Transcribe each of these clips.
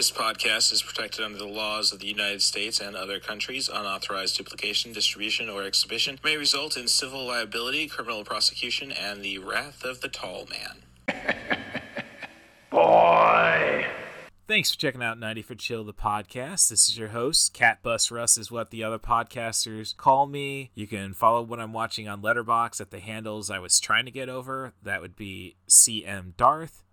This podcast is protected under the laws of the United States and other countries. Unauthorized duplication, distribution, or exhibition may result in civil liability, criminal prosecution, and the wrath of the tall man. Boy. Thanks for checking out 90 for Chill, the podcast. This is your host. Cat Bus Russ is what the other podcasters call me. You can follow what I'm watching on Letterboxd at the handles I was trying to get over. That would be CM Darth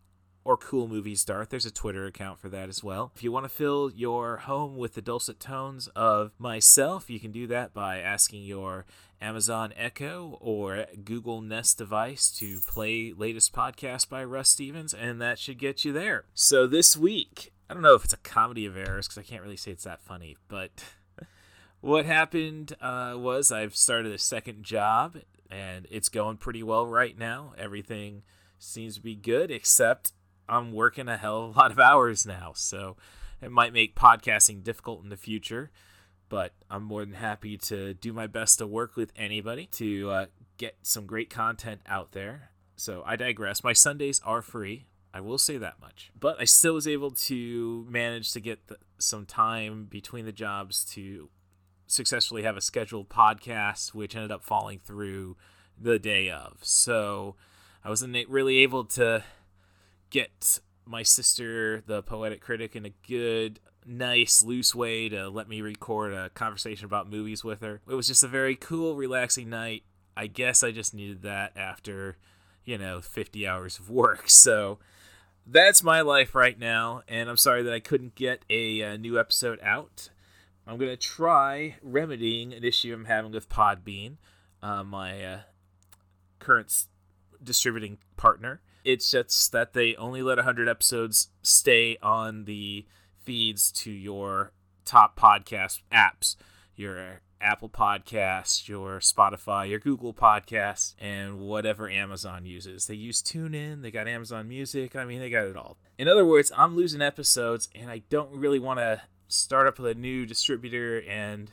or Cool Movies Darth. There's a Twitter account for that as well. If you want to fill your home with the dulcet tones of myself, you can do that by asking your Amazon Echo or Google Nest device to play latest podcast by Russ Stevens, and that should get you there. So this week, I don't know if it's a comedy of errors because I can't really say it's that funny, but what happened uh, was I've started a second job and it's going pretty well right now. Everything seems to be good, except I'm working a hell of a lot of hours now, so it might make podcasting difficult in the future. But I'm more than happy to do my best to work with anybody to uh, get some great content out there. So I digress. My Sundays are free. I will say that much. But I still was able to manage to get the, some time between the jobs to successfully have a scheduled podcast, which ended up falling through the day of. So I wasn't really able to get my sister, the poetic critic, in a good, nice, loose way to let me record a conversation about movies with her. It was just a very cool, relaxing night. I guess I just needed that after, you know, 50 hours of work. So that's my life right now, and I'm sorry that I couldn't get a, a new episode out. I'm going to try remedying an issue I'm having with Podbean, uh, my uh, current distributing partner. It's just that they only let 100 episodes stay on the feeds to your top podcast apps, your Apple Podcast, your Spotify, your Google Podcast, and whatever Amazon uses. They use TuneIn, they got Amazon Music. I mean, they got it all. In other words, I'm losing episodes, and I don't really want to start up with a new distributor and,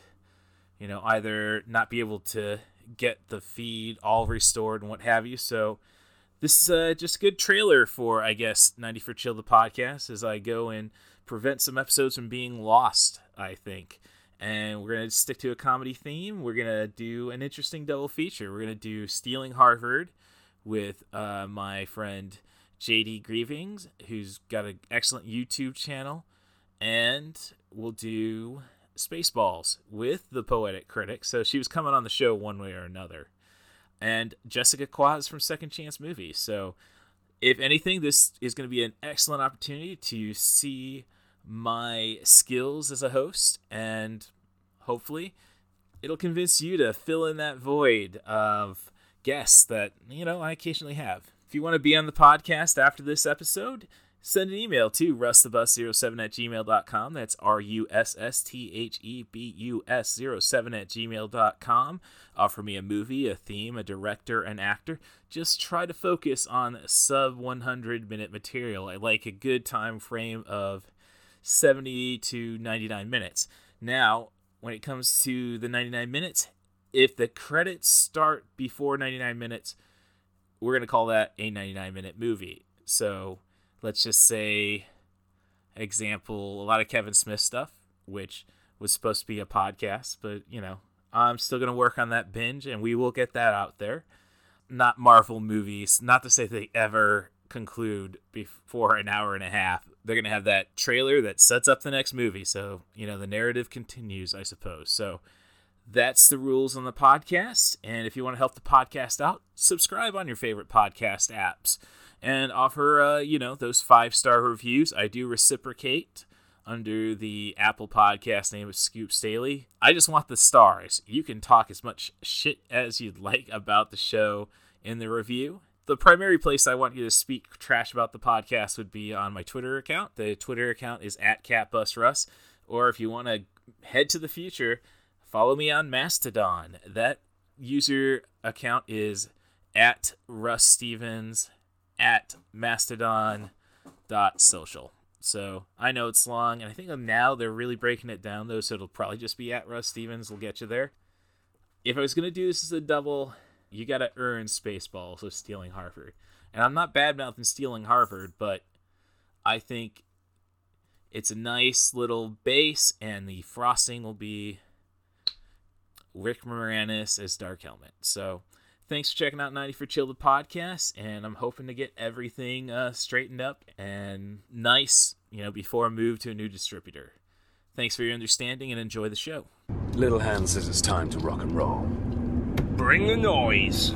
you know, either not be able to get the feed all restored and what have you. So, this is uh, just a good trailer for, I guess, 90 for Chill, the podcast, as I go and prevent some episodes from being lost, I think. And we're going to stick to a comedy theme. We're going to do an interesting double feature. We're going to do Stealing Harvard with uh, my friend JD Grievings, who's got an excellent YouTube channel. And we'll do Spaceballs with the Poetic Critic. So she was coming on the show one way or another and Jessica Quaz from Second Chance Movies. So, if anything, this is going to be an excellent opportunity to see my skills as a host, and hopefully, it'll convince you to fill in that void of guests that you know I occasionally have. If you want to be on the podcast after this episode, send an email to russthebus07 at gmail.com. That's R U S S T H E B U S 07 at gmail.com. Offer me a movie, a theme, a director, an actor. Just try to focus on sub 100 minute material. I like a good time frame of 70 to 99 minutes. Now, when it comes to the 99 minutes, if the credits start before 99 minutes, we're going to call that a 99 minute movie. So, let's just say example a lot of Kevin Smith stuff, which was supposed to be a podcast, but you know, I'm still going to work on that binge and we will get that out there. Not Marvel movies, not to say they ever conclude before an hour and a half. They're going to have that trailer that sets up the next movie. So, you know, the narrative continues, I suppose. So, that's the rules on the podcast. And if you want to help the podcast out, subscribe on your favorite podcast apps and offer uh, you know those five star reviews. I do reciprocate under the Apple Podcast name of Scoops Daily. I just want the stars. You can talk as much shit as you'd like about the show in the review. The primary place I want you to speak trash about the podcast would be on my Twitter account. The Twitter account is at CatBusRuss. Or if you want to head to the future, follow me on Mastodon. That user account is at Russ Stevens at mastodon.social. So I know it's long, and I think now they're really breaking it down, though, so it'll probably just be at Russ Stevens. We'll get you there. If I was going to do this as a double, you got to earn Spaceballs with stealing Harvard. And I'm not bad mouthing stealing Harvard, but I think It's a nice little base, and the frosting will be Rick Moranis as Dark Helmet. So thanks for checking out 90 for Chill the podcast, and I'm hoping to get everything uh, straightened up and nice, you know, before I move to a new distributor. Thanks for your understanding and enjoy the show. Little Hand says it's time to rock and roll. Bring the noise.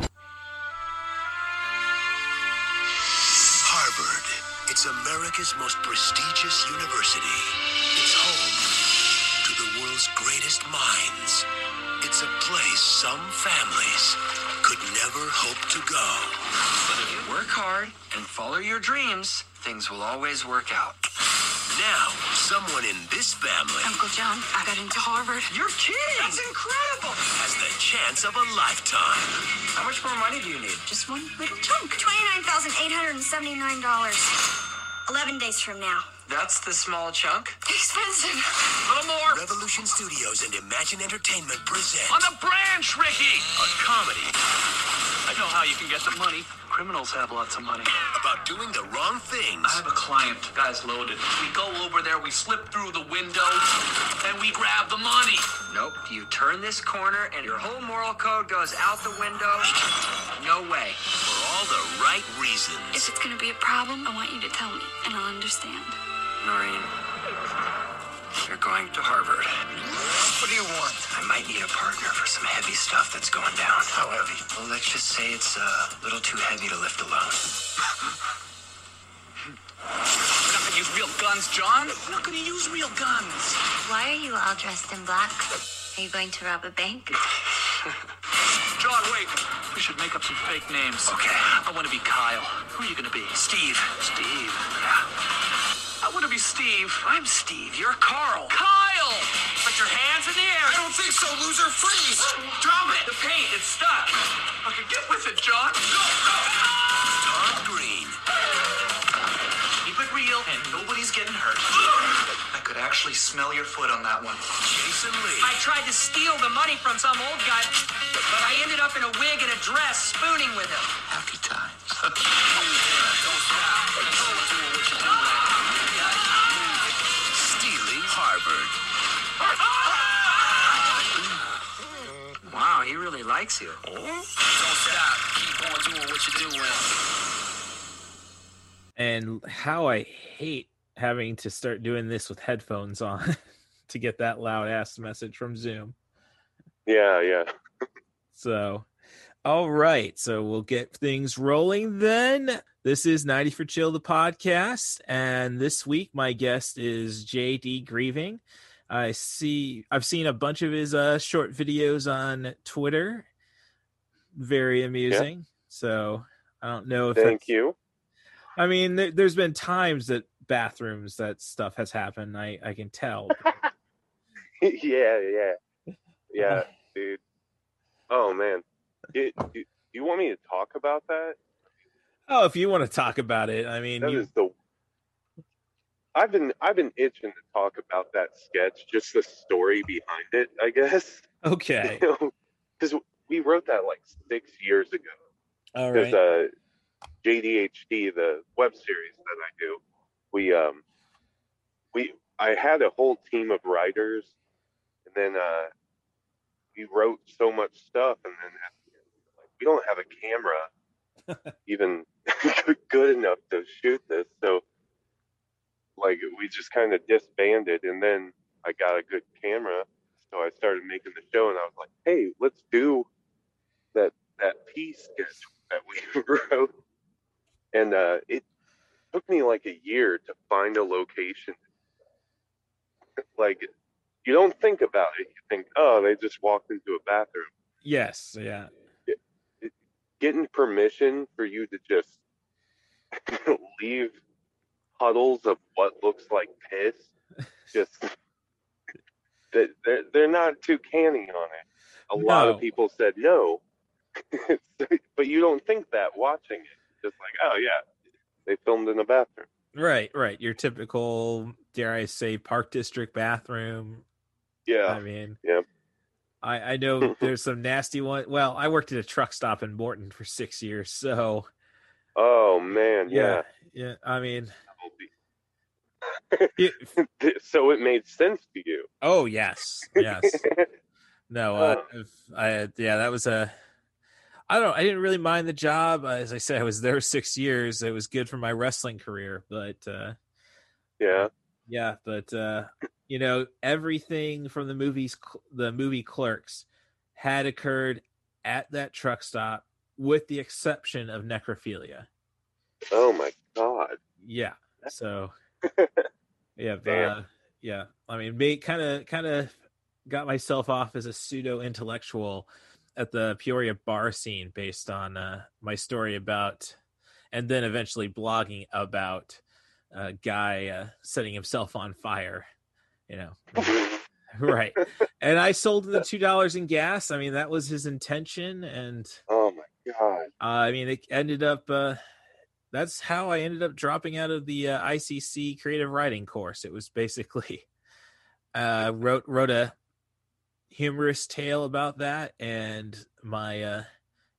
Harvard. It's America's most prestigious university. It's home to the world's greatest minds. It's a place some families could never hope to go. But if you work hard and follow your dreams, things will always work out. Now, someone in this family Uncle John, I got into Harvard. You're kidding! That's incredible! has the chance of a lifetime. How much more money do you need? Just one little chunk. $29,879. 11 days from now. That's the small chunk. Expensive. A little more. Revolution Studios and Imagine Entertainment present On the branch, Ricky! a comedy I know how you can get the money. Criminals have lots of money. about doing the wrong things I have a client. Guy's loaded. We go over there, we slip through the window, and we grab the money. Nope. You turn this corner and your whole moral code goes out the window. No way. for all the right reasons. If it's going to be a problem, I want you to tell me, and I'll understand. Noreen, you're going to Harvard. What do you want? I might need a partner for some heavy stuff that's going down. How heavy? Well, let's just say it's uh, a little too heavy to lift alone. We're not gonna use real guns, John. We're not gonna use real guns. Why are you all dressed in black? Are you going to rob a bank? John, wait. We should make up some fake names. Okay. I want to be Kyle. Who are you gonna be? Steve. Steve. Yeah. I want to be Steve. I'm Steve. You're Carl. Kyle! Put your hands in the air. I don't think so, loser. Freeze. Drop it. The paint, it's stuck. Okay, get with it, John. Go, go. Tom Green, Keep it real, and nobody's getting hurt. I could actually smell your foot on that one. Jason Lee, I tried to steal the money from some old guy, but I ended up in a wig and a dress spooning with him. Happy times. likes you. Don't stop. Keep on doing what you're doing. And how I hate having to start doing this with headphones on to get that loud ass message from Zoom. Yeah, yeah. So, all right. So we'll get things rolling then. This is 90 for Chill, the podcast. And this week, my guest is JD Grieving. I see, I've seen a bunch of his uh, short videos on Twitter. Very amusing. So I don't know if Thank you. I mean, there, there's been times that bathrooms that stuff has happened. I, I can tell. yeah, yeah. Yeah, dude. Oh man. You, you, you want me to talk about that? oh, if you want to talk about it, I mean, That you, is the I've been I've been itching to talk about that sketch, just the story behind it, I guess. okay. Because we wrote that like six years ago. All right. uh, JDHD, the web series that I do, we um we I had a whole team of writers, and then uh we wrote so much stuff, and then end, like we don't have a camera even good enough to shoot this, so like we just kind of disbanded, and then I got a good camera, so I started making the show, and I was like, hey, let's do that piece sketch that we wrote, and uh, it took me like a year to find a location. like, you don't think about it. You think, oh, they just walked into a bathroom. yes. Yeah. Getting permission for you to just leave puddles of what looks like piss, just they're, they're not too canny on it. A lot of people said no, but you don't think that watching it. Just like, oh yeah, they filmed in a bathroom. Right. Right. Your typical, dare I say, park district bathroom. Yeah, I mean, yeah. I, I know there's some nasty one. Well, I worked at a truck stop in Morton for six years, so Oh man, yeah. yeah. I mean, so it made sense to you. Oh yes, yes. no, uh, I yeah, that was a. I don't. I didn't really mind the job. As I said, I was there six years. It was good for my wrestling career, but uh, yeah, yeah, but uh, you know, everything from the movies, the movie Clerks, had occurred at that truck stop, with the exception of necrophilia. Oh my god! Yeah. So, yeah, uh, yeah. I mean, me kind of, kind of got myself off as a pseudo intellectual at the Peoria bar scene based on uh, my story about, and then eventually blogging about a guy uh, setting himself on fire. You know, right? And I sold the two dollars in gas. I mean, that was his intention, and oh my god! Uh, I mean, it ended up. Uh, that's how I ended up dropping out of the uh, ICC creative writing course. It was basically uh, wrote wrote a humorous tale about that, and my uh,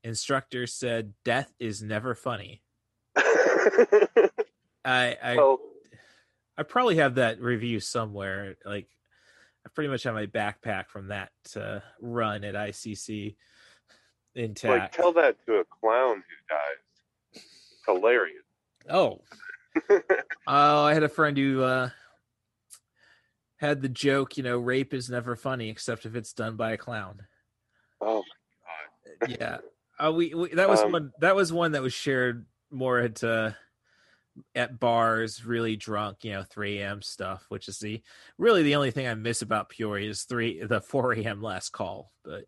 instructor said, "Death is never funny." I I, oh. I probably have that review somewhere. Like I pretty much have my backpack from that uh, run at ICC intact. Like tell that to a clown who dies. It's hilarious. Oh. oh, I had a friend who uh, had the joke, you know, rape is never funny except if it's done by a clown. Oh my god. yeah. Uh, we, we that was um, one that was one that was shared more at uh at bars, really drunk, you know, 3 a.m. stuff, which is the really the only thing I miss about Peoria is three the 4 a.m. last call. But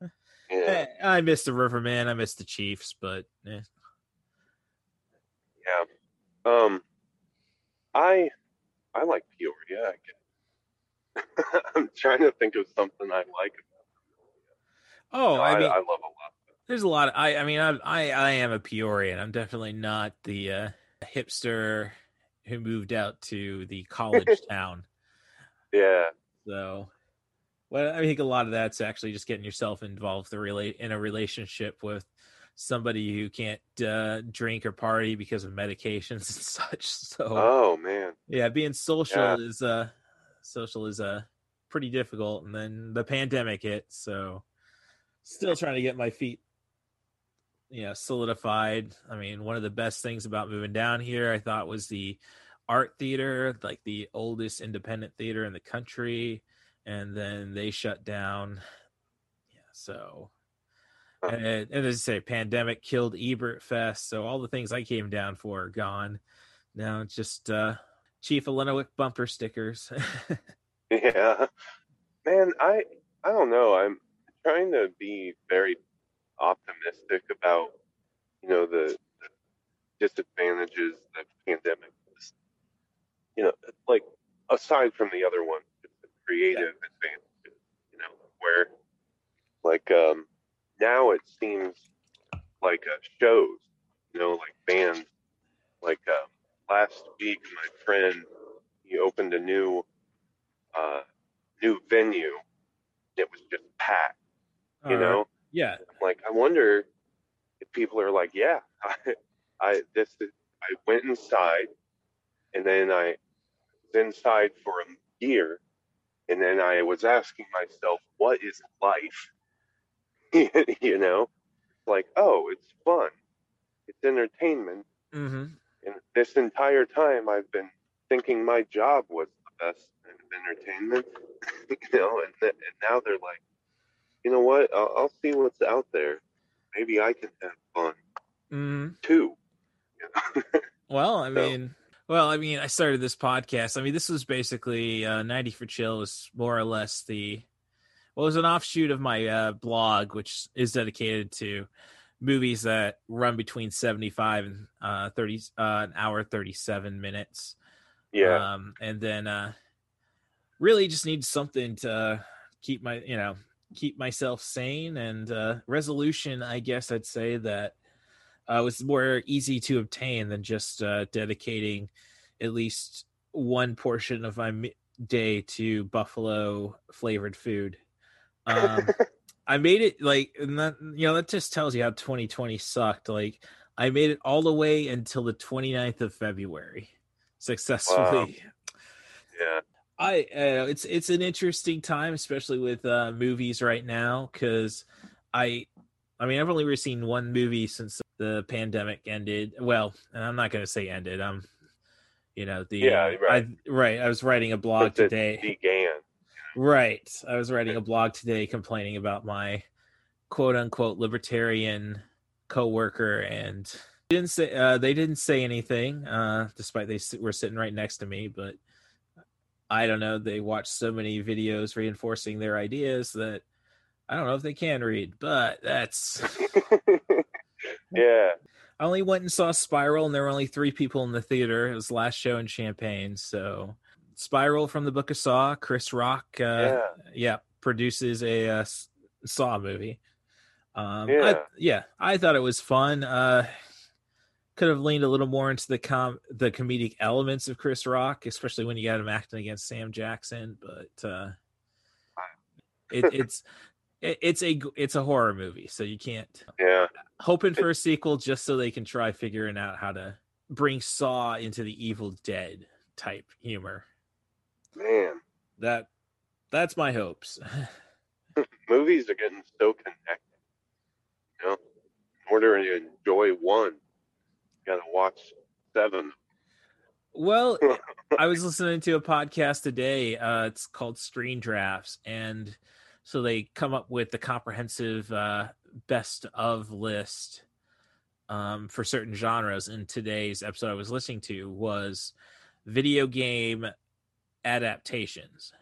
yeah. I miss the Riverman, I miss the Chiefs, but eh. yeah. Um I I like Peoria, I guess. I'm trying to think of something I like about Oh, no, I, I, mean, I love a lot. There's a lot. Of, I I mean, I I I am a Peorian. I'm definitely not the uh, hipster who moved out to the college town. Yeah. So, well, I think a lot of that's actually just getting yourself involved the relate in a relationship with somebody who can't uh, drink or party because of medications and such. So, oh man, yeah, being social yeah. is uh social is uh pretty difficult, and then the pandemic hit, so still trying to get my feet you know solidified. I mean one of the best things about moving down here i thought was the art theater like the oldest independent theater in the country and then they shut down. Yeah so and, and as I say, pandemic killed Ebert Fest, so all the things I came down for are gone. Now it's just uh, Chief of bumper stickers. yeah, man, I I don't know. I'm trying to be very optimistic about you know the, the disadvantages that pandemic was. You know, like aside from the other ones, the creative yeah. advantages. You know, where like um now it seems like uh, shows. You know, like bands. Like um, last week, my friend he opened a new uh, new venue. It was just packed. You uh, know, yeah. I'm Like, I wonder if people are like, yeah, I, I this is, I went inside, and then I was inside for a year, and then I was asking myself, what is life? you know, like, oh, it's fun, it's entertainment, mm-hmm. And this entire time I've been thinking my job was the best entertainment, you know, and, th- and now they're like, you know what? I'll, I'll, see what's out there. Maybe I can have fun mm. too. well, I mean, well, I mean, I started this podcast. I mean, this was basically uh, 90 for Chill was more or less the well, it was an offshoot of my uh, blog, which is dedicated to movies that run between 75 and uh, 30 uh, an hour 37 minutes. Yeah. Um, and then uh, really just need something to keep my you know keep myself sane and uh, resolution i guess i'd say that uh, was more easy to obtain than just uh, dedicating at least one portion of my day to buffalo flavored food um, i made it like and that you know that just tells you how 2020 sucked like i made it all the way until the 29th of february successfully wow. Yeah. I uh, it's it's an interesting time, especially with uh, movies right now, because I, I mean, I've only really seen one movie since the pandemic ended. Well, and I'm not going to say ended. I'm, you know, the Yeah, right. I, right. I was writing a blog today. began. Right. I was writing a blog today complaining about my quote unquote libertarian coworker and didn't say uh, they didn't say anything uh, despite they were sitting right next to me but I don't know they watched so many videos reinforcing their ideas that I don't know if they can read but that's Yeah. I only went and saw Spiral, and there were only three people in the theater. It was the last show in Champaign So, Spiral from the Book of Saw, Chris Rock, uh, yeah. Yeah. produces a uh, Saw movie. Um, Yeah. I, yeah, I thought it was fun. Uh, could have leaned a little more into the com the comedic elements of Chris Rock, especially when you got him acting against Sam Jackson. But uh, it, it's it, it's a it's a horror movie, so you can't Yeah. hoping for a sequel just so they can try figuring out how to bring Saw into the Evil Dead type humor. Man. That that's my hopes. Movies are getting so connected. You know, in order to enjoy one, you gotta watch seven. well, I was listening to a podcast today. Uh, it's called Screen Drafts, and so they come up with the comprehensive uh, best of list um, for certain genres. And today's episode I was listening to was video game adaptations.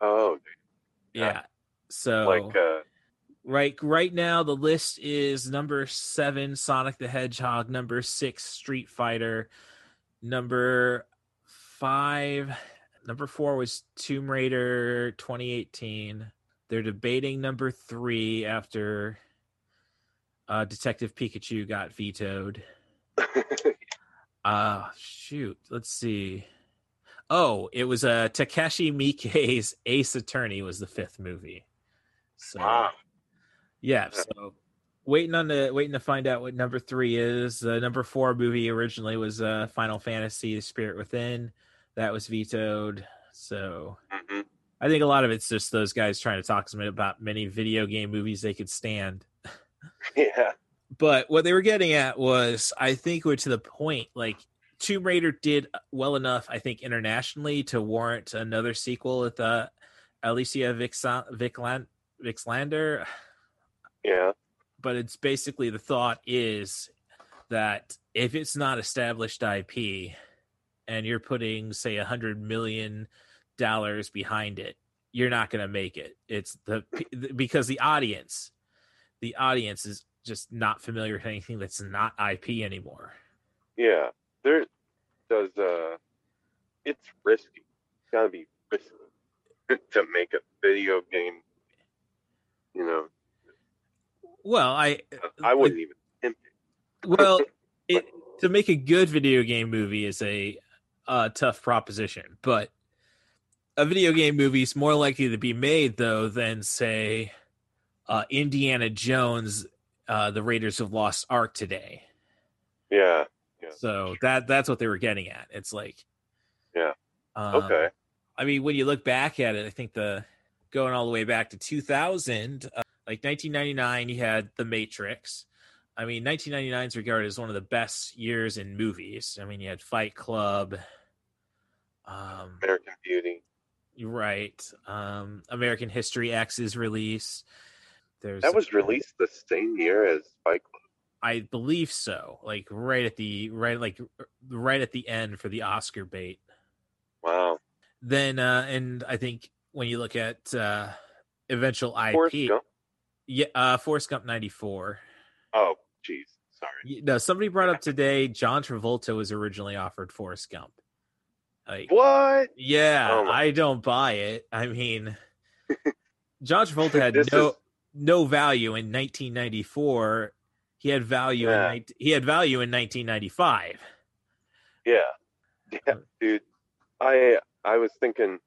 Oh, Yeah. So like uh, right right now the list is number seven Sonic the Hedgehog, number six Street Fighter, number five, number four was Tomb Raider 2018. They're debating number three after uh, Detective Pikachu got vetoed. Uh shoot, let's see. Oh, it was uh Takashi Miike's Ace Attorney was the fifth movie. So wow. yeah, so waiting on the waiting to find out what number three is. The number four movie originally was uh Final Fantasy: The Spirit Within. That was vetoed. So hmm I think a lot of it's just those guys trying to talk to me about many video game movies they could stand. Yeah. But what they were getting at was, I think, we're to the point. Like Tomb Raider did well enough, I think, internationally to warrant another sequel with uh, Alicia Vixan- Vixlander. Yeah. But it's basically the thought is that if it's not established IP, and you're putting say a hundred million dollars behind it, you're not going to make it. It's the because the audience, the audience is just not familiar with anything that's not IP anymore. Yeah. There does uh it's risky. It's gotta be risky to make a video game. You know, Well, I I wouldn't even attempt it. well, it to make a good video game movie is a uh, tough proposition, but a video game movie is more likely to be made though than say uh, Indiana Jones, uh, the Raiders of Lost Ark today. Yeah. So that that's what they were getting at. It's like, Yeah. um, Okay. I mean, when you look back at it, I think the going all the way back to 2000, uh, like 1999, you had The Matrix. I mean, 1999 is regarded as one of the best years in movies. I mean, you had Fight Club. Um, American Beauty. right. Um, American History X's release. There's That was released the same year as Fight Club. I believe so. Like right at the right, like right at the end for the Oscar bait. Wow. Then, uh, and I think when you look at uh, eventual IP, Forrest Gump. yeah, uh, Forrest Gump '94. Oh, jeez. Sorry. No, somebody brought up today. John Travolta was originally offered Forrest Gump. Like, What? yeah, Oh I don't buy it. I mean, John Travolta had no is- no value in 1994. He had value in Yeah. 19 he had value in 1995. Yeah. Yeah, dude. I I was thinking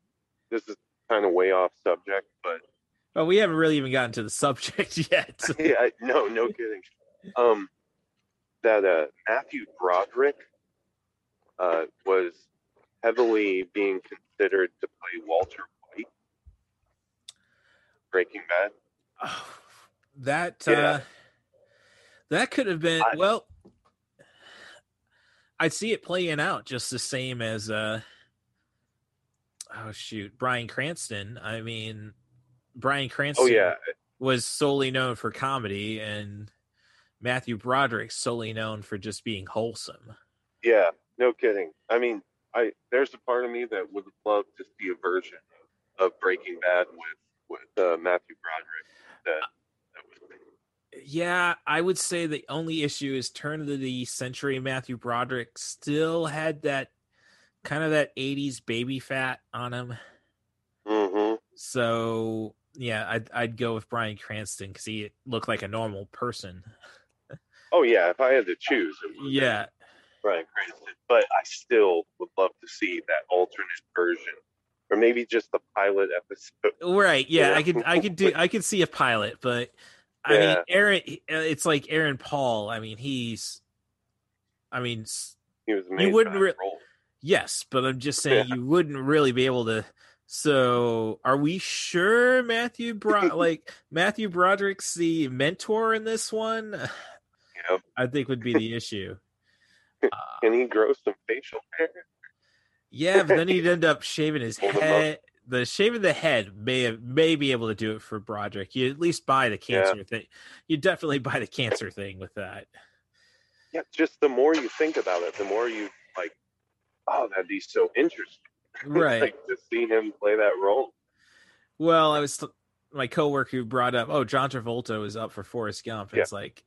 this is kind of way off subject, but Well, we haven't really even gotten to the subject yet. yeah, no, no kidding. Um, that uh Matthew Broderick uh was heavily being considered to play Walter White. Breaking Bad. Oh, that Yeah. uh that could have been I- well I'd see it playing out just the same as uh oh shoot, Bryan Cranston. I mean Bryan Cranston Oh yeah, was solely known for comedy and Matthew Broderick solely known for just being wholesome. yeah. No kidding. I mean, I there's a part of me that would love to see a version of Breaking Bad with with uh, Matthew Broderick. That Yeah, I would say the only issue is turn of the century Matthew Broderick still had that kind of that 80s baby fat on him. hmm So, yeah, I'd I'd go with Bryan Cranston cuz he looked like a normal person. Oh yeah, if I had to choose, it would Yeah. Bryan Cranston. But I still would love to see that alternate version, or maybe just the pilot episode. Right. Yeah, Yeah. I could I could do I could see a pilot, but I mean Aaron uh, it's like Aaron Paul. I mean, he's I mean, He was you wouldn't re- Yes, but I'm just saying you wouldn't really be able to. So, are we sure Matthew Bro- like Matthew Broderick's the mentor in this one? Yep. I think would be the issue. Can he uh, grow some facial hair? Yeah, but then he'd end up shaving his Hold him up. head. The shave of the head may have, may be able to do it for Broderick. You at least buy the Yeah. cancer thing. You definitely buy the cancer thing with that. Yeah, just the more you think about it, the more you like. Oh, that'd be so interesting. Right. like to see him play that role. Well, I was my coworker who brought up, oh, John Travolta was up for Forrest Gump. Yeah. It's like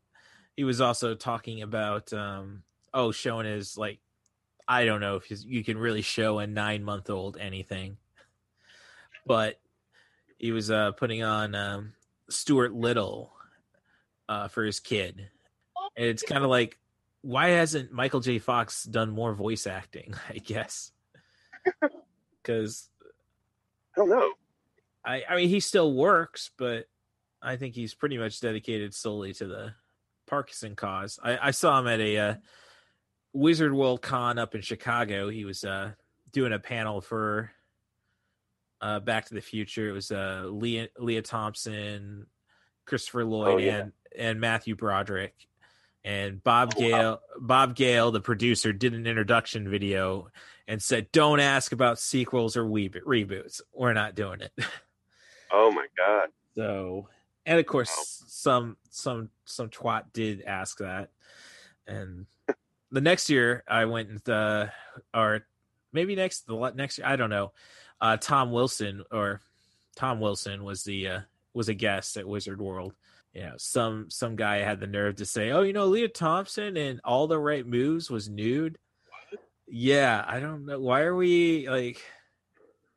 he was also talking about, um, oh, showing his like, I don't know if you can really show a nine month old anything, but he was uh, putting on um, Stuart Little uh, for his kid, and it's kind of like, why hasn't Michael J. Fox done more voice acting? I guess because I don't know. I, I mean, he still works, but I think he's pretty much dedicated solely to the Parkinson cause. I, I saw him at a uh, Wizard World Con up in Chicago. He was uh, doing a panel for uh, Back to the Future. It was uh, Lea, Lea Thompson, Christopher Lloyd, Oh, yeah. and and Matthew Broderick. And Bob Oh, wow. Gale, Bob Gale, the producer, did an introduction video and said, "Don't ask about sequels or reboot- reboots. We're not doing it." Oh my god. So, and of course, Wow. some some some twat did ask that, and the next year I went and uh, or maybe next the next year I don't know. Uh, Tom Wilson or Tom Wilson was the uh, was a guest at Wizard World. You know, some some guy had the nerve to say, "Oh, you know, Lea Thompson and all the right moves was nude." Yeah, I don't know. Why are we like?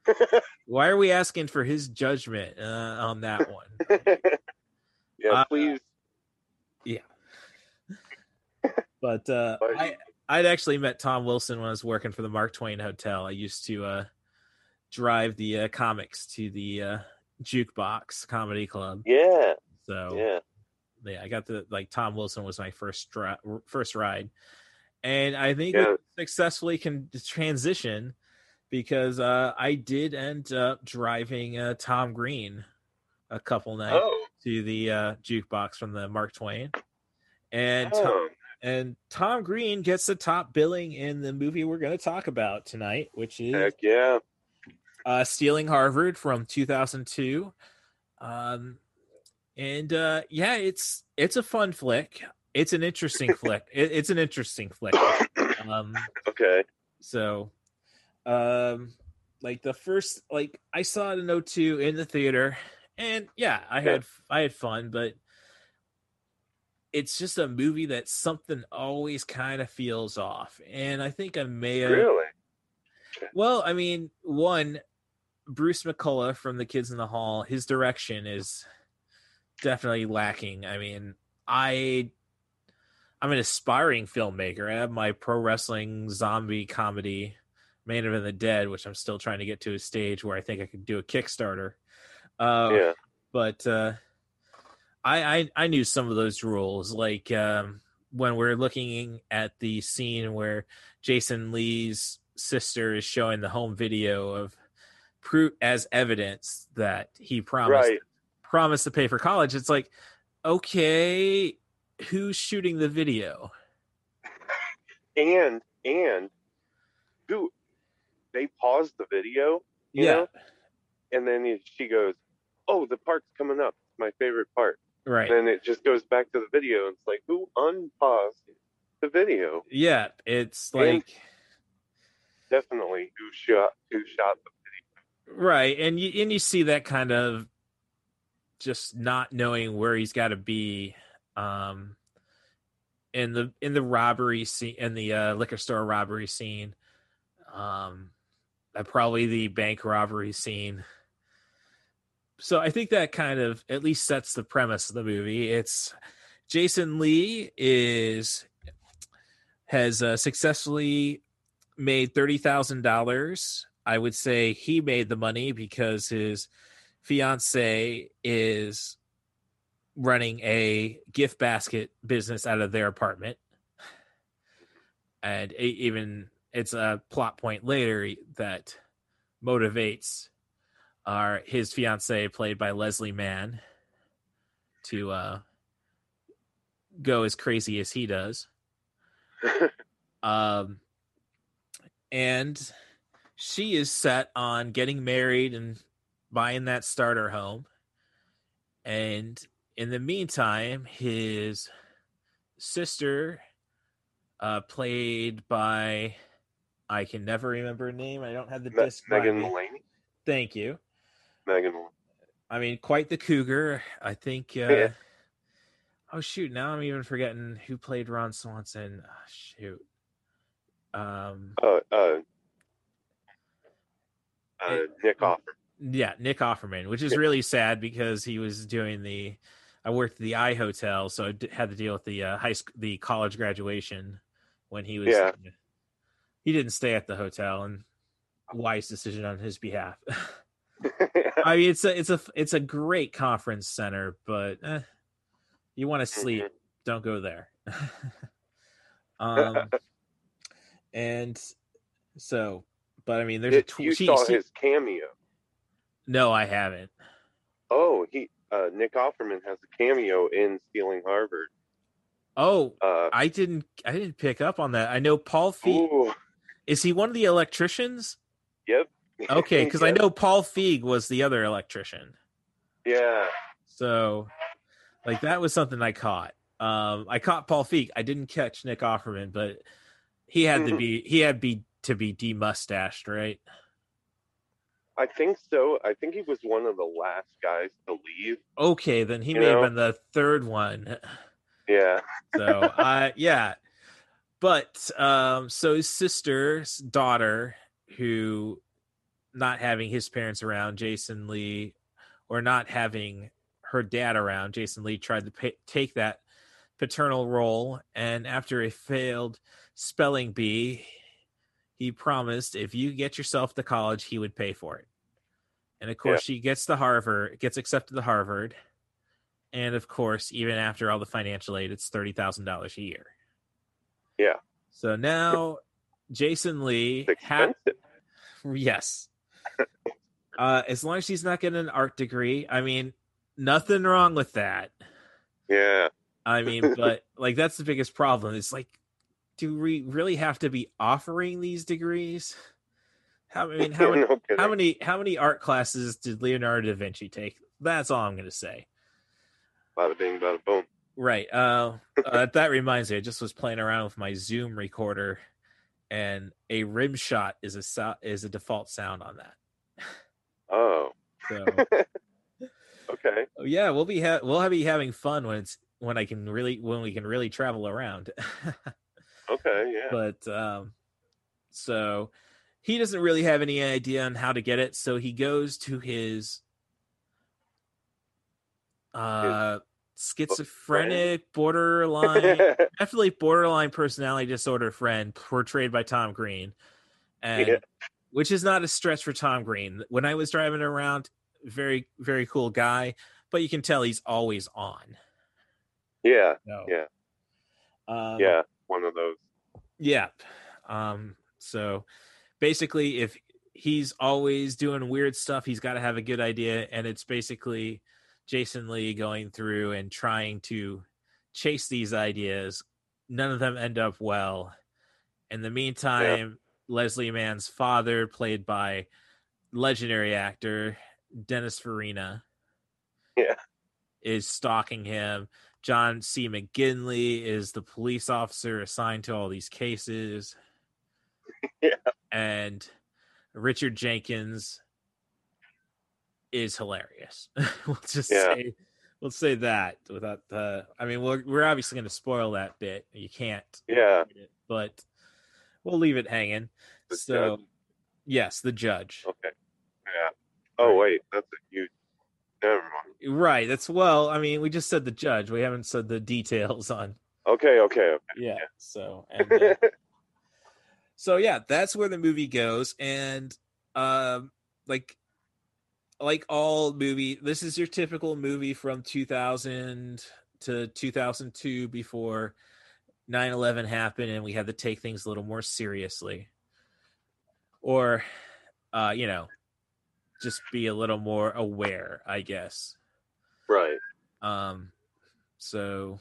why are we asking for his judgment uh, on that one? yeah, Uh, please. Yeah. but uh, I I'd actually met Tom Wilson when I was working for the Mark Twain Hotel. I used to uh, drive the uh, comics to the uh, Jukebox Comedy Club. Yeah, So yeah. yeah, I got the like Tom Wilson was my first dri- first ride, and I think Yeah. successfully can transition because uh, I did end up driving uh, Tom Green a couple nights Oh, to the uh, jukebox from the Mark Twain, and Tom, oh, and Tom Green gets the top billing in the movie we're going to talk about tonight, which is heck yeah. Uh, Stealing Harvard from 2002. Um, and uh, yeah, it's it's a fun flick. It's an interesting flick. It, it's an interesting flick. Um, Okay. so, um, like the first, like I saw it in 02 in the theater, and yeah, I Yeah. had I had fun, but it's just a movie that something always kind of feels off, and I think I may have. Really? Well, I mean, one, Bruce McCulloch from The Kids in the Hall, his direction is definitely lacking. I mean, I I'm an aspiring filmmaker. I have my pro wrestling zombie comedy Man of the Dead, which I'm still trying to get to a stage where I think I could do a Kickstarter. Uh, yeah. but uh, I, I I knew some of those rules, like um, when we're looking at the scene where Jason Lee's sister is showing the home video of proof as evidence that he promised Right. promised to pay for college. It's like, okay, who's shooting the video? And and who they paused the video, you Yeah. know, and then she goes, "Oh, the part's coming up. My favorite part." Right. And then it just goes back to the video. And it's like, who unpaused the video? Yeah, it's And- like Definitely, who shot who shot the right, and you and you see that kind of just not knowing where he's got to be um in the in the robbery scene in the uh, liquor store robbery scene um uh, probably the bank robbery scene. So i think that kind of at least sets the premise of the movie. It's jason lee is has uh, successfully made $30000 i would say he made the money because his fiance is running a gift basket business out of their apartment. And even it's a plot point later that motivates our his fiance played by leslie mann to uh go as crazy as he does. Um and she is set on getting married and buying that starter home and in the meantime his sister uh played by i can never remember her name i don't have the Me- disc Megan me. Mullally. thank you Megan. I mean quite the cougar i think uh Yeah. oh shoot now i'm even forgetting who played ron swanson oh, shoot um Uh, uh, uh, It- Nick Offer. Yeah, Nick Offerman, which is really sad because he was doing the. I worked at the I Hotel, so I d- had to deal with the uh, high school, the college graduation when he was. Yeah. He didn't stay at the hotel, and wise decision on his behalf. I mean, it's a it's a it's a great conference center, but eh, you want to sleep, Mm-hmm. don't go there. um, and so, but I mean, there's a tw- you she- saw she- his cameo. no, I haven't. Oh, he uh, Nick Offerman has a cameo in Stealing Harvard. Oh, Uh, I didn't I didn't pick up on that. I know Paul Feig ooh, is he one of the electricians? yep. Okay, because I know Paul Feig was the other electrician. Yeah. So like that was something I caught. Um I caught Paul Feig. I didn't catch Nick Offerman, but he had to Mhm. be he had be to be demustached, right? I think so. I think he was one of the last guys to leave. Okay, then he may have been the third one. Yeah. So uh yeah. But um so his sister's daughter who not having his parents around, Jason Lee, or not having her dad around, Jason Lee tried to pay, take that paternal role and after a failed spelling bee, he promised if you get yourself to college, he would pay for it. And of course, she gets to Harvard, gets accepted to Harvard. And of course, even after all the financial aid, it's thirty thousand dollars a year. Yeah. So now, Jason Lee, ha- yes, uh, as long as he's not getting an art degree, I mean, nothing wrong with that. Yeah. I mean, but like that's the biggest problem. It's like, do we really have to be offering these degrees? How I mean, how many, No kidding. how many how many art classes did Leonardo da Vinci take? That's all I'm going to say. Bada bing, bada boom. Right. Uh, uh, that reminds me. I just was playing around with my Zoom recorder, and a rim shot is a so- is a default sound on that. Oh. So Okay. yeah, we'll be ha- we'll be having fun when it's when I can really when we can really travel around. Okay. Yeah. but um, so he doesn't really have any idea on how to get it, so he goes to his uh schizophrenic borderline definitely borderline personality disorder friend portrayed by Tom Green, and Yeah. which is not a stretch for Tom Green. When I was driving around, very very cool guy, but you can tell he's always on. yeah. So, Yeah. um, Yeah. One of those. yeah. Um. So, basically if he's always doing weird stuff, he's got to have a good idea, and it's basically Jason Lee going through and trying to chase these ideas. None of them end up well. In the meantime, Leslie Mann's father, played by legendary actor Dennis Farina, Yeah. is stalking him. John C. McGinley is the police officer assigned to all these cases. Yeah. And Richard Jenkins is hilarious. we'll just Yeah. say we'll say that without the I mean we're we're obviously gonna spoil that bit. You can't Yeah. but we'll leave it hanging. The so judge. yes, the judge. Okay. Yeah. Oh wait, that's a huge. Never mind. Right. That's well, I mean, we just said the judge. We haven't said the details on Okay. Okay. Okay. yeah. So and uh, so yeah, that's where the movie goes, and um, like like all movie, this is your typical movie from 2000 to 2002 before 9/11 happened, and we had to take things a little more seriously, or uh, you know, just be a little more aware, I guess. Right. Um, so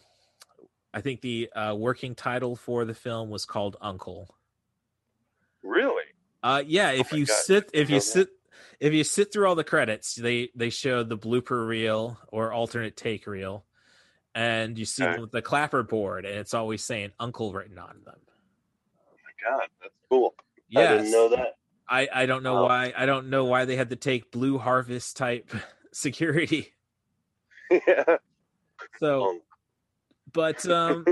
I think the uh, working title for the film was called Uncle. Really? Uh, yeah, if Oh you God, sit, if you sit, if you sit through all the credits, they they show the blooper reel or alternate take reel, and you see Okay. the clapper board, and it's always saying Uncle written on them. Oh my God, that's cool. I didn't know that. I I don't know why I don't know why they had to take Blue Harvest type security. yeah. So Um, but um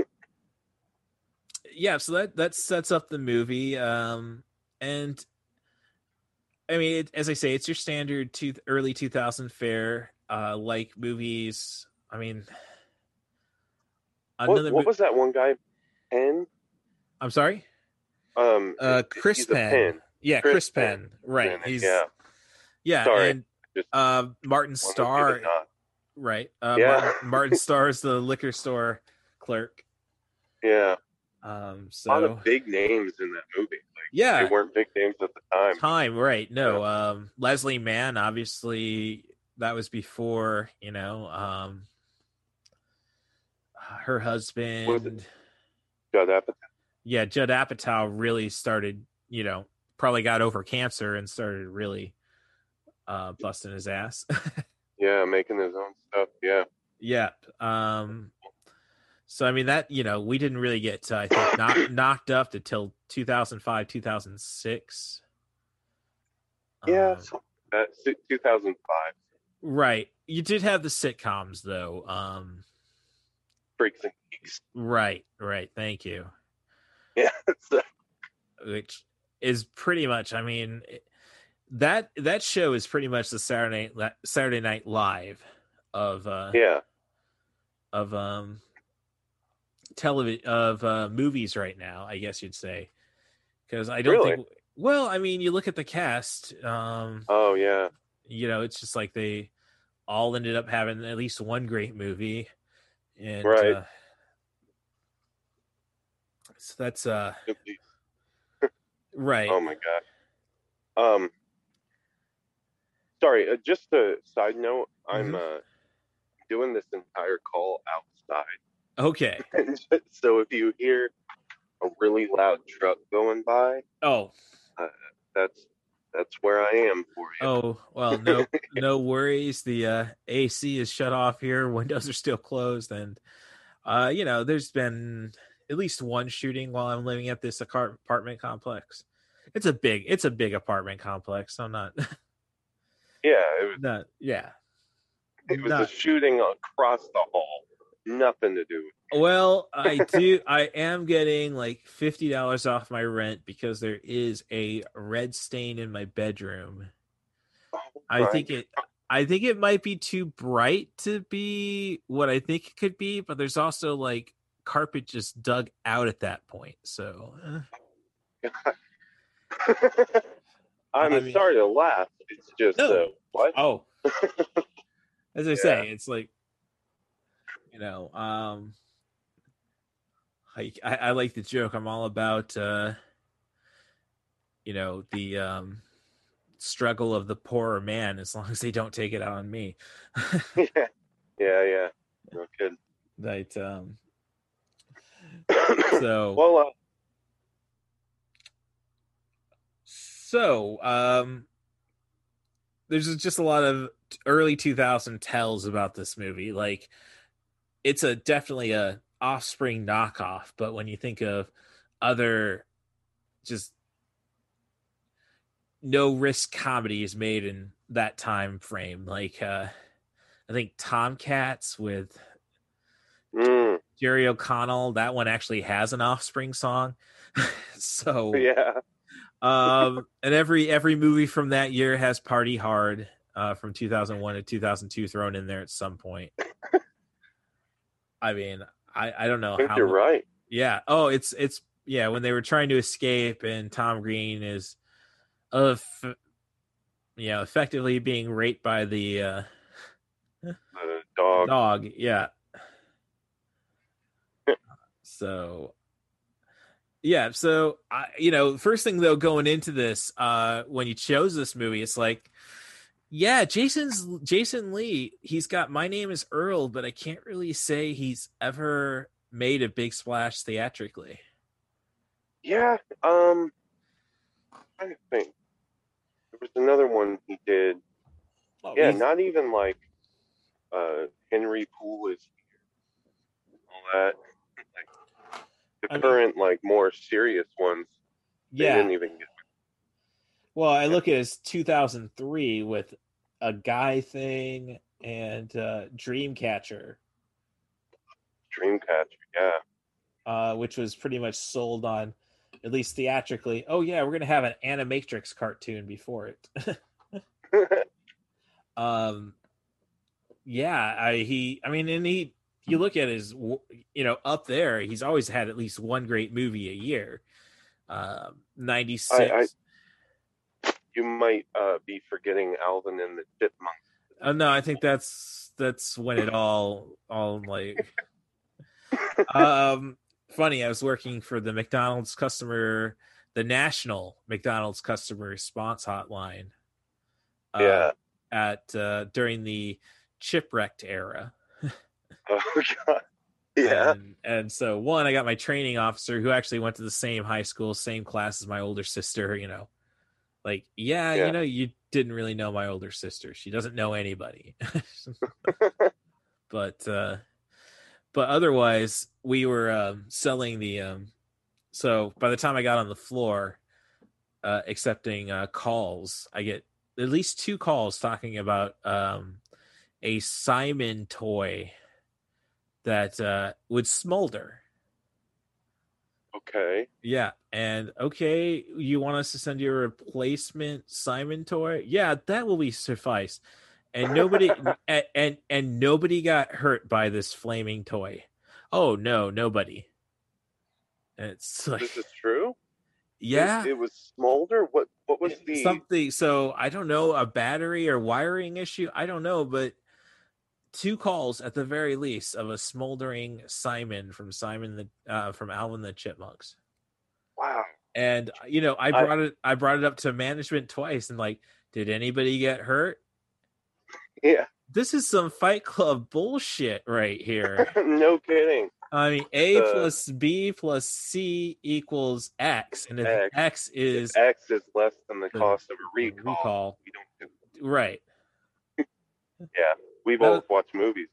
yeah so that that sets up the movie um and i mean it, as i say it's your standard two, early 2000 fare uh like movies i mean what, another what mo- was that one guy? Penn. i'm sorry Um. uh chris. Penn. Yeah Chris chris, Penn. penn, right it, he's yeah. yeah Sorry, and uh martin starr give a nod. right uh Yeah. martin, martin starr is the liquor store clerk Yeah. um A lot so of big names in that movie. Like, yeah They weren't big names at the time. time right no um leslie mann obviously that was before you know um her husband Judd Apatow. yeah judd apatow really started you know probably got over cancer and started really uh busting his ass Yeah, making his own stuff. Yeah. yeah um so i mean that you know we didn't really get uh, i think knock, knocked up until 2005 2006 Yeah. Um, so 2005. Right. You did have the sitcoms though. Um Freaks and Geeks. right, right. Thank you. Yeah. Which is pretty much I mean that that show is pretty much the Saturday Night Saturday Night Live of uh yeah. of um television of uh movies right now, I guess you'd say. Cuz I don't Really? think well, I mean, you look at the cast um Oh yeah. you know, it's just like they all ended up having at least one great movie. And Right. uh, so that's uh right. Oh my god. Um. Sorry. Uh, just a side note. I'm Mm-hmm. uh doing this entire call outside. Okay. so if you hear a really loud truck going by, Oh, that's that's where I am for you. oh, well, no no worries. The uh AC is shut off here, windows are still closed and uh you know, there's been at least one shooting while I'm living at this apartment complex. It's a big it's a big apartment complex. I'm not Yeah, it was not yeah. it was not- a shooting across the hall. Nothing to do with Well, I do. I am getting like fifty dollars off my rent because there is a red stain in my bedroom. Oh I Right. think it. I think it might be too bright to be what I think it could be, but there's also like carpet just dug out at that point. So eh. I'm I mean- sorry to laugh. It's just No. uh, what? oh, as I Yeah. say, it's like you know, um, I, I I like the joke. I'm all about uh, you know the um struggle of the poorer man as long as they don't take it out on me yeah, yeah, yeah. No kidding. that um so well, uh, so um there's just a lot of early 2000 tells about this movie. Like it's a definitely a offspring knockoff but when you think of other just no risk comedies made in that time frame like uh i think tomcats with mm, jerry o'connell that one actually has an offspring song. So yeah, um and every every movie from that year has party hard uh from 2001 to 2002 thrown in there at some point. I mean i i don't know I think how you're right. yeah. Oh it's it's yeah when they were trying to escape and tom green is uh f- you know effectively being raped by the uh The dog. dog yeah so yeah so i you know first thing though going into this uh when you chose this movie it's like yeah jason's jason lee he's got my name is earl but i can't really say he's ever made a big splash theatrically Yeah. Um, I think there was another one he did. Oh, yeah, he's- not even like uh Henry Poole is here. All that. The I mean- current, like more serious ones, they yeah didn't even get. Well, I look at his 2003 with a guy thing and uh, Dreamcatcher, Dreamcatcher, yeah. uh, which was pretty much sold on, at least theatrically. Oh yeah, we're gonna have an Animatrix cartoon before it. um, yeah, I he, I mean, and he, you look at his, you know, up there, he's always had at least one great movie a year. Um, 96. you might uh, be forgetting Alvin and the Chipmunks. Oh no, I think that's that's when it all all like um funny, I was working for the McDonald's customer the national McDonald's customer response hotline. uh, Yeah. At uh during the chipwrecked era. Oh god. Yeah. And, and so one, I got my training officer who actually went to the same high school, same class as my older sister, you know. Like, yeah, Yeah. you know, you didn't really know my older sister. She doesn't know anybody. but uh but otherwise we were um selling the um so by the time I got on the floor uh accepting uh calls, I get at least two calls talking about um a Simon toy that uh would smolder. Okay. Yeah, and okay, you want us to send you a replacement Simon toy? Yeah, that will be suffice. And nobody and, and and nobody got hurt by this flaming toy. Oh no, nobody. And it's like This is true. yeah, It, it was smolder. What? What was the? something. So I don't know a battery or wiring issue. I don't know, but two calls at the very least of a smoldering Simon from Simon the uh, from Alvin the Chipmunks. Wow. and you know i I- brought it i brought it up to management twice and like did anybody get hurt Yeah. this is some fight club bullshit right here no kidding. i mean a Uh, plus b plus c equals x and if X. x, is If X is less than the the cost of a recall. recall We don't do. right Yeah. We both watch movies.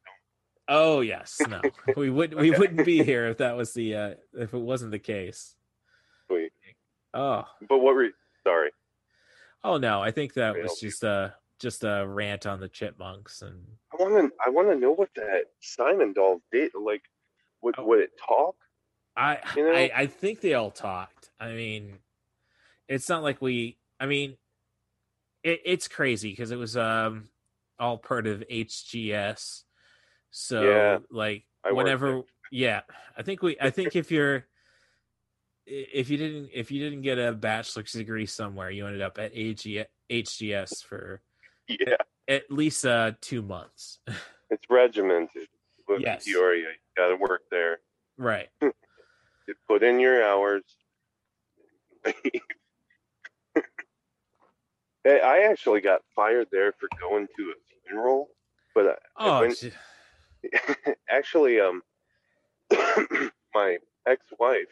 oh yes no we would we wouldn't be here if that was the uh if it wasn't the case Don't oh But what were? Sorry. oh no i think that was just a just a rant on the chipmunks and I want to. I want to know what that Simon doll did. Like, would Oh. would it talk? I, You know? I I think they all talked. I mean, it's not like we. I mean, it, it's crazy because it was um all part of HGS. So Yeah, like I whenever, yeah, I think we. I think if you're if you didn't if you didn't get a bachelor's degree somewhere, you ended up at AG, HGS for Yeah. at least uh two months. It's regimented. With Yes. Peoria, you got to work there. right. You put in your hours. I- I actually got fired there for going to a funeral, but I, I Oh, went, actually, um, my ex-wife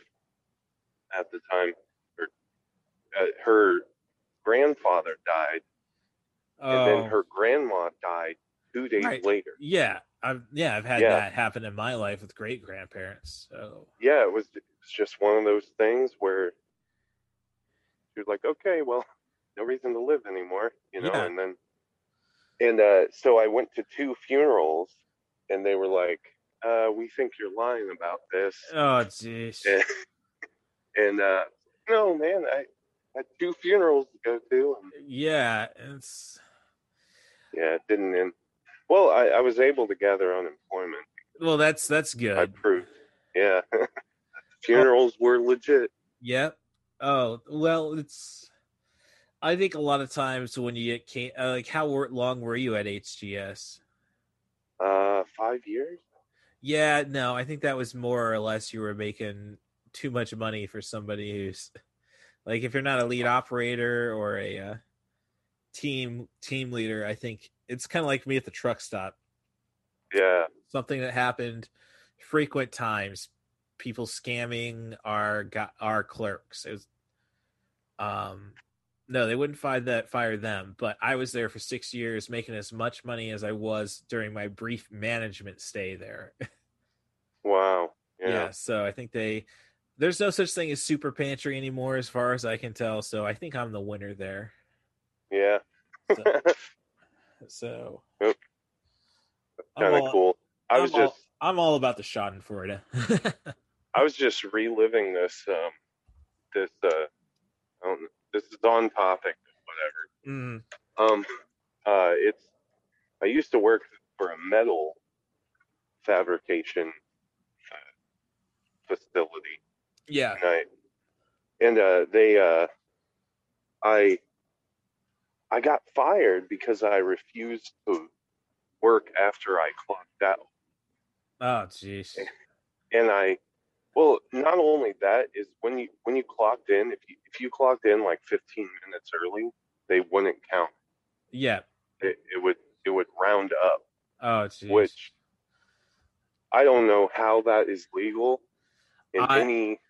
at the time, her, uh, her grandfather died, and oh, then her grandma died two days Right. later. yeah, I've yeah, I've had Yeah. that happen in my life with great grandparents. So Yeah, it was, it was just one of those things where she was like, "Okay, well, no reason to live anymore," you know. Yeah. And then, and uh, so I went to two funerals, and they were like, uh, "We think you're lying about this." oh jeez. and, and uh, no, man, I had two funerals to go to, and Yeah, it's yeah, it didn't end. Well, I, I was able to gather unemployment. well that's that's good. I proved, yeah, funerals were legit. Yep. Oh well, it's. I think a lot of times when you get can- uh, like how long were you at HGS? Uh, five years. Yeah, no, I think that was more or less you were making too much money for somebody who's like if you're not a lead operator or a uh, team team leader, I think it's kind of like me at the truck stop. Yeah, Something that happened frequent times. People scamming our got our clerks. It was, um, no, they wouldn't fire that fire them. But I was there for six years, making as much money as I was during my brief management stay there. wow. yeah. Yeah, so i think they there's no such thing as super pantry anymore as far as i can tell so i think i'm the winner there yeah. So- so Yep. Kind of cool. I was I'm all- just, i'm all about the schadenfreude I was just reliving this, um, this, uh, I don't know, this is on topic, whatever. mm, Um, uh, it's I used to work for a metal fabrication uh, facility, yeah and I and uh, they uh, I I got fired because I refused to work after I clocked out, oh jeez and I. Well, not only that is when you when you clocked in, if you if you clocked in like 15 minutes early, they wouldn't count. yeah It, it would it would round up. oh jeez which I don't know how that is legal in I- any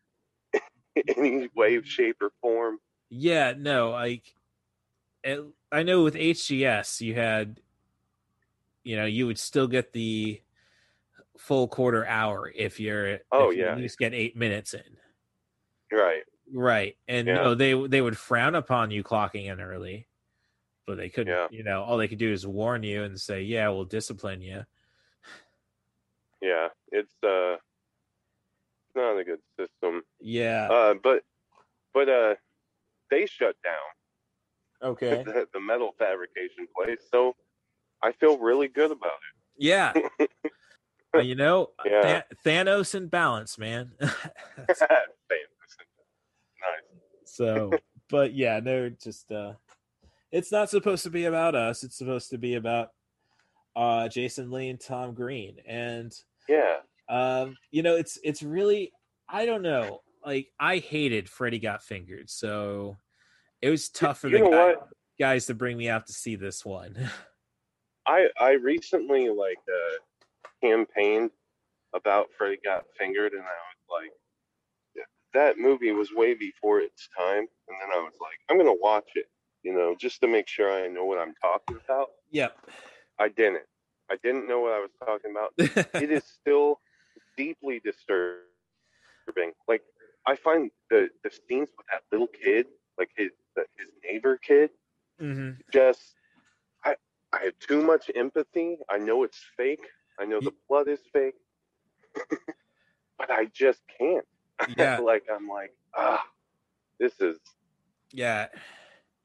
any way, shape, or form. yeah no like i know with hgs you had you know you would still get the full quarter hour if you're Oh, if you yeah. at least get eight minutes in Right. Right. And Yeah. no, they they would frown upon you clocking in early. But they couldn't, Yeah. you know, all they could do is warn you and say, "Yeah, we'll discipline you." Yeah. It's uh not a good system. Yeah. Uh but but uh they shut down okay. the, the metal fabrication place, so I feel really good about it. Yeah. Uh, you know, Yeah. Tha- Thanos and balance, man. Nice. so, but yeah, they're just uh it's not supposed to be about us. It's supposed to be about uh Jason Lee and Tom Green. And Yeah. Um, you know, it's it's really I don't know. Like I hated Freddy Got Fingered, so it was tough for You the guy, guys to bring me out to see this one. I I recently like uh, campaigned about Freddy Got Fingered, and I was like, that movie was way before its time. And then I was like, I'm gonna watch it, you know, just to make sure I know what I'm talking about. yep. I didn't. I didn't know what I was talking about. it is still deeply disturbing. Like I find the the scenes with that little kid, like his the, his neighbor kid, hmm just I I have too much empathy. I know it's fake. I know the blood is fake, but I just can't. Yeah. like I'm like ah, this is Yeah.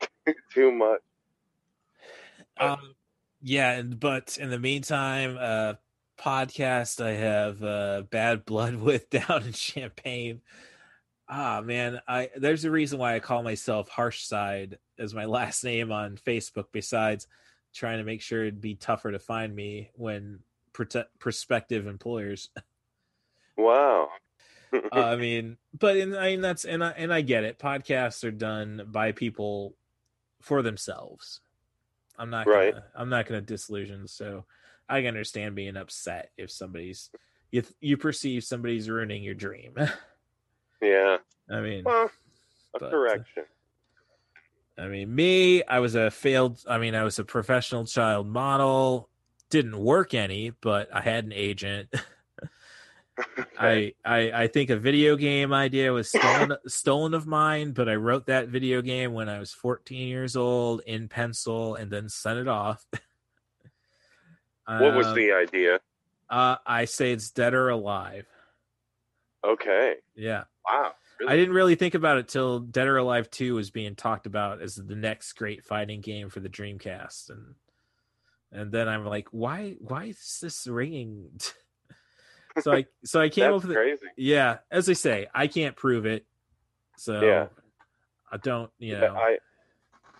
too much. Um yeah, but in the meantime, uh podcast I have uh Bad Blood with down in Champaign. Ah man, I there's a reason why I call myself Harsh Side as my last name on Facebook besides trying to make sure it'd be tougher to find me when prote- prospective employers Wow. Uh, I mean, but in, I mean that's and I and I get it. Podcasts are done by people for themselves. I'm not Right. gonna, I'm not going to disillusion. So I can understand being upset if somebody's you you perceive somebody's ruining your dream. Yeah. I mean, Well, a But- uh, correction. I mean, me, I was a failed. I mean, I was a professional child model. Didn't work any, but I had an agent. I, I I think a video game idea was stolen stolen of mine, but I wrote that video game when I was 14 years old in pencil and then sent it off. What was Um, the idea? Uh, I say it's dead or alive. Okay. Yeah. Wow. Really? I didn't really think about it till Dead or Alive 2 was being talked about as the next great fighting game for the Dreamcast and and then I'm like, why why is this ringing? so I so I came up with it. crazy. Yeah, as I say, I can't prove it. So Yeah. I don't, you Yeah, know. I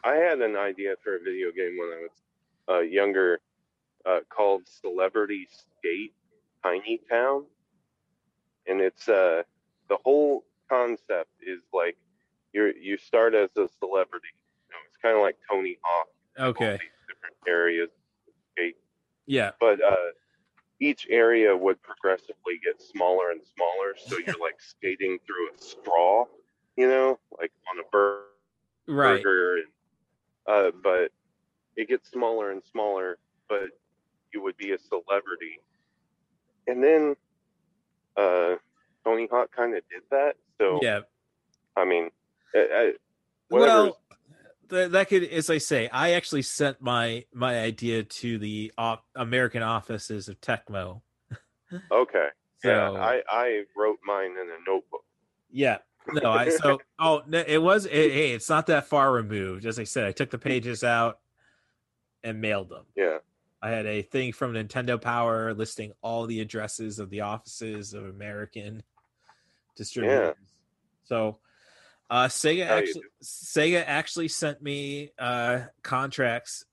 I had an idea for a video game when I was uh, younger uh, called Celebrity Skate Tiny Town, and it's uh the whole concept is like you you start as a celebrity. You know, it's kind of like Tony Hawk, okay. different areas skate, Yeah. but uh, each area would progressively get smaller and smaller. So you're like skating through a straw, you know, like on a bird Right. burger and uh but it gets smaller and smaller but you would be a celebrity and then uh tony hawk kind of did that so Yeah. i mean I, I, whatever Well, th- that could, as I say, I actually sent my my idea to the op- American offices of Tecmo. okay yeah So- i i wrote mine in a notebook Yeah. No, I so oh no, it was it, hey, it's not that far removed. As I said, I took the mm-hmm. pages out and mailed them. yeah I had a thing from Nintendo Power listing all the addresses of the offices of American distributors. yeah. So uh Sega How actually Sega actually sent me uh contracts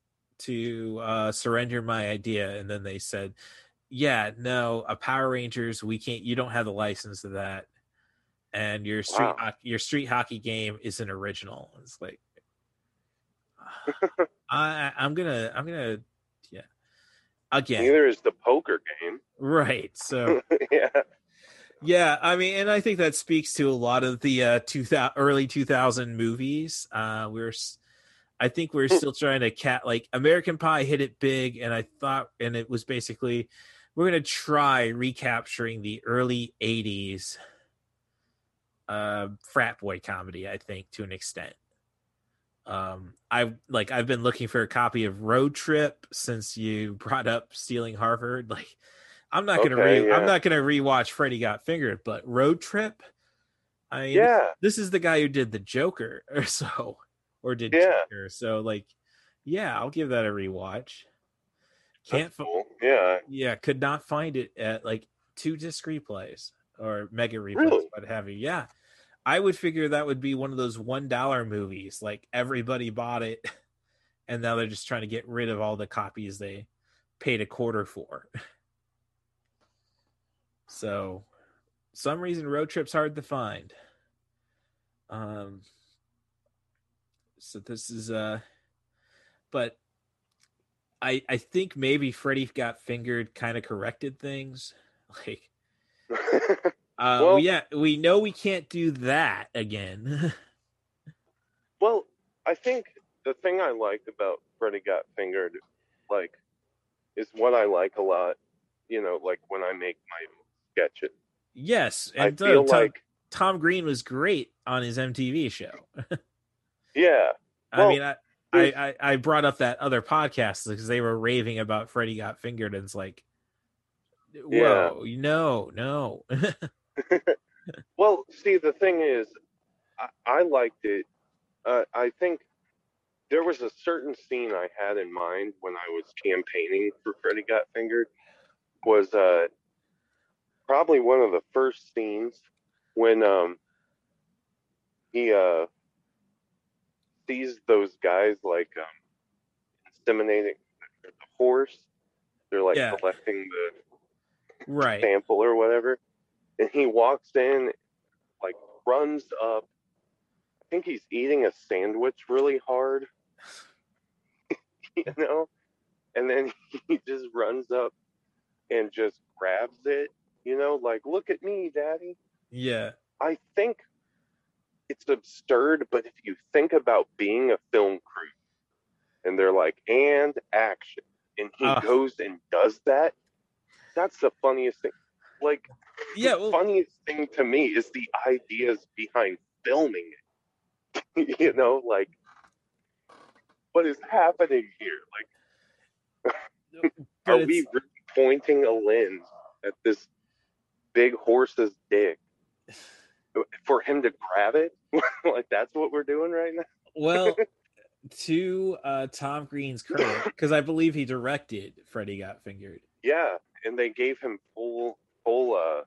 to uh surrender my idea and then they said, "Yeah, no, a Power Rangers, we can't you don't have the license to that." And your street Wow. hoc- your street hockey game is an original. It's like I I'm gonna I'm gonna yeah. Again. neither is the poker game Right. So yeah yeah, I mean, and I think that speaks to a lot of the uh, 2000 early 2000 movies. Uh, we're, I think we're still trying to cat like American Pie hit it big, and I thought, and it was basically we're gonna try recapturing the early 80s uh, frat boy comedy. I think to an extent. Um, I like I've been looking for a copy of Road Trip since you brought up stealing Harvard. Like, I'm not gonna Okay, re I'm not gonna rewatch Freddy Got Fingered, but Road Trip. I mean, yeah this is the guy who did the Joker, or so, or did Yeah. Joker. So, like, yeah, I'll give that a rewatch. Can't, That's fi- cool. yeah yeah, could not find it at like two disc replays or mega replays, Really? what have you. Yeah, I would figure that would be one of those one dollar movies. Like everybody bought it, and now they're just trying to get rid of all the copies they paid a quarter for. so, some reason road trip's hard to find. Um. So this is uh, but I I think maybe Freddy got fingered kind of corrected things. Like uh Well- yeah, we know we can't do that again. Well, I think the thing I liked about Freddy Got Fingered, like, is what I like a lot. You know, like when I make my sketches. yes, I and uh, feel Tom, like, Tom Green was great on his MTV show. yeah, I mean, I, I I I brought up that other podcast because they were raving about Freddy got fingered, and it's like, Yeah. whoa, no, no. Well, see, the thing is, I, I liked it. Uh, I think there was a certain scene I had in mind when I was campaigning for Freddy Got Fingered. Was uh, probably one of the first scenes when um, he uh, sees those guys like um, inseminating the horse. They're like Yeah. collecting the right. sample or whatever. And he walks in, like runs up. I think he's eating a sandwich really hard. you know, and then he just runs up and just grabs it, you know, like look at me, daddy. Yeah. I think it's absurd, but if you think about being a film crew and they're like, and action, and he Ah. goes and does that, that's the funniest thing. Like, Yeah, the well- funniest thing to me is the ideas behind filming it. you know, like, what is happening here? Like, are we really pointing a lens at this big horse's dick for him to grab it? like that's what we're doing right now. well to uh tom green's credit because i believe he directed freddy got fingered Yeah, and they gave him full full uh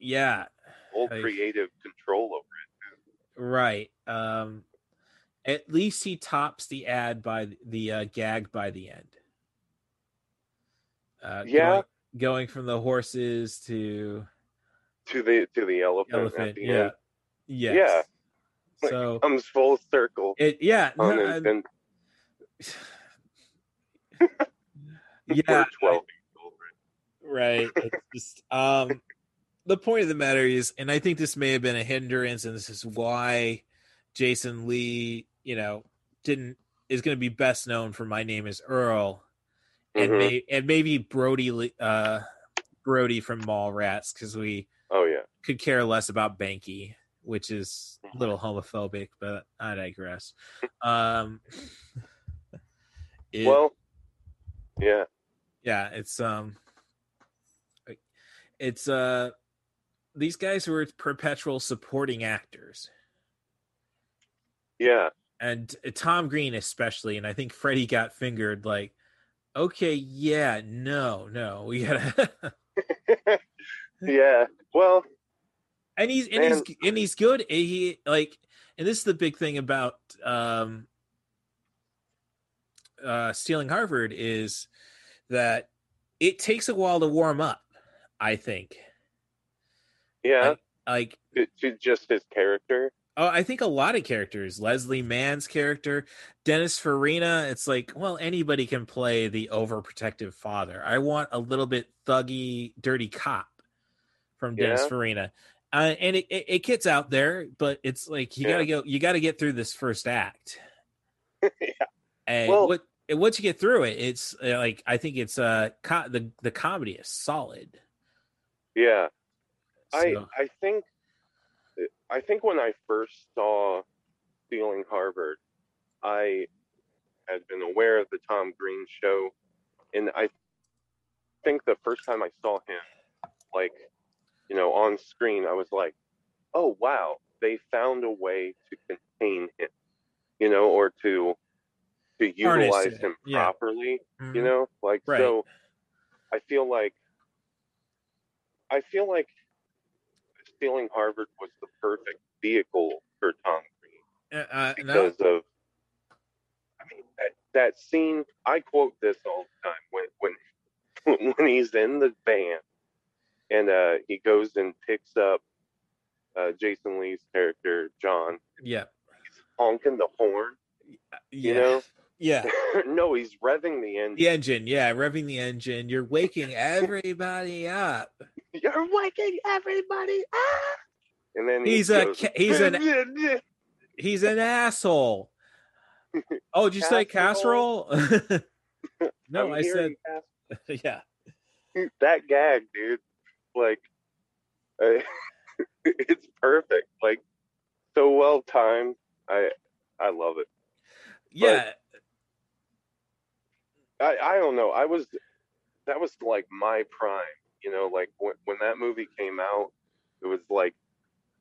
yeah full Like- creative control over it, right um at least he tops the ad by the uh, gag by the end uh Yeah. going, going from the horses to to the to the elephant. elephant the yeah end. yes. Yeah. Like, so comes full circle. it yeah no, and, yeah twelve. right it's just um the point of the matter is and i think this may have been a hindrance and this is why jason lee you know didn't is going to be best known for my name is earl and Mhm. may, and maybe brodie uh brodie from mallrats because we Oh yeah. could care less about banky which is a little homophobic but i digress um it- well, yeah. yeah it's um it's uh these guys were perpetual supporting actors Yeah. and uh, tom green especially and i think freddie got fingered like okay yeah no no we gotta Yeah. Well, and he's and he's and he's good and he like and this is the big thing about um uh stealing harvard is that it takes a while to warm up i think yeah. like to just his character. Oh, I think a lot of characters. Leslie Mann's character, Dennis Farina. It's like, well, anybody can play the overprotective father. I want a little bit thuggy, dirty cop from Dennis Yeah. Farina, uh, and it, it, it gets out there, but it's like you gotta go. You gotta get through this first act. And Well- what once you get through it, it's uh, like I think it's uh co- the the comedy is solid. Yeah. I I think I think when I first saw Stealing Harvard, I had been aware of the Tom Green show, and I think the first time I saw him, like you know, on screen, I was like, "Oh wow, they found a way to contain him," you know, or to to utilize him yeah. properly, you Mhm. know, like Right. so. I feel like I feel like stealing Harvard was the perfect vehicle for Tom Green Uh, uh, no, because of I mean that, that scene I quote this all the time when when when he's in the van and uh he goes and picks up uh Jason Lee's character John yeah, he's honking the horn yeah, you know yeah. no he's revving the engine The engine, yeah, revving the engine. You're waking everybody up. you're waking everybody up and then he He's a goes, he's an- He's an asshole. Oh, did you say casserole? no, I'm I said yeah. that gag, dude. Like, uh, it's perfect. Like, so well timed. I I love it. Yeah, I I don't know. I was that was like my prime. You know, like when when that movie came out, it was like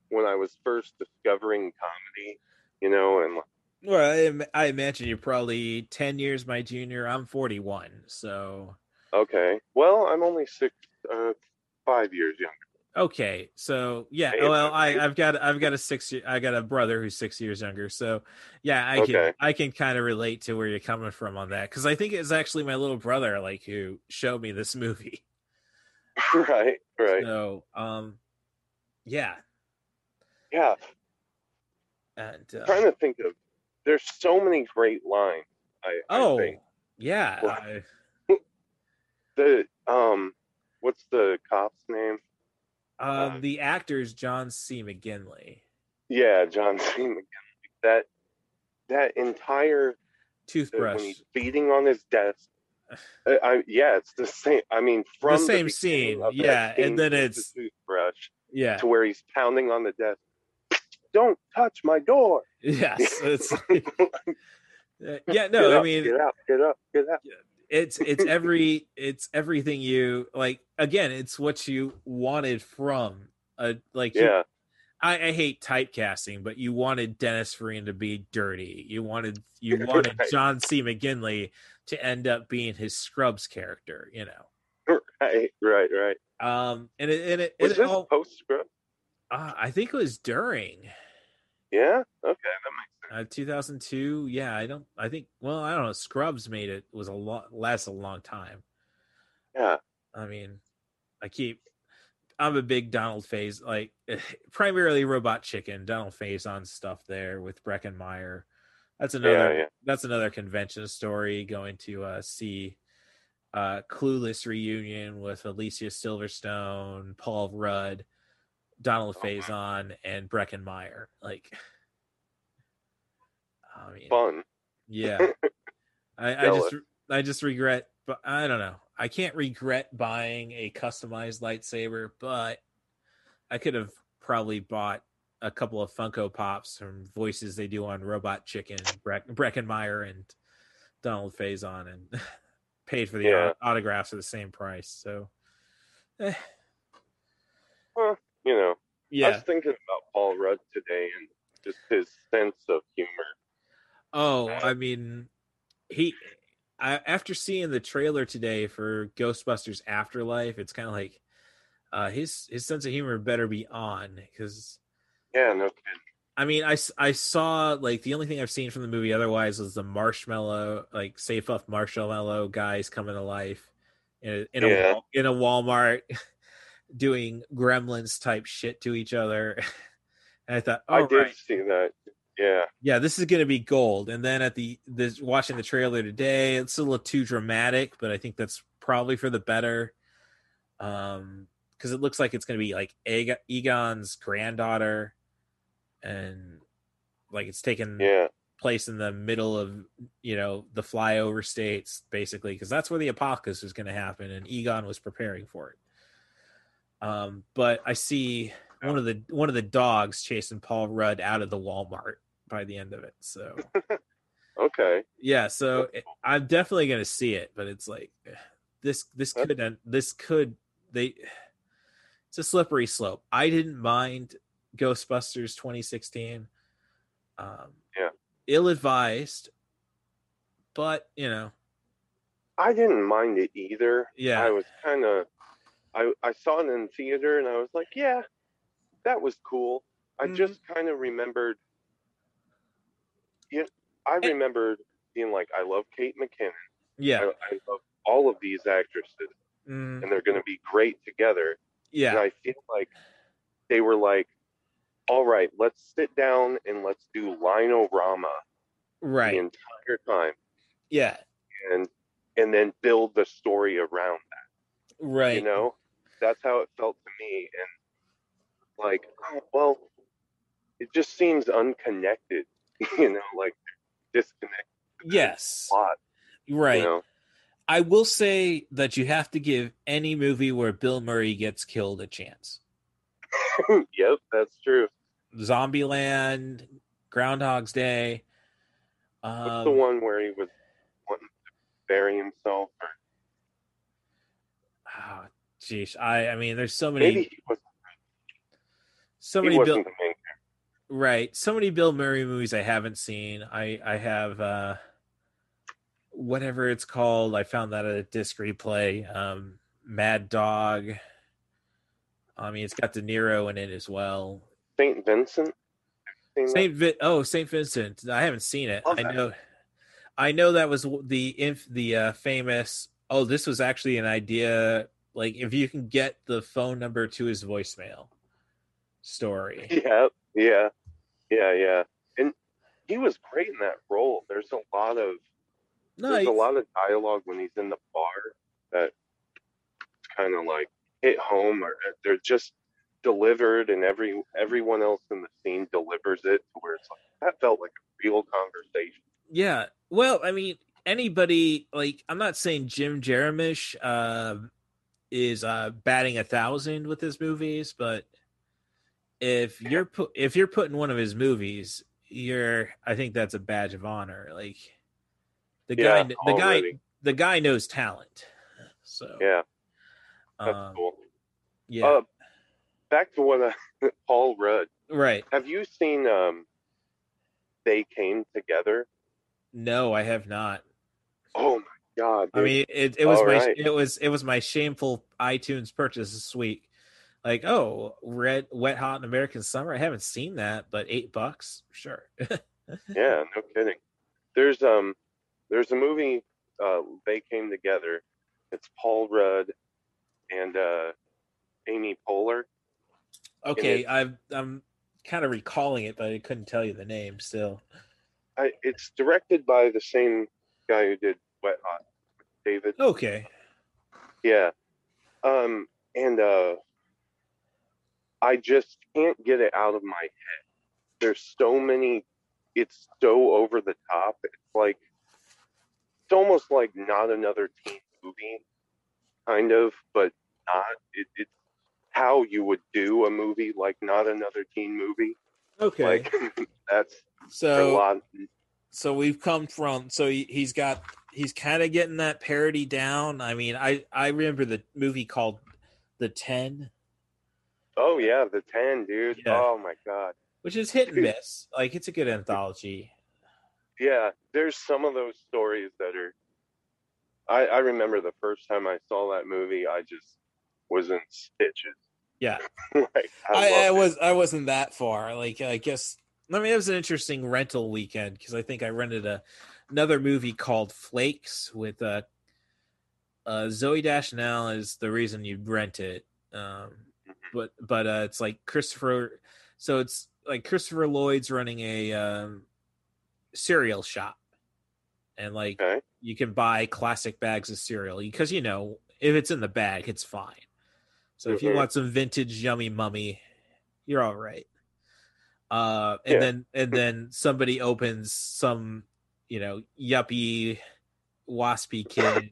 when I was first discovering comedy. You know, and well, I, I imagine you're probably ten years my junior. I'm 41, so okay, well, I'm only six, uh, five years younger. okay. So yeah, well, I, I've got I've got a six year I got a brother who's six years younger. So yeah, I can I can kind of relate to where you're coming from on that because I think it's actually my little brother like who showed me this movie. right, right. So um, yeah, Yeah, and uh, trying to think of. There's so many great lines. I, I Oh, think. Yeah. I- The um, what's the cop's name? um, the actor's John C. McGinley. Yeah, John C. McGinley. That that entire Toothbrush. when he's beating on his desk. I, I yeah, it's the same. I mean, from the same beginning scene. Yeah, and then with the it's toothbrush yeah, to where he's pounding on the desk. Don't touch my door. yes. It's Uh, yeah, no, I mean get up, get up, get up. It's it's every it's everything you like again, it's what you wanted from a like you- Yeah, I, I hate typecasting, but you wanted Dennis Farina to be dirty. You wanted you wanted Right. John C. McGinley to end up being his Scrubs character, you know. right, right, right. Um, and it and it, Was it this all, post script? uh, I think it was during Yeah. Okay, that makes uh, 2002. Yeah, I don't. I think. Well, I don't know. Scrubs made it was a lot last a long time. Yeah. I mean, I keep. I'm a big Donald Faison, like primarily Robot Chicken. Donald Faison stuff there with Breckin Meyer. That's another. yeah. That's another convention story. Going to uh, see uh, Clueless reunion with Alicia Silverstone, Paul Rudd, Donald Oh, Faison, and Breckin Meyer. Like, I mean, fun. yeah. I, I just I just regret but I don't know. I can't regret buying a customized lightsaber, but I could have probably bought a couple of Funko Pops from voices they do on Robot Chicken, Breck, Breckin Meyer and Donald Faison and paid for the Yeah. au- autographs at the same price. So eh, Well, you know, yeah. I was thinking about Paul Rudd today and just his sense of humor. Oh, I mean, he. I, after seeing the trailer today for Ghostbusters Afterlife, it's kind of like uh, his his sense of humor better be on because Yeah, no kidding. I mean I, I saw like the only thing I've seen from the movie otherwise was the marshmallow like Stay Puft marshmallow guys coming to life in a, in a Yeah. Wal- in a Walmart doing gremlins type shit to each other, and I thought, I oh did right, see that. Yeah, yeah, this is going to be gold. And then at the this watching the trailer today, it's a little too dramatic, but I think that's probably for the better. Um, because it looks like it's going to be like Eg- Egon's granddaughter, and like it's taken yeah, place in the middle of you know the flyover states, basically, because that's where the apocalypse was going to happen, and Egon was preparing for it. Um, but I see one of the one of the dogs chasing Paul Rudd out of the Walmart by the end of it. So okay. yeah, so it- I'm definitely gonna see it, but it's like this this could end this could they it's a slippery slope. I didn't mind Ghostbusters 2016. Um Yeah. ill advised, but you know, I didn't mind it either. Yeah. I was kind of, I I saw it in theater and I was like, yeah, that was cool. I Mhm. just kind of remembered. I Eh. remembered being like, I love Kate McKinnon. yeah. I, I love all of these actresses, mm, and they're going to be great together. And yeah. I feel like they were like, all right, let's sit down and let's do linorama right the entire time, Yeah. and and then build the story around that. Right. you know that's how it felt to me and like oh, well it just seems unconnected you know like disconnected Yes. plot Right. you know I will say that you have to give any movie where Bill Murray gets killed a chance. yep that's true Zombieland, Groundhog's Day. what's Um, the one where he was wanting to bury himself or oh, geez, I I mean, there's so many, maybe he was so he many Bill, wasn't the main character right? So many Bill Murray movies I haven't seen. I I have uh, whatever it's called. I found that at a disc replay. Um, Mad Dog. I mean, it's got De Niro in it as well. saint vincent Saint Vi- oh Saint Vincent. I haven't seen it. Love I that. know. I know that was the inf- the uh, famous. Oh, this was actually an idea. Like if you can get the phone number to his voicemail story. yeah yeah yeah yeah and he was great in that role there's a lot of No, there's a lot of dialogue when he's in the bar that kind of like hit home, or uh, they're just delivered, and every everyone else in the scene delivers it to where it's like that felt like a real conversation. Yeah. Well, I mean, anybody like I'm not saying Jim Jarmusch uh, is uh, batting a thousand with his movies, but if you're put if you're putting one of his movies, you're I think that's a badge of honor. Like the Yeah, guy, the guy, the guy knows talent. So Yeah, that's um, cool. yeah, Uh, back to what uh, Paul Rudd. right. Have you seen? um They came together. No, I have not. Oh my god! I mean, it, it was All my right. it was it was my shameful iTunes purchase this week. Like, oh, red wet hot in American summer. I haven't seen that, but eight bucks, sure. Yeah, no kidding. There's um there's a movie uh they came together. It's Paul Rudd and uh Amy Poehler. okay, I've I'm kind of recalling it, but I couldn't tell you the name still. I, it's directed by the same guy who did Wet Hot, David. Okay, Yeah. Um and uh I just can't get it out of my head. There's so many it's so over the top. It's like it's almost like not another teen movie kind of, but not it, it's how you would do a movie like not another teen movie. okay. Like that's a so lot so we've come from so he, he's got he's kind of getting that parody down. I mean, I I remember the movie called The Ten. Oh yeah, the ten, dude. Yeah. Oh my god. which is hit and miss. Like it's a good anthology. Yeah, there's some of those stories that are. I, I remember the first time I saw that movie, I just was in stitches. Yeah, like I, I it. was I wasn't that far. Like I guess I mean it was an interesting rental weekend because I think I rented a another movie called Flakes with uh, uh Zooey Deschanel is the reason you rent it. Um, but but uh, it's like Christopher. So it's like Christopher Lloyd's running a um, cereal shop, and like Okay. you can buy classic bags of cereal because you know if it's in the bag, it's fine. So if you Mhm. want some vintage yummy mummy, you're all right. Uh, and Yeah. then and then somebody opens some, you know, yuppie, waspy kid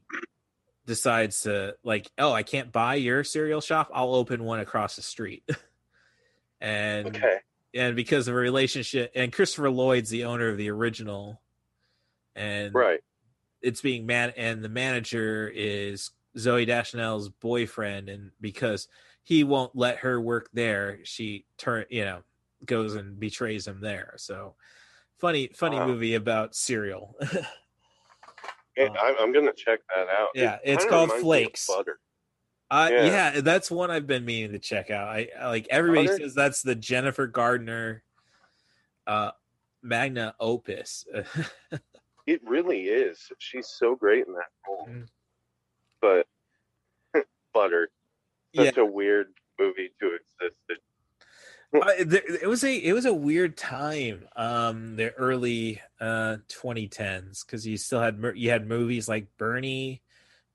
decides to like, oh, I can't buy your cereal shop. I'll open one across the street. and Okay. and because of a relationship, and Christopher Lloyd's the owner of the original, and Right. it's being man and the manager is Zooey Deschanel's boyfriend, and because he won't let her work there, she turn you know goes and betrays him there. So funny, funny Wow. movie about cereal. Yeah, I'm, I'm gonna check that out. Yeah, It it's called reminds me of Flakes. Butter. Uh, yeah. Yeah. that's one I've been meaning to check out. I I- like everybody Butter? says that's the Jennifer Gardner uh magna opus. It really is. She's so great in that role. Mm. But Butter, yeah, such a weird movie to exist. in. Uh, it was a it was a weird time um the early uh 2010s because you still had you had movies like bernie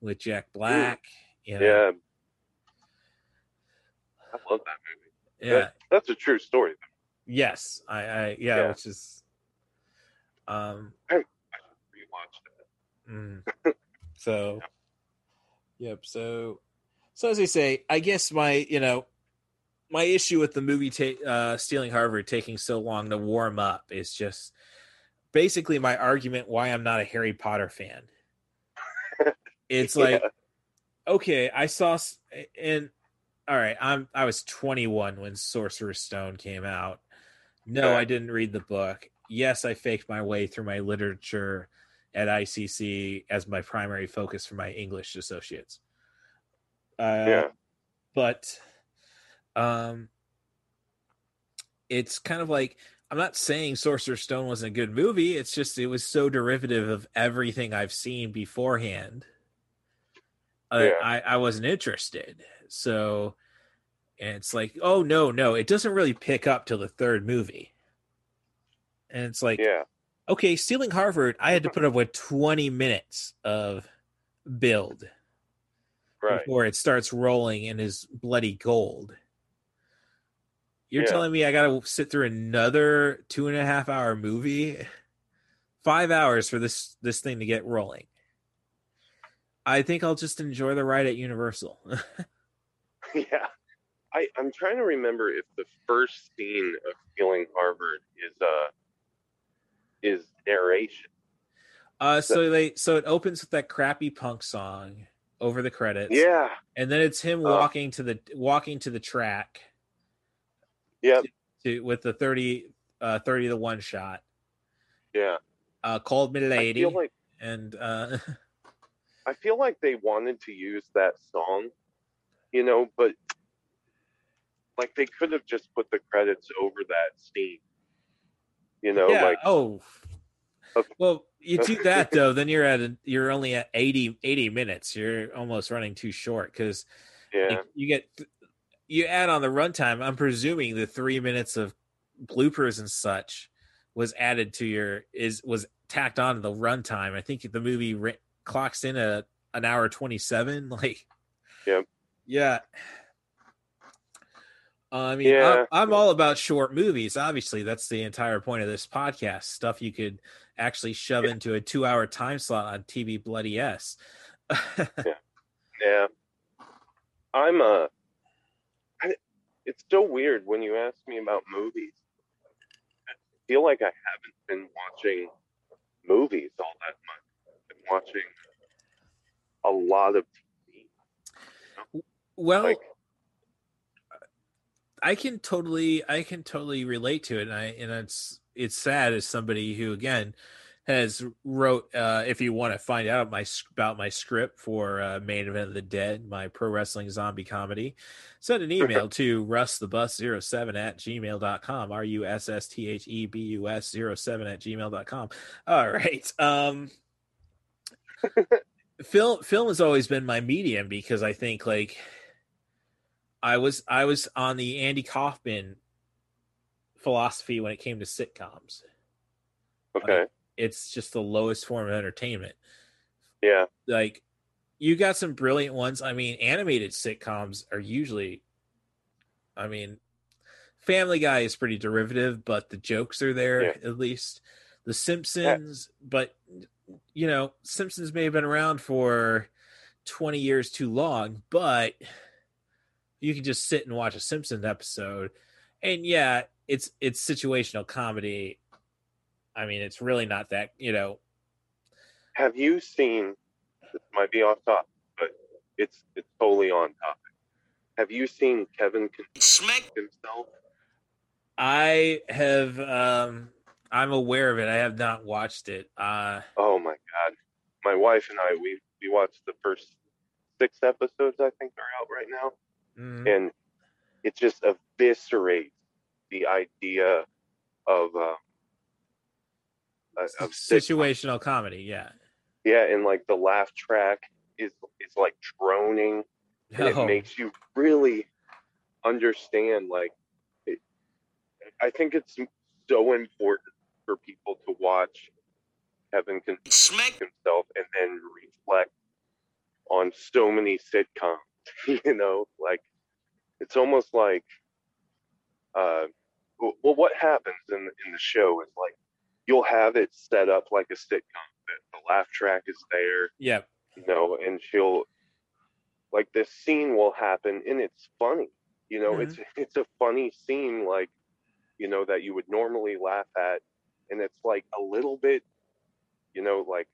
with jack black you know Yeah. I love that movie. yeah That- that's a true story. yes i i yeah, Yeah. which is um Rewatch that. mm. so yep so so as i say i guess my you know my issue with the movie ta- uh stealing harvard taking so long to warm up is just basically my argument why i'm not a harry potter fan it's like Yeah. okay i saw and all right i'm i was 21 when sorcerer's stone came out no Okay. i didn't read the book yes i faked my way through my literature at icc as my primary focus for my english associates uh, Yeah. but um it's kind of like i'm not saying sorcerer's stone wasn't a good movie it's just it was so derivative of everything i've seen beforehand uh, Yeah. I, I wasn't interested so and it's like oh no no it doesn't really pick up till the third movie and it's like Yeah. Okay, stealing Harvard, I had to put up with 20 minutes of build Right. before it starts rolling and is bloody gold. You're Yeah. telling me I got to sit through another two and a half hour movie, five hours for this this thing to get rolling. I think I'll just enjoy the ride at Universal. yeah. I, I'm trying to remember if the first scene of Stealing Harvard is uh is narration. uh, so they so it opens with that crappy punk song over the credits. Yeah. and then it's him Uh. walking to the walking to the track. Yep. To, with the 30 uh 30 to 1 shot. Yeah. Uh called me I lady feel like and uh I feel like they wanted to use that song, you know, but like they could have just put the credits over that scene. You know, yeah, like oh Okay. well you do that though then you're at a, you're only at 80 80 minutes you're almost running too short because yeah. you get you add on the runtime i'm presuming the three minutes of bloopers and such was added to your is was tacked on to the runtime i think the movie ri- clocks in a an hour 27 like Yep. yeah Uh, I mean, Yeah. I'm, I'm all about short movies. Obviously, that's the entire point of this podcast. Stuff you could actually shove into a two-hour time slot on TV Bloody S. Yeah. I'm uh I, it's so weird when you ask me about movies. I feel like I haven't been watching movies all that much. I've been watching a lot of TV. well, Like I can totally I can totally relate to it and I and it's it's sad as somebody who again has wrote uh if you want to find out my about my script for uh main event of the dead my pro wrestling zombie comedy send an email to russthebus07 at gmail.com r-u-s-s-t-h-e-b-u-s 07 at gmail.com all right um film film has always been my medium because i think like I was I was on the Andy Kaufman philosophy when it came to sitcoms. okay. It's just the lowest form of entertainment. Yeah. Like you got some brilliant ones. I mean, animated sitcoms are usually I mean, Family Guy is pretty derivative, but the jokes are there Yeah. at least. The Simpsons, but you know, Simpsons may have been around for 20 years too long, but you can just sit and watch a Simpsons episode. And yeah, it's it's situational comedy. I mean, it's really not that, you know, Have you seen this might be off topic, but it's it's totally on topic. Have you seen Kevin can Smack himself? I have um I'm aware of it. I have not watched it. Uh Oh my god. My wife and I we we watched the first six episodes I think are out right now. mhm. and it just eviscerates the idea of uh, of sitcom. situational comedy, yeah. yeah, and like the laugh track is is like droning, and it makes you really understand. Like, it, I think it's so important for people to watch Kevin can Smack himself and then reflect on so many sitcoms. you know, like it's almost like uh well what happens in in the show is like you'll have it set up like a sitcom the laugh track is there, yeah. you know, and she'll like this scene will happen and it's funny. You know, it's it's a funny scene like you know that you would normally laugh at and it's like a little bit you know like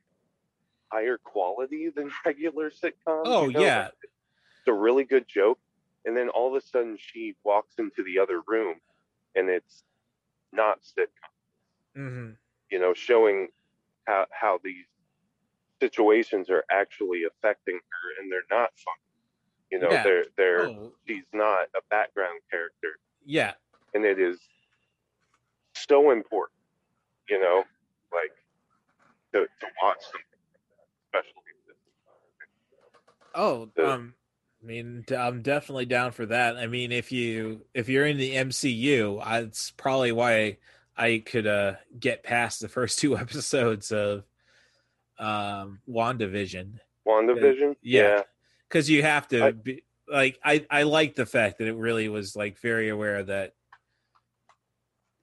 higher quality than regular sitcoms. Oh you know? yeah. Like, it's a really good joke and then all of a sudden she walks into the other room and it's not sitcom hmm you know showing how how these situations are actually affecting her and they're not funny you know Yeah. they're they're Oh, she's not a background character yeah. and it is so important you know like to, to watch something especially this. Oh, The- um, I mean, I'm definitely down for that. I mean, if you if you're in the MCU, I, it's probably why I could uh get past the first two episodes of um WandaVision. WandaVision. Yeah. Because you have to I- be like I I like the fact that it really was like very aware that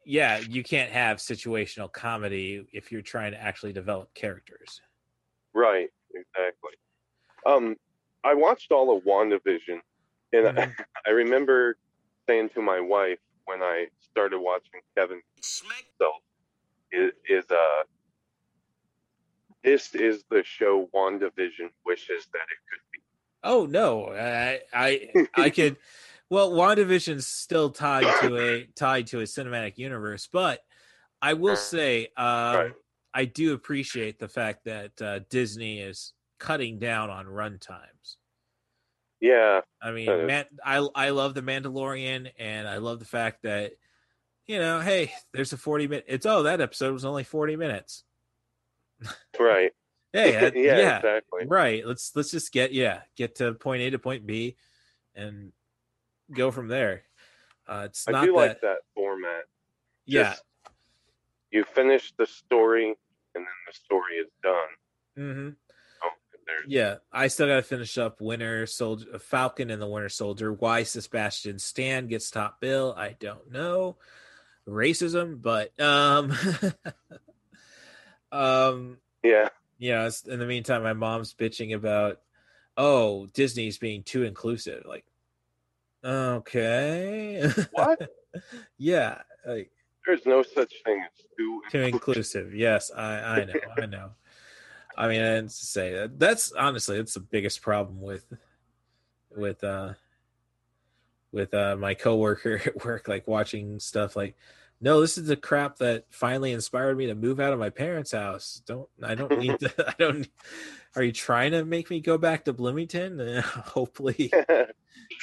yeah, you can't have situational comedy if you're trying to actually develop characters. Right. Exactly. Um, I watched all of WandaVision, and I, Mhm. I remember saying to my wife when I started watching Kevin so is, is uh this is the show WandaVision wishes that it could be. Oh no, I I I could. Well, WandaVision's still tied to a tied to a cinematic universe, but I will say um, Right. I do appreciate the fact that uh, Disney is cutting down on run times. Yeah, I mean, man, I I love the Mandalorian, and I love the fact that you know, hey, there's a forty minute. It's oh, that episode was only forty minutes. right. Hey, that- yeah, yeah, exactly. right. Let's let's just get yeah, get to point A to point B, and go from there. Uh, it's I not do that, like that format. yeah. Just- You finish the story, and then the story is done. hmm Oh, there's Yeah, I still got to finish up Winter Soldier, Falcon and the Winter Soldier. Why Sebastian Stan gets top bill, I don't know. Racism, but um, um, yeah, yeah. In the meantime, my mom's bitching about, oh, Disney's being too inclusive. Like, okay, what? yeah, like There's no such thing as too. too inclusive. Yes, I I know, I know. I mean, I didn't say that. That's honestly, that's the biggest problem with with uh with uh my coworker at work, like watching stuff like. No, this is the crap that finally inspired me to move out of my parents' house. Don't I don't need to I don't are you trying to make me go back to Bloomington? Uh, hopefully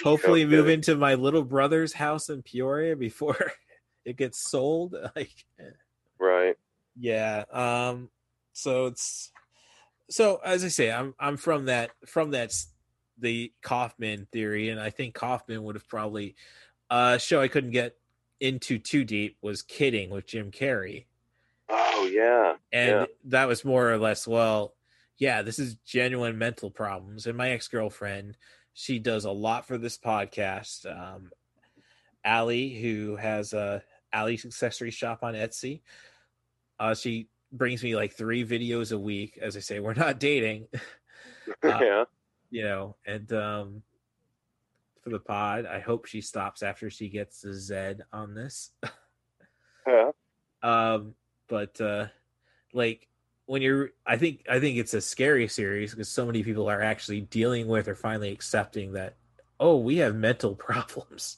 hopefully No move into my little brother's house in Peoria before it gets sold. Like right. yeah. Um so it's so as I say, I'm I'm from that from that the Kaufman theory, and I think Kaufman would have probably uh show I couldn't get into too deep was kidding with Jim Carrey. Oh yeah. And yeah. that was more or less, well, yeah, this is genuine mental problems. And my ex girlfriend, she does a lot for this podcast. Um, Allie, who has a Allie's accessory shop on Etsy, uh, she brings me like three videos a week. As I say, we're not dating, uh, yeah. you know, and um, for the pod, I hope she stops after she gets the Z on this. Yeah. um but uh like when you're i think i think it's a scary series because so many people are actually dealing with or finally accepting that oh we have mental problems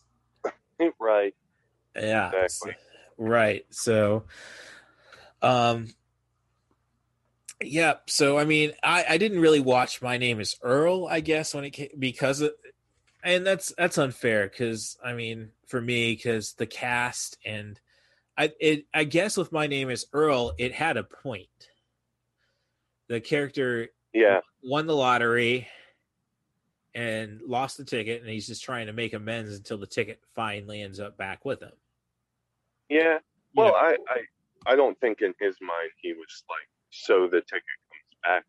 Right. yeah Exactly. so- right so um yeah so i mean i i didn't really watch my name is earl i guess when it came because of and that's that's unfair because i mean for me because the cast and i it i guess with my name is earl it had a point the character Yeah. won the lottery and lost the ticket and he's just trying to make amends until the ticket finally ends up back with him Yeah. You Well, know, I, I I don't think in his mind he was like, so the ticket comes back.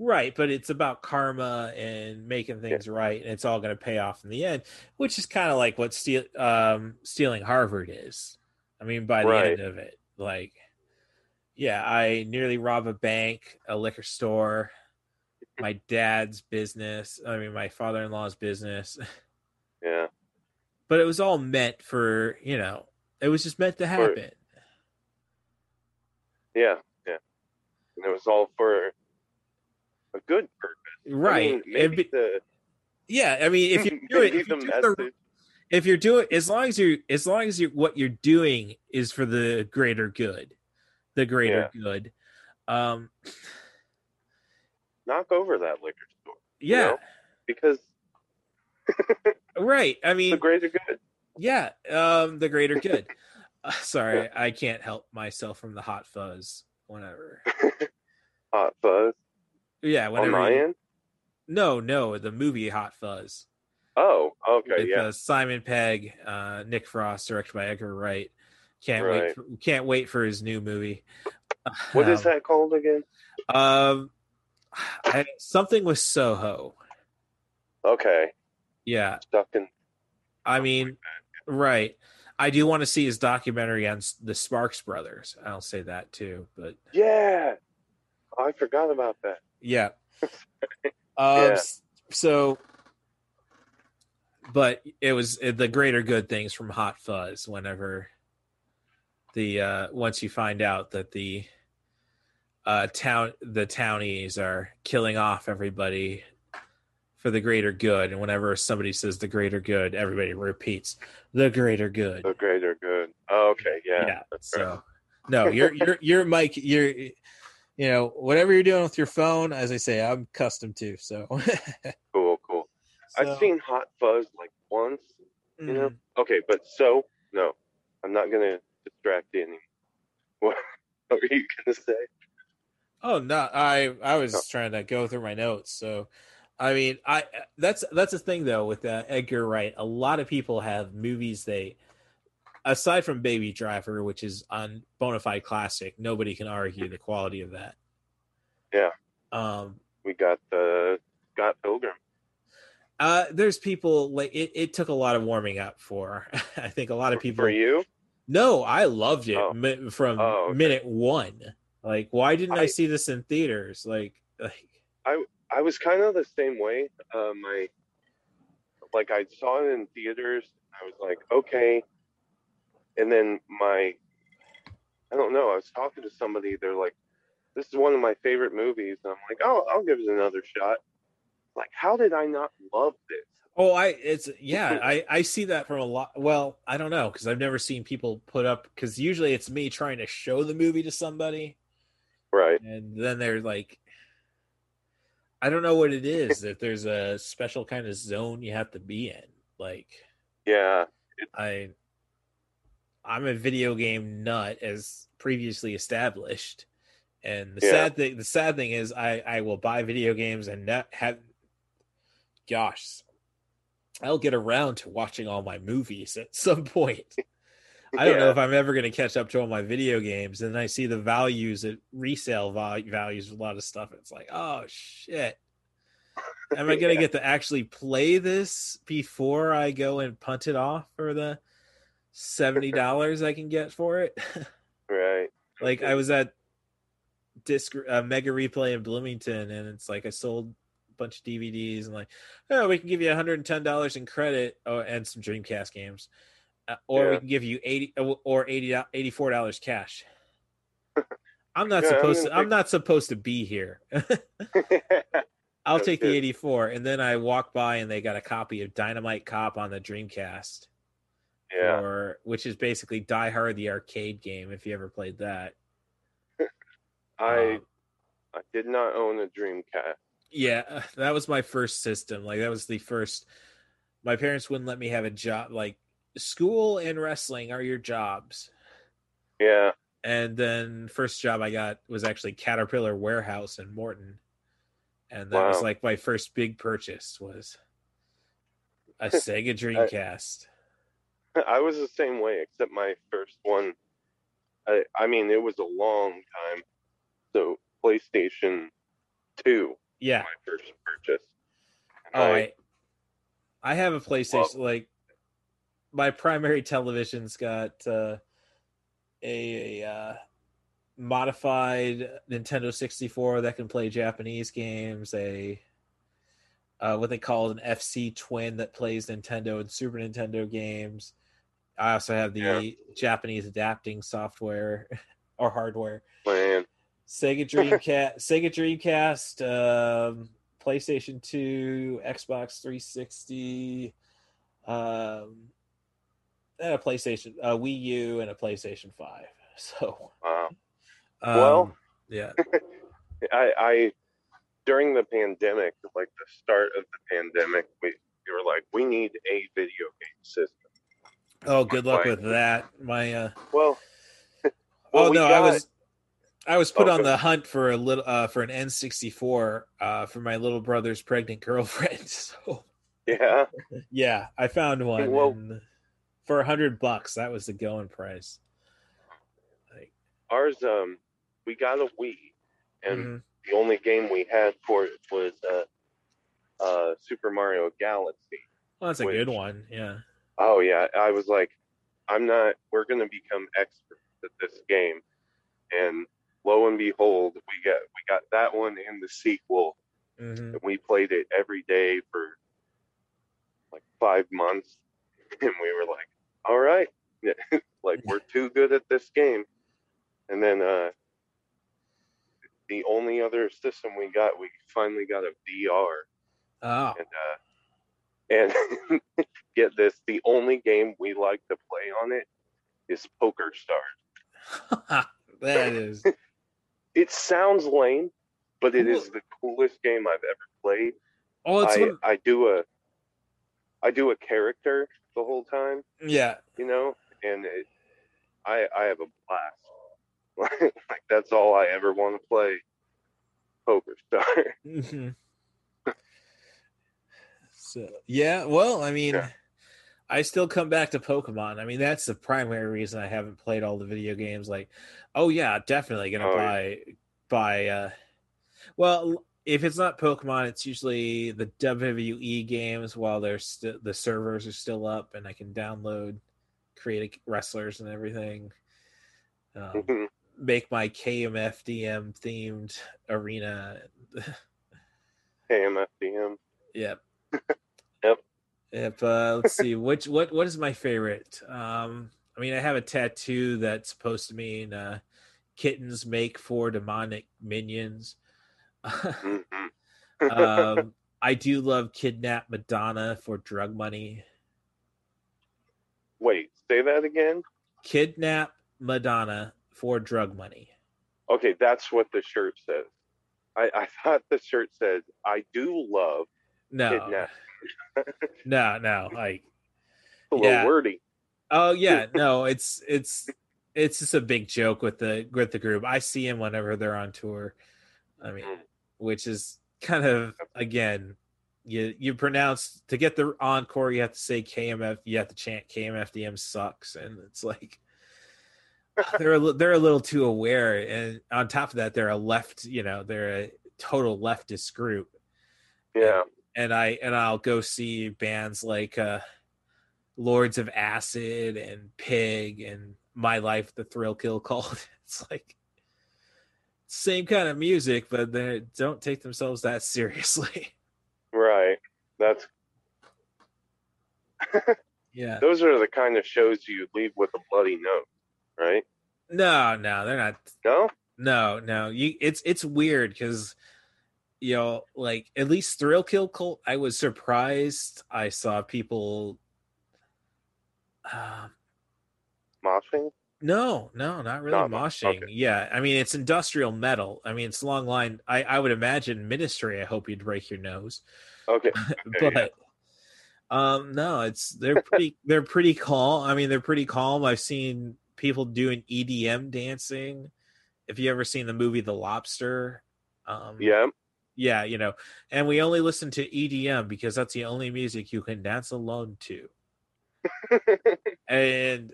Right, but it's about karma and making things right, and it's all going to pay off in the end, which is kind of like what steal, um, stealing Harvard is. I mean, by the Right. end of it, like, yeah, I nearly rob a bank, a liquor store, my dad's business. I mean, my father-in-law's business, Yeah. but it was all meant for you know, it was just meant to happen. Yeah. Yeah. And it was all for a good purpose. I Right? mean, maybe be- the yeah, I mean, if you do it, if you do the, if you're doing as long as you as long as you what you're doing is for the greater good the greater good um knock over that liquor store. you yeah know? Because right i mean the greater good. yeah um the greater good uh, sorry i can't help myself from the hot fuzz whenever Hot fuzz yeah on whenever my you- end. no no the movie hot fuzz Oh, okay, with yeah. uh, simon pegg uh nick frost directed by edgar wright Can't wait. For, can't wait for his new movie. What is Um, that called again? Um, I, something with Soho. Okay, Yeah, stuck in. I mean, right. I do want to see his documentary on the Sparks brothers. I'll say that too, but Yeah, oh, I forgot about that. yeah. Um, Yeah. So, but it was uh, the greater good things from Hot Fuzz. Whenever the uh once you find out that the uh town the townies are killing off everybody for the greater good, and whenever somebody says the greater good, everybody repeats the greater good. The greater good. Oh, okay, yeah. yeah. that's So right. no, you're you're you're Mike. You're you know whatever you're doing with your phone. As I say, I'm accustomed to. So, cool, cool. So- I've seen Hot Fuzz like once. You know. Mm. Okay, but so no, I'm not gonna distract you anymore. What, what were you gonna say? Oh no, I I was trying to go through my notes. So, I mean, I that's that's the thing though with uh, Edgar Wright. A lot of people have movies they, aside from Baby Driver, which is on bona fide classic. Nobody can argue the quality of that. Yeah, Um, we got the Scott Pilgrim. uh, there's people like it. It took a lot of warming up for. I think a lot of people. For you? No, I loved it Oh. mi- from Oh, okay. minute one. Like, why didn't I, I- see this in theaters? Like, like I I was kind of the same way. Uh, my like I saw it in theaters. I was like, okay, and then my I don't know. I was talking to somebody. They're like, this is one of my favorite movies. And I'm like, oh, I'll give it another shot. Like, how did I not love this? Oh, I it's yeah, I I see that from a lot. Well, I don't know because I've never seen people put up because usually it's me trying to show the movie to somebody, Right. and then they're like, I don't know what it is. that there's a special kind of zone you have to be in, like Yeah. I, I'm a video game nut as previously established, and the Yeah. sad thing, the sad thing is, I I will buy video games and not have, gosh, I'll get around to watching all my movies at some point. I don't know if I'm ever going to catch up to all my video games, and then I see the values at resale val- values of a lot of stuff. It's like, oh shit. Am I going to Yeah. get to actually play this before I go and punt it off for the seventy dollars I can get for it? Right. like I was at disc uh, mega replay in Bloomington, and it's like I sold a bunch of DVDs and like, oh, we can give you one hundred and ten dollars in credit, oh, and some Dreamcast games, uh, or we can give you eighty uh, or 80 four dollars cash. I'm not Yeah, supposed to. I'm not supposed to be here. I'll take the 84, and then I walk by and they got a copy of Dynamite Cop on the Dreamcast, yeah. or which is basically Die Hard the arcade game. If you ever played that, I Um, I did not own a Dreamcast. Yeah, that was my first system. Like that was the first. My parents wouldn't let me have a job. Like school and wrestling are your jobs. Yeah. And then first job I got was actually Caterpillar Warehouse in Morton, and that was like my first big purchase was a Sega Dreamcast. I was the same way, except my first one. I I mean, it was a long time. So PlayStation Two, yeah. my first purchase. Oh, I- I, I have a PlayStation. like my primary television's got uh, a, a uh, modified Nintendo 64 that can play Japanese games. A uh, what they call an FC Twin that plays Nintendo and Super Nintendo games. I also have the Yeah. Japanese adapting software or hardware. Man, Sega Dreamcast, Sega Dreamcast, um, PlayStation 2, Xbox 360, um, and a PlayStation, a Wii U, and a PlayStation 5. So, wow. um, Well- yeah, I, I during the pandemic, like the start of the pandemic, we, we were like, we need a video game system. oh, good luck Why? with that. My, uh, Well, oh well, we no, I was, I was put Oh, on the hunt for a little, uh, for an N64, uh, for my little brother's pregnant girlfriend. So, yeah. yeah, I found one Well- and for a hundred bucks. That was the going price. Like, ours um we got a Wii, and Mhm. the only game we had for it was uh, uh Super Mario Galaxy. Well, that's a good one. Yeah. Oh yeah, I was like, I'm not. We're gonna become experts at this game, and lo and behold, we got we got that one in the sequel, hmm and we played it every day for like five months, and we were like, all right, like we're too good at this game, and then uh, the only other system we got, we finally got a VR Oh. and uh, and get this, the only game we like to play on it is Poker Stars. that is. It sounds lame, but it is the coolest game I've ever played. Oh, I, one, I do a I do a character the whole time, yeah. you know, and it, I I have a blast. like that's all I ever want to play. Poker Star. hmm so yeah, well, I mean, Yeah. I still come back to Pokemon. I mean, that's the primary reason I haven't played all the video games. Like, oh yeah, definitely gonna Oh, yeah. buy buy. uh Well, if it's not Pokemon, it's usually the WWE games while they're still the servers are still up, and I can download, create wrestlers and everything. Um, make my KMFDM themed arena. KMFDM. Yep. Yep. Yep. Uh, let's see. Which what what is my favorite? Um, I mean, I have a tattoo that's supposed to mean uh, kittens make for demonic minions. Mhm. um, I do love kidnap Madonna for drug money. Wait, say that again. Kidnap Madonna for drug money. Okay, that's what the shirt says. I, I thought the shirt said, I do love No, kidnap. no, no. Like, A little Yeah. wordy. oh yeah, no. It's it's it's just a big joke with the with the group. I see them whenever they're on tour. I mean, Mm. Which is kind of again, you you pronounce to get the encore, you have to say KMF. You have to chant KMFDM sucks, and it's like they're a, they're a little too aware. And on top of that, they're a left. You know, they're a total leftist group. Yeah. and I and I'll go see bands like uh Lords of Acid and Pig and My Life the Thrill Kill Kult. It's like same kind of music, but they don't take themselves that seriously. Right. That's Yeah. those are the kind of shows you leave with a bloody note, right? No, no, they're not No? no, no. You it's it's weird because you know, like at least Thrill Kill Kult, I was surprised I saw people uh, Moshing? No, no, not really Not- moshing. okay. Yeah, I mean it's industrial metal. I mean it's long line. I I would imagine Ministry. I hope you'd break your nose, Okay. Okay, but um no, it's they're pretty they're pretty calm. I mean they're pretty calm. I've seen people doing EDM dancing. If you ever seen the movie The Lobster, um yeah. yeah, you know, and we only listen to EDM because that's the only music you can dance alone to. and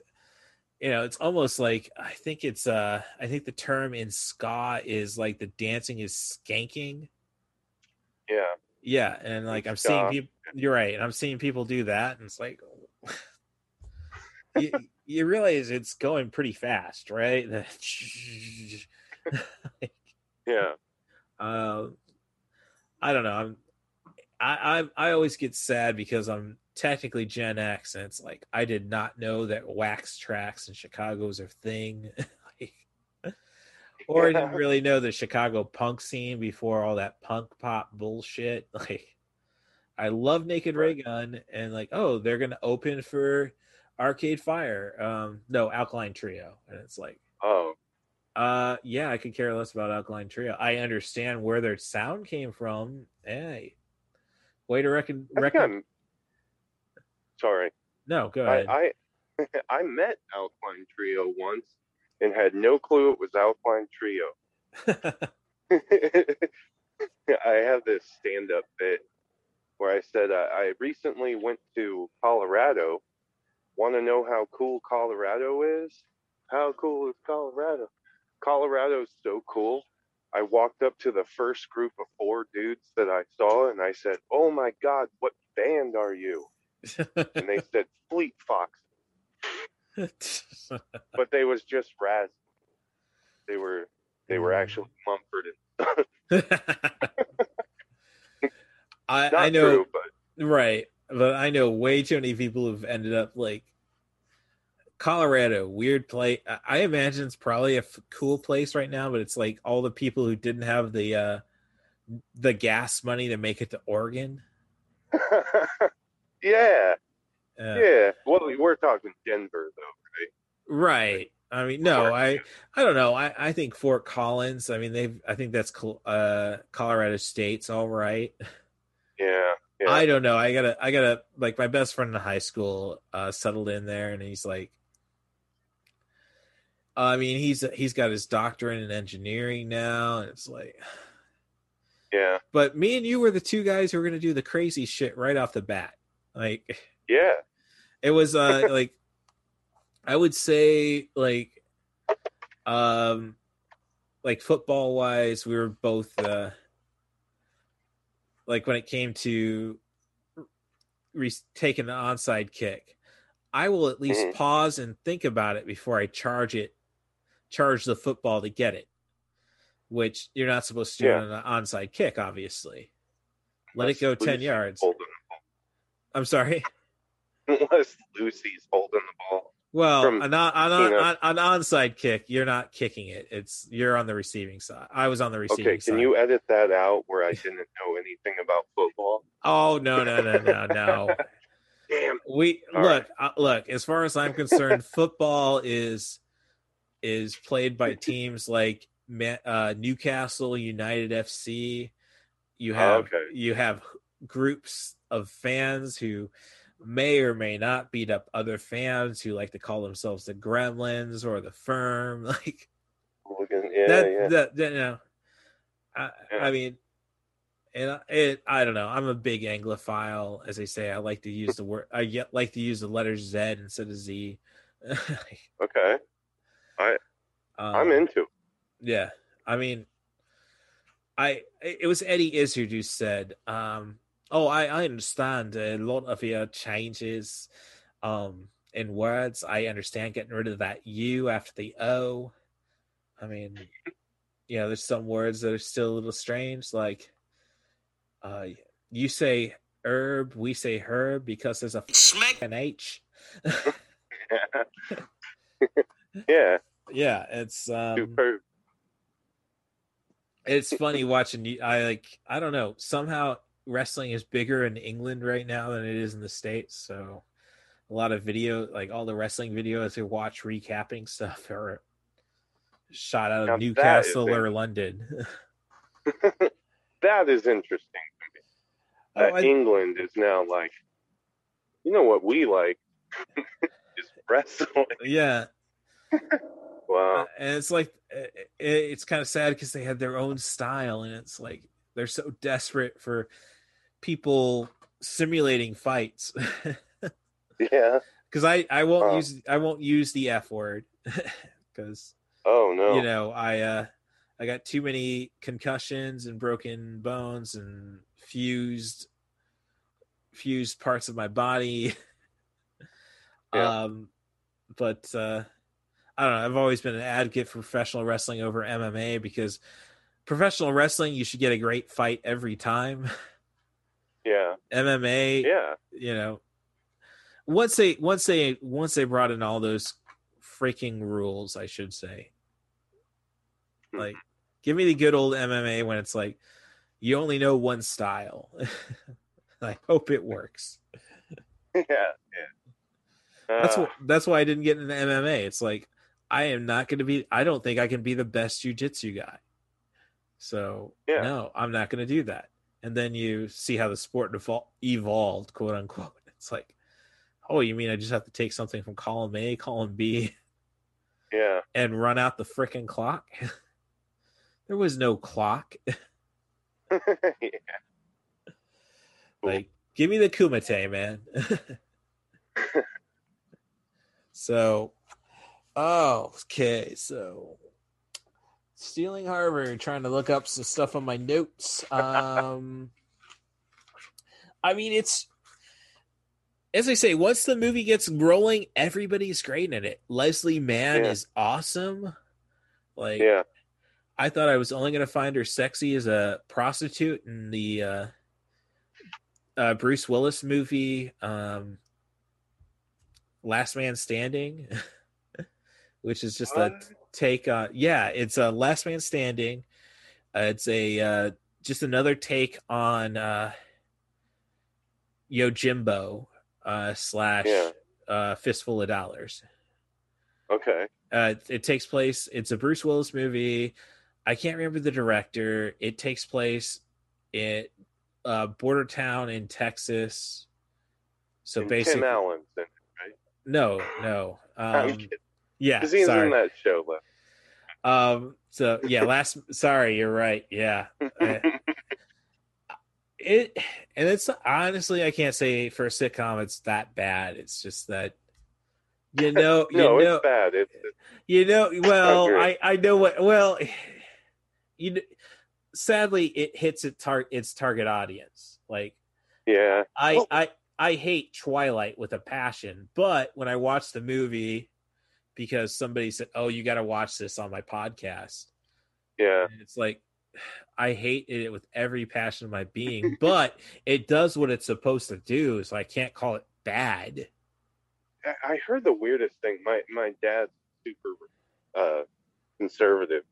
you know, it's almost like I think it's uh I think the term in ska is like the dancing is skanking. Yeah. Yeah, and like I'm ska. seeing people you're right, and I'm seeing people do that and it's like you, you realize it's going pretty fast, right? Yeah. um i don't know i'm I, I i always get sad because i'm technically gen x and it's like i did not know that Wax Trax in chicago was a thing like, or i didn't really know the chicago punk scene before all that punk pop bullshit like i love Naked Raygun and like oh they're gonna open for arcade fire um no alkaline trio and it's like Oh. uh, yeah, I could care less about Alkaline Trio. I understand where their sound came from. Hey, way to reckon. Reckon sorry. no, go ahead. I, I I met Alpine Trio once and had no clue it was Alpine Trio. I have this stand up bit where I said uh, I recently went to Colorado. Want to know how cool Colorado is? How cool is Colorado? Colorado's so cool. I walked up to the first group of four dudes that I saw and I said, Oh my God, what band are you? And they said, Fleet Fox. but they was just Raz. They were they were actually Mumford and I, I know, true, but right? But I know way too many people who've ended up like Colorado, weird place. I- I imagine it's probably a f- cool place right now, but it's like all the people who didn't have the uh the gas money to make it to Oregon. yeah, Uh, yeah. Well, we're talking Denver though, Right. Right. I mean, no, I, I don't know. I, I think Fort Collins. I mean, they've. I think that's uh, Colorado State's all right. Yeah, yeah. I don't know. I gotta. I gotta. Like my best friend in high school uh, settled in there, and he's like. I mean, he's he's got his doctorate in engineering now, and it's like. yeah, But me and you were the two guys who were gonna do the crazy shit right off the bat. Like yeah. it was uh like i would say like um like football wise we were both uh like when it came to re- taking the onside kick i will at least Mhm. pause and think about it before i charge it charge the football to get it which you're not supposed to do Yeah. on an onside kick obviously let Unless it go 10 yards i'm sorry unless Lucy's holding the ball. Well, from an, on, on, Tina. on, an onside kick, you're not kicking it. It's you're on the receiving side. I was on the receiving Okay, side. can you edit that out where I didn't know anything about football? Oh no no no no no. Damn. We All look uh, look. As far as I'm concerned, football is is played by teams like uh, Newcastle United FC. You Oh, have okay. you have groups of fans who may or may not beat up other fans who like to call themselves the Gremlins or the Firm. Like Looking, yeah, that, yeah. that, that, you know, I, Yeah. I mean, and I- it, I don't know. I'm a big Anglophile, as they say. I like to use the word. I like to use the letter Z instead of Z. Okay, um, I'm into. it. Yeah, I mean, I it was Eddie Izzard who said, um, "Oh, I I understand a lot of your changes, um, in words. I understand getting rid of that U after the O. I mean, you know, there's some words that are still a little strange, like, uh, you say herb, we say herb because there's a Smack. an H. yeah, yeah, it's um, superb. it's funny watching you i like i don't know somehow wrestling is bigger in england right now than it is in the states so a lot of video like all the wrestling videos I watch recapping stuff are shot out of Now newcastle or london That is interesting. Oh, That I- England is now like, you know what we like is wrestling. yeah Wow. and it's like it, it's kind of sad because they had their own style and it's like they're so desperate for people simulating fights Yeah. because I I won't Oh. use I won't use the F word because Oh no. you know I uh I got too many concussions and broken bones and fused fused parts of my body. Yeah. Um, but uh, I don't know. I've always been an advocate for professional wrestling over MMA because professional wrestling you should get a great fight every time. Yeah. MMA, Yeah. you know once they once they once they brought in all those freaking rules i should say Hmm. like give me the good old mma when it's like you only know one style i hope it works Yeah. Yeah. that's Ah, what that's why i didn't get into mma it's like i am not going to be i don't think i can be the best jiu-jitsu guy so Yeah. no i'm not going to do that and then you see how the sport devol- evolved quote unquote. It's like oh you mean i just have to take something from column a column b yeah. and run out the frickin' clock? There was no clock. Yeah. like give me the kumite man. So oh okay so Stealing Harvard, trying to look up some stuff on my notes. Um, I mean, it's as I say, once the movie gets rolling, everybody's great in it. Leslie Mann Yeah. is awesome. Like, Yeah. I thought I was only going to find her sexy as a prostitute in the uh, uh, Bruce Willis movie, um, Last Man Standing, which is just a What? Take on. Yeah, it's a Last Man Standing. Uh, it's a uh, just another take on uh, Yojimbo uh, slash Yeah. uh, Fistful of Dollars. Okay. Uh, it takes place. It's a Bruce Willis movie. I can't remember the director. It takes place in uh, border town in Texas. So And basically, Tim Allen's in it, right? no, no. Um. Yeah, 'Cause he's sorry. in that show. But... Um. So yeah, last. sorry, you're right. Yeah. Uh, it and it's honestly, I can't say for a sitcom it's that bad. It's just that you know, you no, know, it's bad. It's, it's you know. Well. I I know what. Well, you. kn- Sadly, it hits its tar- its target audience. Like yeah. I Well- I I hate Twilight with a passion, but when I watch the movie because somebody said, "Oh, you got to watch this on my podcast," Yeah. and it's like I hate it with every passion of my being, but it does what it's supposed to do, so I can't call it bad. I- heard the weirdest thing. My my dad's super uh, conservative,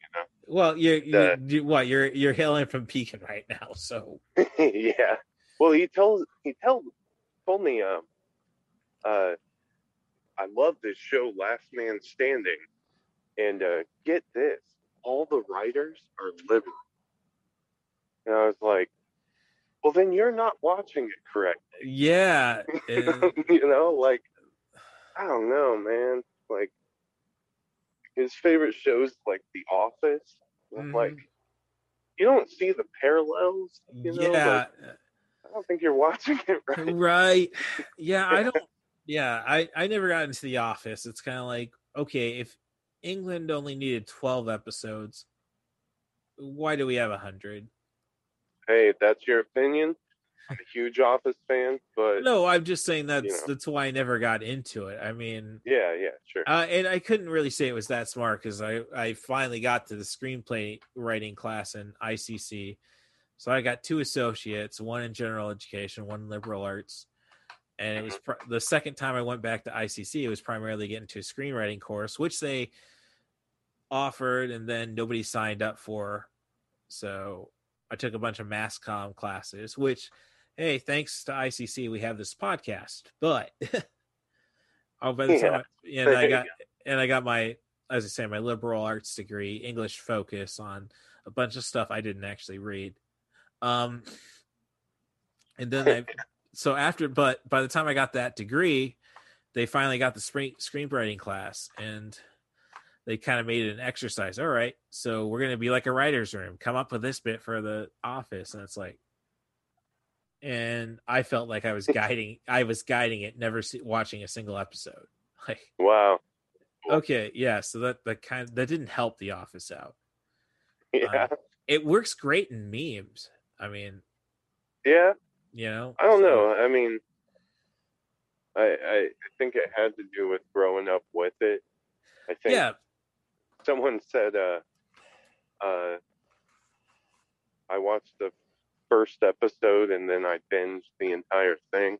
Well, you, you, The- you what you're you're hailing from Pekin right now, so yeah. Well, he tells he told told me um uh I love this show Last Man Standing, and uh, get this, all the writers are liberal. And I was like, well, then you're not watching it correctly. yeah, it- you know, like I don't know, man. Like his favorite shows, like The Office. I'm Mhm. Like you don't see the parallels. You know, yeah. Like, I don't think you're watching it right. right yeah i don't yeah i i never got into the office it's kind of like okay if england only needed 12 episodes why do we have a 100 Hey, that's your opinion. I'm a huge Office fan, but no i'm just saying that's know. that's why i never got into it i mean yeah, yeah, sure. uh, and i couldn't really say it was that smart because i i finally got to the screenplay writing class in icc so i got two associates one in general education one in liberal arts and it was pr- the second time I went back to ICC. It was primarily getting to a screenwriting course, which they offered, and then nobody signed up for. So I took a bunch of mass comm classes. Which, hey, thanks to ICC, we have this podcast. But oh, by the time, I, and I got and I got my, as I say, my liberal arts degree, English focus on a bunch of stuff I didn't actually read. Um, and then I so after but by the time i got that degree they finally got the screen screenwriting class and they kind of made it an exercise all right so we're going to be like a writer's room come up with this bit for the office and it's like and i felt like i was guiding i was guiding it never see, watching a single episode like Wow. okay yeah so that that kind that didn't help the office out Yeah. Um, it works great in memes i mean yeah. You know I don't know. I mean, I, I I think it had to do with growing up with it. I think yeah someone said, uh, uh, I watched the first episode and then I binged the entire thing.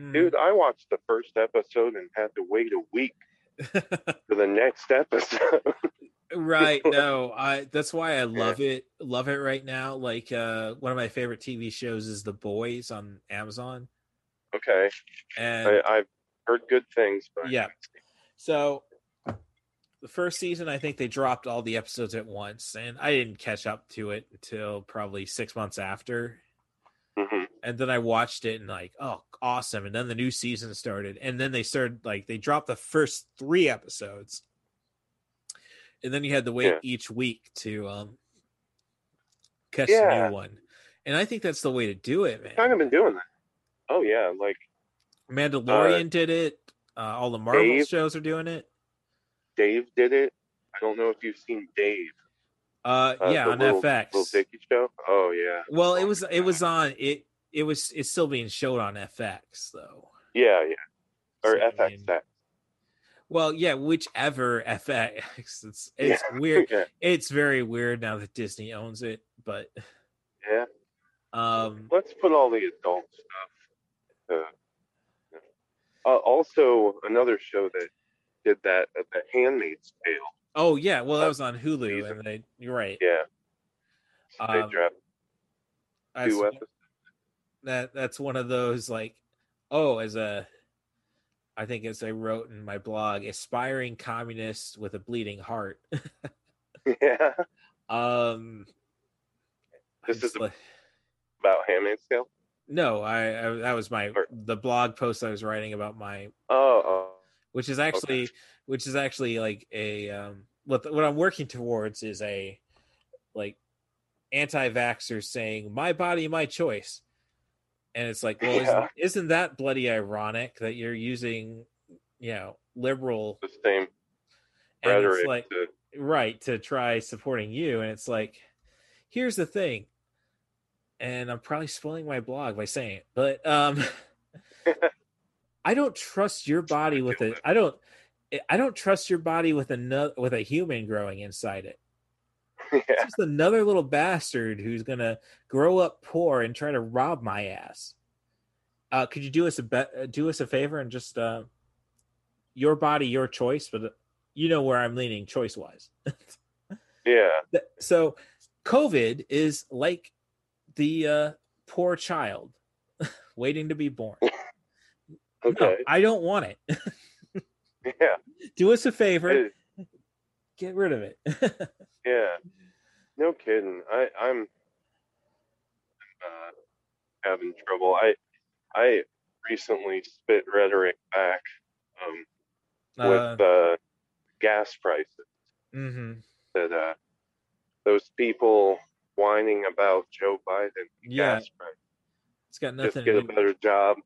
Mm. Dude, I watched the first episode and had to wait a week for the next episode. right no i that's why i love it love it right now like uh one of my favorite tv shows is the boys on amazon. Okay, and I, I've heard good things, but Yeah. so the first season i think they dropped all the episodes at once and i didn't catch up to it until probably six months after. Mhm. and then i watched it and like oh awesome and then the new season started and then they started like they dropped the first three episodes and then you had to wait Yeah. each week to um catch Yeah. the new one and i think that's the way to do it man kind of been doing that. Oh yeah, like mandalorian did it uh, all the marvel Dave? shows are doing it Dave did it. I don't know if you've seen Dave. Uh, Uh, yeah, on Little, FX. Little Dicky show. Oh yeah. Well, it was it was on it it was it's still being showed on FX though. Yeah, yeah. Or So, I FX. mean, Well, yeah, whichever FX. It's it's weird. yeah. It's very weird now that Disney owns it, but Yeah. um Let's put all the adult stuff. Uh, uh, also, another show that did that, uh, The Handmaid's Tale. oh yeah, well that was on Hulu and they you're right. Yeah. So they Um, dropped That's, two episodes. that that's one of those like oh as a I think as I wrote in my blog, aspiring communist with a bleeding heart. yeah. um This is like- about Handmaid's Tale. No, I, I that was my the blog post I was writing about my Oh, oh. which is actually which is actually like a um what what I'm working towards is a like anti-vaxxer saying my body my choice. And it's like, well, Yeah. isn't, isn't that bloody ironic that you're using, you know, liberal the same and it's like to, right to try supporting you and it's like here's the thing and i'm probably spoiling my blog by saying it but um i don't trust your body with it i don't i don't trust your body with another with a human growing inside it yeah. it's just another little bastard who's gonna grow up poor and try to rob my ass uh could you do us a be- uh, do us a favor and just uh your body your choice but uh, you know where i'm leaning choice wise Yeah. So covid is like the uh poor child waiting to be born no Okay. i don't want it Yeah. do us a favor get rid of it yeah. No kidding. I, I'm uh, having trouble. I I recently spit rhetoric back um, with uh, gas prices. Mm-hmm. That uh, those people whining about Joe Biden Yeah. gas prices it's got nothing. just get a better job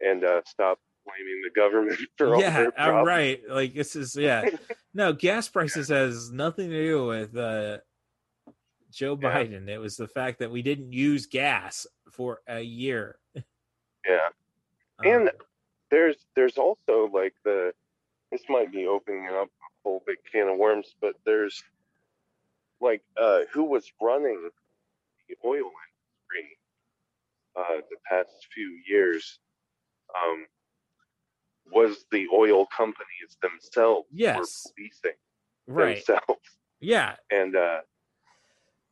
and uh, stop blaming the government for all yeah I'm problems. right like this is yeah no gas prices has nothing to do with uh joe Yeah. biden it was the fact that we didn't use gas for a year Yeah. Um, and there's there's also like the this might be opening up a whole big can of worms, but there's like uh who was running the oil industry uh the past few years um was the oil companies themselves Yes. were policing right themselves. yeah And uh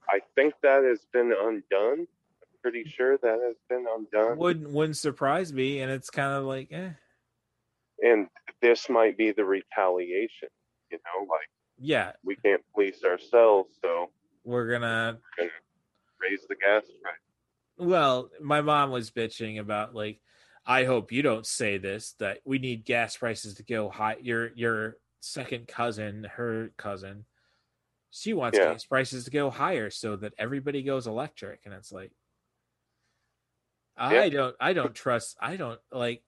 I think that has been undone. I'm pretty sure that has been undone. wouldn't wouldn't surprise me and it's kind of like eh and this might be the retaliation you know like yeah we can't police ourselves so we're gonna we're gonna raise the gas price well my mom was bitching about like i hope you don't say this that we need gas prices to go high your your second cousin her cousin she wants Yeah. gas prices to go higher so that everybody goes electric and it's like i don't i don't trust i don't like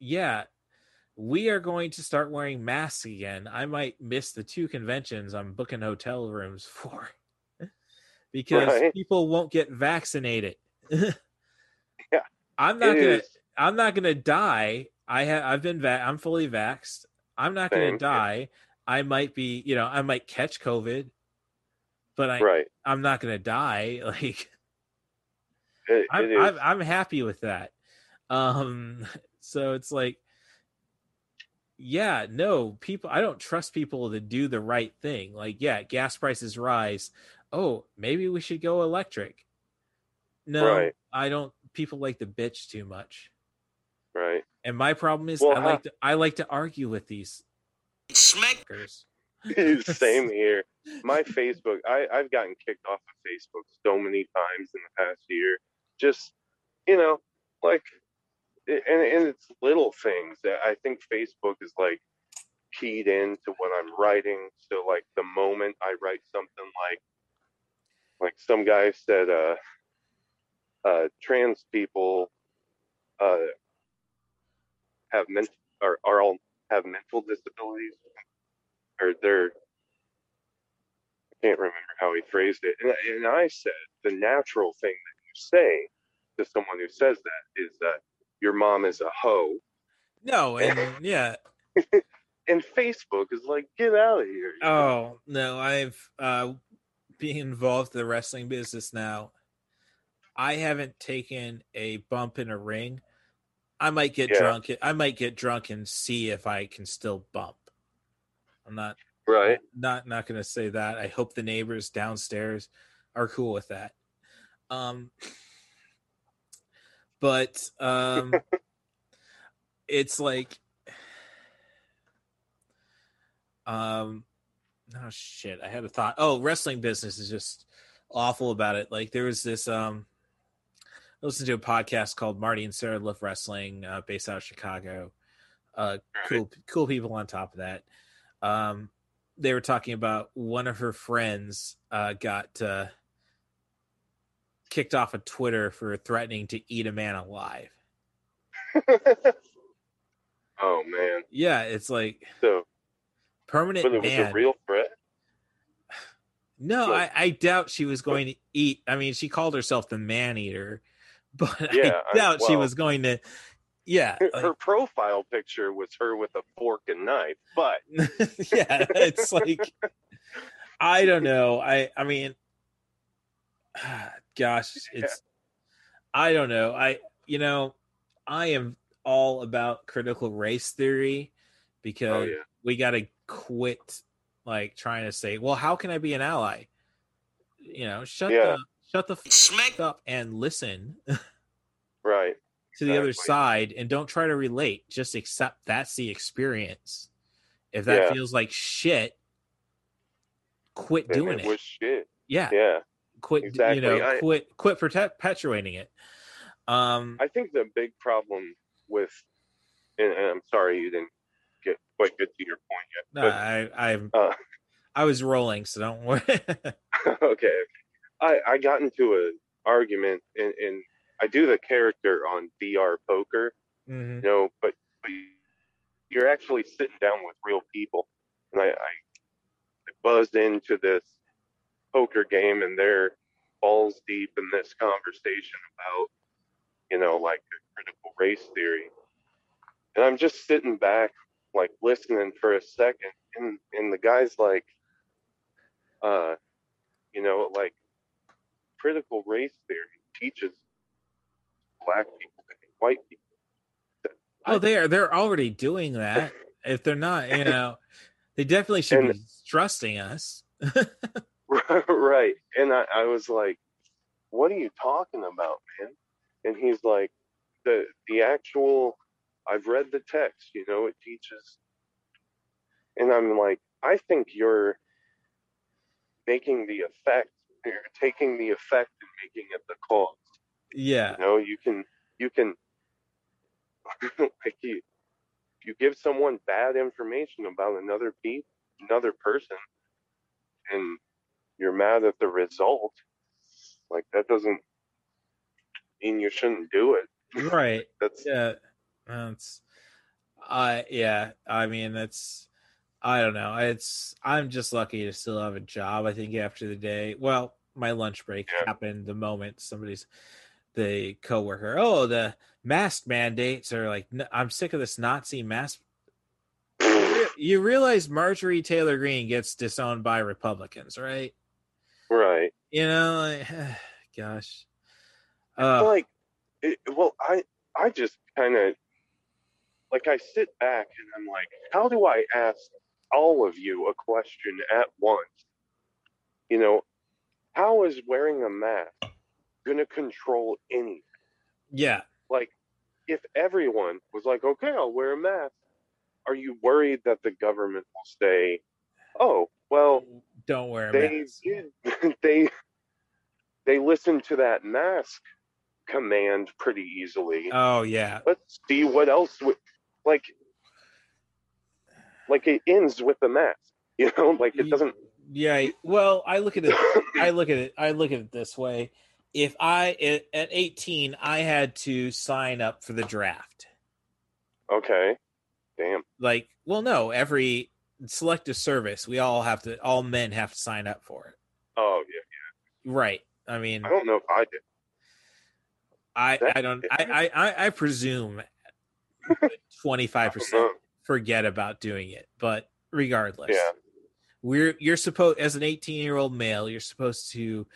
yeah we are going to start wearing masks again i might miss the two conventions i'm booking hotel rooms for because Right. people won't get vaccinated yeah i'm not It gonna is. I'm not gonna die i have i've been va- i'm fully vaxxed i'm not gonna Same, yeah. die i might be you know i might catch covid but i right i'm not gonna die like it, I'm, it I'm I'm happy with that. Um, so it's like, yeah, no, people. I don't trust people to do the right thing. Like, yeah, gas prices rise. Oh, maybe we should go electric. No, Right. I don't. People like the bitch too much, right and my problem is Well, I like to I like to argue with these. Smackers. same here my facebook i i've gotten kicked off of facebook so many times in the past year just you know like and, and it's little things that i think facebook is like keyed into what i'm writing so like the moment i write something like like some guy said uh uh trans people uh have mental or are all have mental disabilities or they're I can't remember how he phrased it. And, and I said the natural thing that you say to someone who says that is that your mom is a hoe. No, and yeah. and Facebook is like, get out of here. Oh no, I've uh being involved in the wrestling business now. I haven't taken a bump in a ring. I might get Yeah. drunk. I might get drunk and see if I can still bump. I'm not Right. not not gonna say that. I hope the neighbors downstairs are cool with that. Um but um it's like um oh shit, I had a thought. Oh, wrestling business is just awful about it. Like there was this um I listened to a podcast called Marty and Sarah Love Wrestling, uh, based out of Chicago. Uh, cool, cool people on top of that. Um, they were talking about one of her friends uh, got uh, kicked off of Twitter for threatening to eat a man alive. Oh man. Yeah, it's like So, permanent but it was a real threat. No, I, I doubt she was going to eat. I mean, she called herself the man eater, but Yeah, I I- doubt she was going to. Yeah, Her, like- her profile picture was her with a fork and knife, but yeah, it's like I don't know. I I mean, gosh, it's I don't know. I you know I am all about critical race theory oh, because Oh, yeah. we got to quit like trying to say, well, how can I be an ally? You know, shut Yeah. the shut the f- up and listen right. to the other side and don't try to relate. Just accept that's the experience. If that Yeah. feels like shit, quit Then doing it it. was shit. yeah, Yeah. quit. exactly. You know, I- quit. Quit protect perpetuating it. Um, I think the big problem with, and, and I'm sorry you didn't get quite good to your point yet. no, but, I, I, uh, I was rolling, so don't worry. okay. I, I got into an argument and, and I do the character on VR poker, Mhm. you know, but, but you're actually sitting down with real people. And I, I, I buzzed into this poker game and they're balls deep in this conversation about, you know, like critical race theory. And I'm just sitting back, like listening for a second. And, and the guy's like, uh, you know, like critical race theory teaches black people and white people. oh, they are. They're already doing that. If they're not, you know, they definitely should And- be trusting us. right. And I, I was like, what are you talking about, man? And he's like, the the actual I've read the text, you know, it teaches and I'm like, I think you're making the effect you're taking the effect and making it the cause. Yeah, You know, you can you can like you you give someone bad information about another pe another person and you're mad at the result, like that doesn't mean you shouldn't do it. right. That's Yeah, that's. I yeah. I mean, that's. I don't know. It's. I'm just lucky to still have a job. I think after the day. Well, my lunch break Yeah. happened the moment somebody's the coworker. Oh, the mask mandates are like. I'm sick of this Nazi mask. You realize Marjorie Taylor Greene gets disowned by Republicans, right? right. You know, like, gosh. I Uh, feel like it, well, I I just kind of like I sit back and I'm like, how do I ask all of you a question at once? You know, how is wearing a mask going to control anything? yeah. like if everyone was like okay i'll wear a mask are you worried that the government will say oh well Don't wear a they mask. they they listened to that mask command pretty easily Oh yeah. let's see what else would like like it ends with the mask you know like it doesn't Yeah, well, I look at it. I look at it. I look at it this way: if I at at eighteen, I had to sign up for the draft. okay damn Like, well, no, every selective service. We all have to. All men have to sign up for it. Oh yeah, Right. I mean, I don't know if I did. I That- I don't. I I I, I presume twenty five percent forget about doing it. But regardless, Yeah. We're you're supposed as an 18 year old male you're supposed to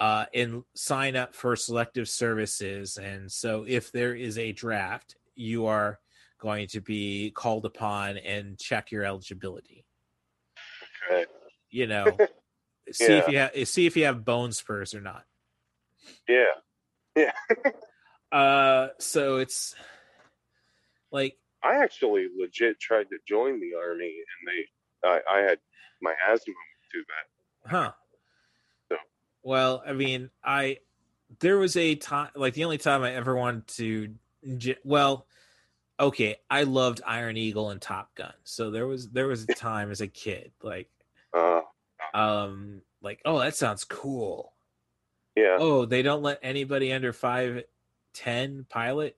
uh and sign up for selective services and so if there is a draft you are going to be called upon and check your eligibility Okay. you know see if you have see if you have bone spurs or not Yeah. Yeah. Uh so it's like I actually legit tried to join the army, and they, I, I had my asthma too bad. Huh. So- Well, I mean, I there was a time like the only time I ever wanted to well, okay, I loved Iron Eagle and Top Gun. So there was there was a time as a kid like Uh, um like oh that sounds cool. yeah. Oh, they don't let anybody under 5'10 pilot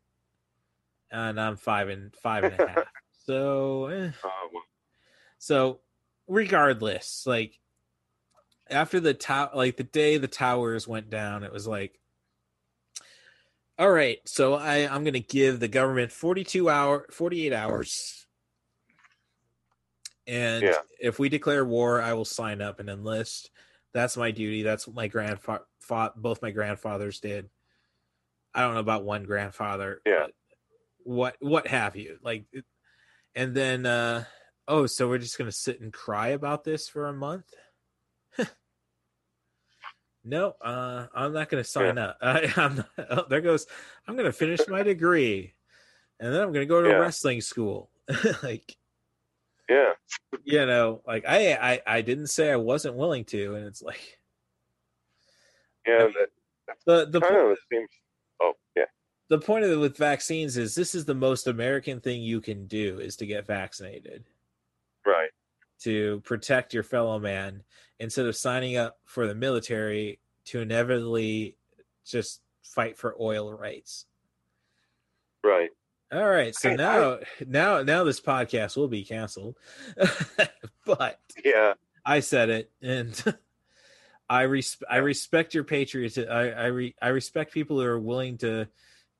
and I'm 5 and five and a half. So, eh. Uh, well, So, regardless, like after the tower, like the day the towers went down, it was like, all right, so I I'm gonna give the government 42 hour, 48 hours, and Yeah. if we declare war, I will sign up and enlist. That's my duty. That's what my grandfather, fought both my grandfathers did. I don't know about one grandfather. Yeah. what what have you like and then uh oh so we're just gonna sit and cry about this for a month no uh i'm not gonna sign up I, i'm not, oh, there goes i'm gonna finish my degree and then i'm gonna go to Yeah. wrestling school like yeah. you know like I, I i didn't say i wasn't willing to and it's like Yeah. That the the kind of seems. Oh, yeah. the point of it with vaccines is this is the most american thing you can do is to get vaccinated Right. to protect your fellow man instead of signing up for the military to inevitably just fight for oil rights. Right. All right, so I- I- now now now this podcast will be canceled. but Yeah. I said it and I res- I respect your patriotism. I I, re- I respect people who are willing to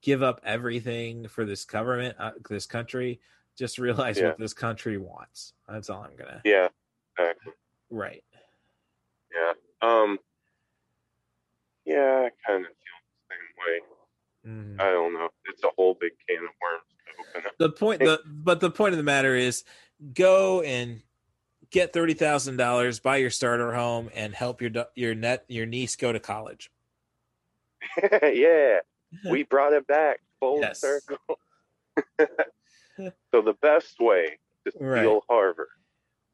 give up everything for this government, uh, this country. Just realize Yeah. what this country wants. That's all I'm gonna. Yeah. Exactly. Right. Yeah. Um. Yeah, I kind of feel the same way. Mhm. I don't know. It's a whole big can of worms to open up. the point the but the point of the matter is go and get thirty thousand dollars buy your starter home and help your your net your niece go to college yeah, we brought it back full Yes. circle. so the best way to steal Right. Harvard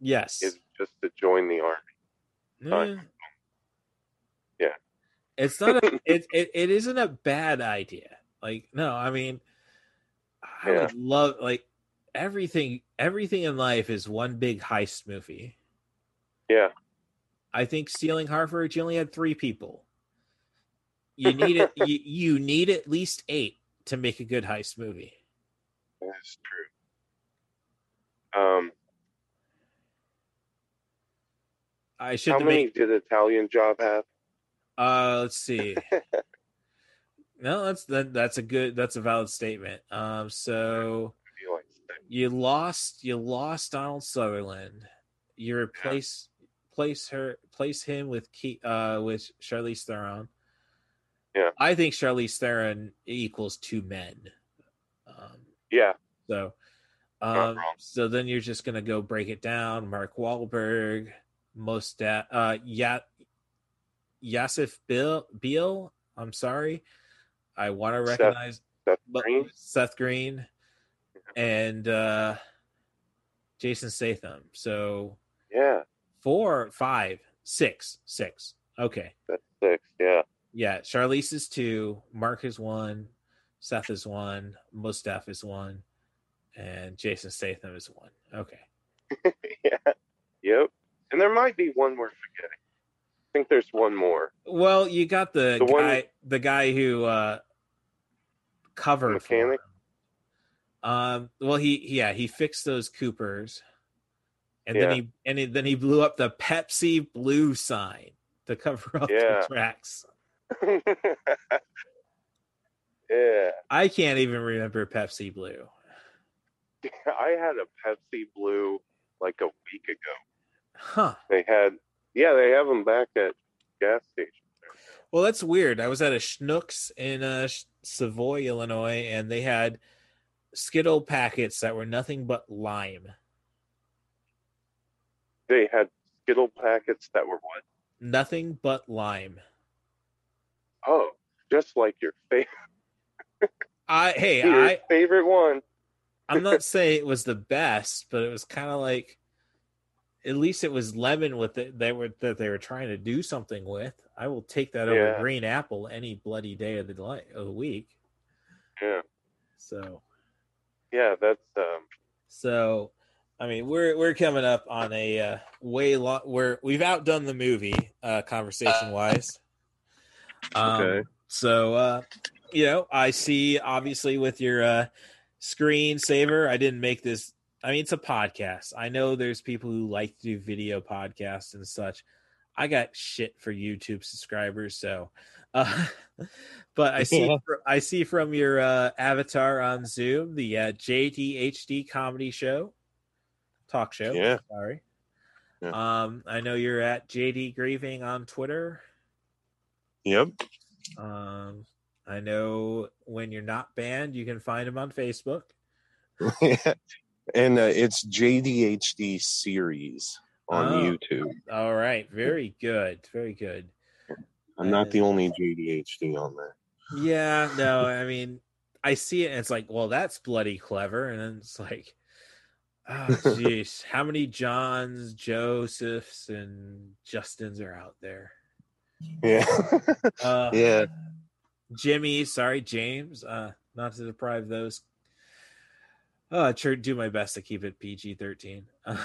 yes is just to join the army. Mm. Yeah. it's not a, it, it it isn't a bad idea like no i mean i Yeah. would love like everything everything in life is one big heist movie Yeah. I think stealing Harvard, you only had three people. You need it. you, you need at least eight to make a good heist movie. That's true. Um, I should how many made. did Italian Job have? Uh, let's see. no, that's that, that's a good. That's a valid statement. Um, so I feel like six. you lost. You lost Donald Sutherland. You replace place her place him with Key, uh with Charlize Theron. Yeah. I think Charlize Theron equals two men. Um, Yeah, So, um, so then you're just gonna go break it down. Mark Wahlberg, Mos Def, uh, yeah, Yasif Bill, Beal. I'm sorry, I want to recognize Seth but- Green. Seth Green, and uh, Jason Statham. So Yeah, four, five, six, six. Okay, that's six. Yeah, yeah. Charlize is two. Mark is one. Seth is one. Mos Def is one, and Jason Statham is one. Okay. yeah, yep. And there might be one we're forgetting. I think there's one more. Well, you got the, The one- guy, the guy who uh, covered Mechanic? Um. Well, he yeah he fixed those Coopers, and Yeah. then he and he, then he blew up the Pepsi Blue sign to cover up Yeah. the tracks. yeah, I can't even remember Pepsi Blue. I had a Pepsi Blue like a week ago. Huh. They had, yeah, they have them back at gas stations. Well, that's weird. I was at a Schnucks in uh, Savoy, Illinois, and they had Skittle packets that were nothing but lime. They had Skittle packets that were what? Nothing but lime. Oh, just like your favorite. I hey, your I favorite one. I'm not saying it was the best, but it was kind of like at least it was lemon with it they were that they were trying to do something with. I will take that over green apple any bloody day of the li- of the week. Yeah, So yeah, that's um, So, I mean, we're we're coming up on a uh, way long. We're we've outdone the movie uh, conversation wise. Um, Okay. So, uh, you know, I see obviously with your uh, screen saver, I didn't make this. I mean, it's a podcast. I know there's people who like to do video podcasts and such. I got shit for YouTube subscribers, so. Uh, but I see, I see from your uh, avatar on Zoom the uh, JDHD comedy show, talk show. Yeah. sorry. Yeah. Um, I know you're at JD Grieving on Twitter. Yep. Um, I know when you're not banned, you can find him on Facebook. and uh, it's JDHD series on Oh. YouTube. All right, very good, very good. I'm not the only JDHD on there. Yeah, no, I mean, I see it, and it's like, well, that's bloody clever, and then it's like, oh, jeez, how many Johns, Josephs, and Justins are out there? Yeah. Uh, yeah. Jimmy, sorry, James. Uh, not to deprive those. Oh, I try do my best to keep it PG thirteen.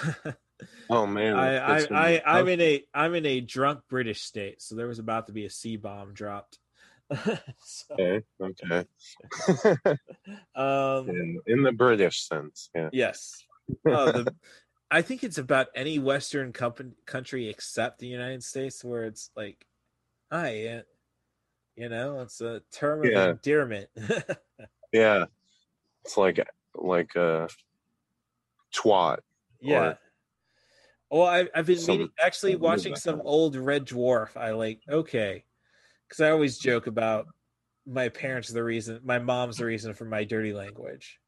Oh man. I, I, I, I'm in a, I'm in a drunk British state, so there was about to be a C bomb dropped. So, Okay. Okay. um, in, in the British sense. Yeah. yes. Oh, the, I think it's about any Western company, country except the United States, where it's like, hi, yeah, you know, it's a term of Yeah. endearment. Yeah. It's like like a twat. Yeah. Or- Well, I, I've been Some- meaning, actually watching some old Red Dwarf. I like okay, because I always joke about my parents are the reason, my mom's the reason for my dirty language,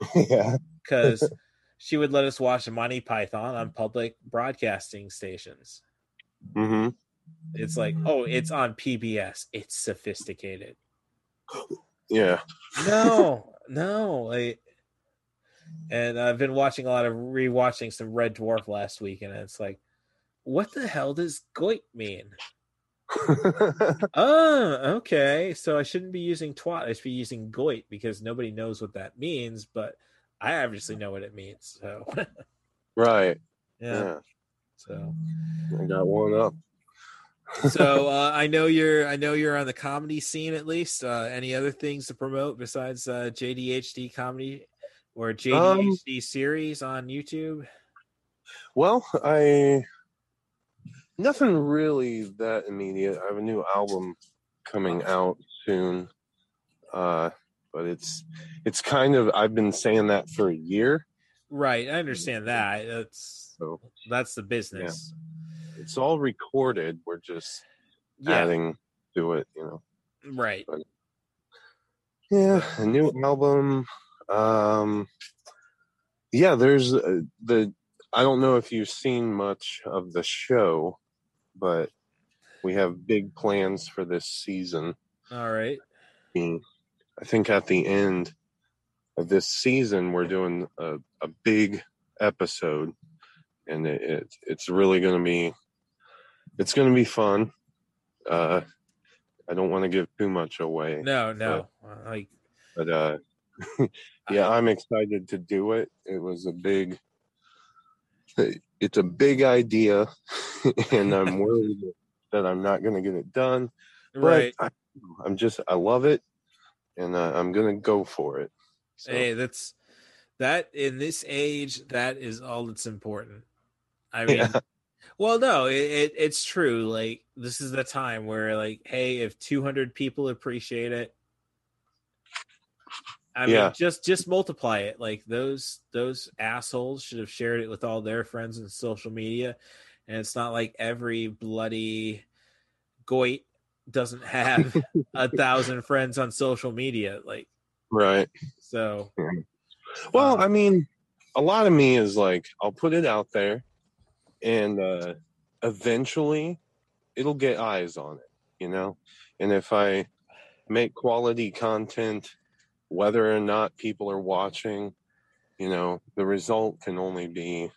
yeah. because she would let us watch Monty Python on public broadcasting stations. hmm It's like, oh, it's on PBS. It's sophisticated. Yeah. No, no, like. And I've been watching a lot of rewatching some Red Dwarf last week, and it's like, what the hell does goit mean? Oh, okay. So I shouldn't be using twat. I should be using goit because nobody knows what that means, but I obviously know what it means. So right. yeah. Yeah. So I got one up. So uh, I know you're I know you're on the comedy scene at least. Uh, any other things to promote besides uh, JDHD comedy or JDHD series on YouTube? Well, I nothing really that immediate. I have a new album coming out soon. Uh but it's it's kind of I've been saying that for a year. Right, I understand that. That's So that's the business. It's all recorded. We're just Yeah, adding to it, you know. right. Yeah, a new album. Um yeah, there's uh, the I don't know if you've seen much of the show, but we have big plans for this season. All right. I think at the end of this season, we're doing a, a big episode, and it, it it's really going to be it's going to be fun. Uh, I don't want to give too much away, No, no. Like but uh, yeah, I'm excited to do it. It was a big, it's a big idea, and I'm worried that I'm not going to get it done. right. I, I'm just I love it, and uh, I'm gonna go for it. So, Hey, that's that in this age, that is all that's important. I mean, Yeah. Well, no, it, it it's true. Like this is the time where, like, hey, if 200 people appreciate it, I mean, just just multiply it. Like those those assholes should have shared it with all their friends in social media, and it's not like every bloody goit doesn't have a thousand friends on social media. Like Right. so, Well, um I mean, a lot of me is like, I'll put it out there and uh, eventually it'll get eyes on it, you know? And if I make quality content, whether or not people are watching, you know, the result can only be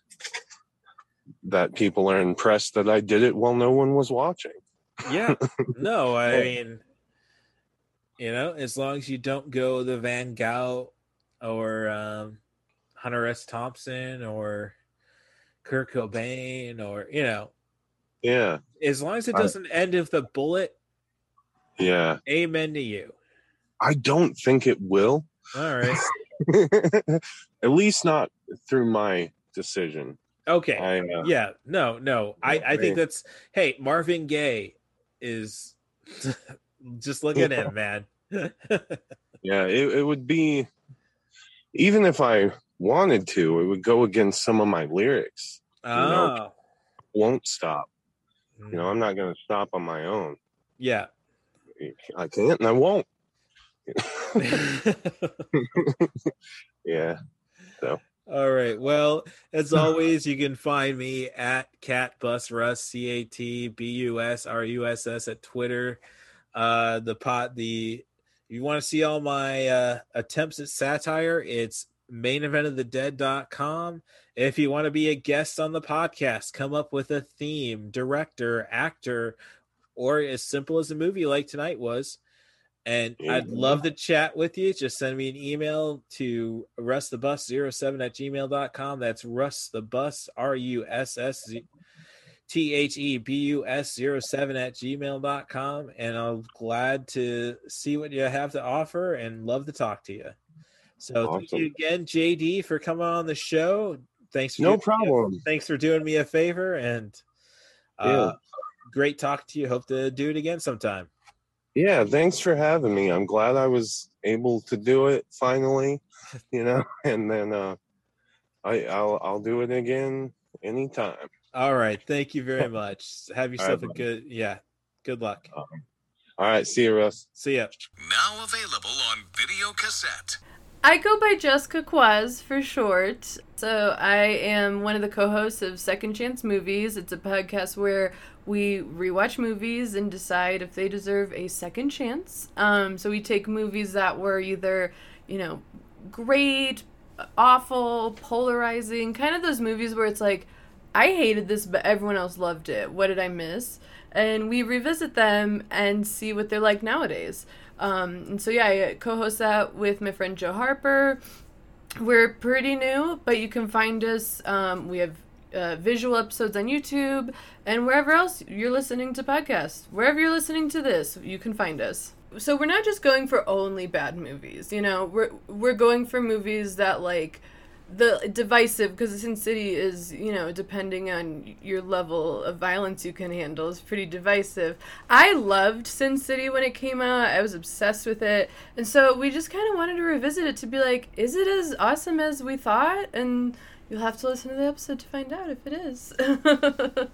that people are impressed that I did it while no one was watching. yeah, no, I mean, you know, as long as you don't go the Van Gogh or um, Hunter S. Thompson or Kurt Cobain or you know, Yeah. as long as it doesn't end with a bullet, Yeah. amen to you. I don't think it will. All right, At least not through my decision. okay, I, uh, yeah, no, no, I I think that's hey, Marvin Gaye is just look at him, man. Yeah, it, it would be even if I wanted to, it would go against some of my lyrics. oh, Won't stop. You Mm. know, I'm not going to stop on my own. yeah. I can't and I won't. yeah. So. All right. Well, as always, you can find me at catbusruss, C A T B U S R U S S at Twitter. Uh, the pot, the if you want to see all my uh, attempts at satire, it's maineventofthedead.com. If you want to be a guest on the podcast, come up with a theme, director, actor, or as simple as a movie like tonight was. And I'd mm-hmm. love to chat with you. Just send me an email to russthebus07 at gmail.com. That's Russ the Bus, R U S S T H E B U S 07 at gmail.com. And I'm glad to see what you have to offer and love to talk to you. So thank you again, JD, for coming on the show. Thanks for No doing me a- problem. thanks for doing me a favor and uh, great talk to you. Hope to do it again sometime. Yeah, thanks for having me. I'm glad I was able to do it finally, you know, and then uh I I'll I'll do it again anytime. All right. Thank you very much. Have yourself a buddy. good, yeah. Good luck. All right, see you, Russ. See ya. Now available on video cassette. I go by Jessica Quaz for short. So I am one of the co-hosts of Second Chance Movies. It's a podcast where we rewatch movies and decide if they deserve a second chance. Um, so we take movies that were either, you know, great, awful, polarizing, kind of those movies where it's like, I hated this, but everyone else loved it. What did I miss? And we revisit them and see what they're like nowadays. Um, and so, yeah, I co host that with my friend Joe Harper. We're pretty new, but you can find us. Um, we have uh, visual episodes on YouTube and wherever else you're listening to podcasts. Wherever you're listening to this, you can find us. So we're not just going for only bad movies, you know. We're we're going for movies that like the divisive because Sin City is you know depending on your level of violence you can handle is pretty divisive. I loved Sin City when it came out. I was obsessed with it, and so we just kind of wanted to revisit it to be like, is it as awesome as we thought? And you'll have to listen to the episode to find out if it is.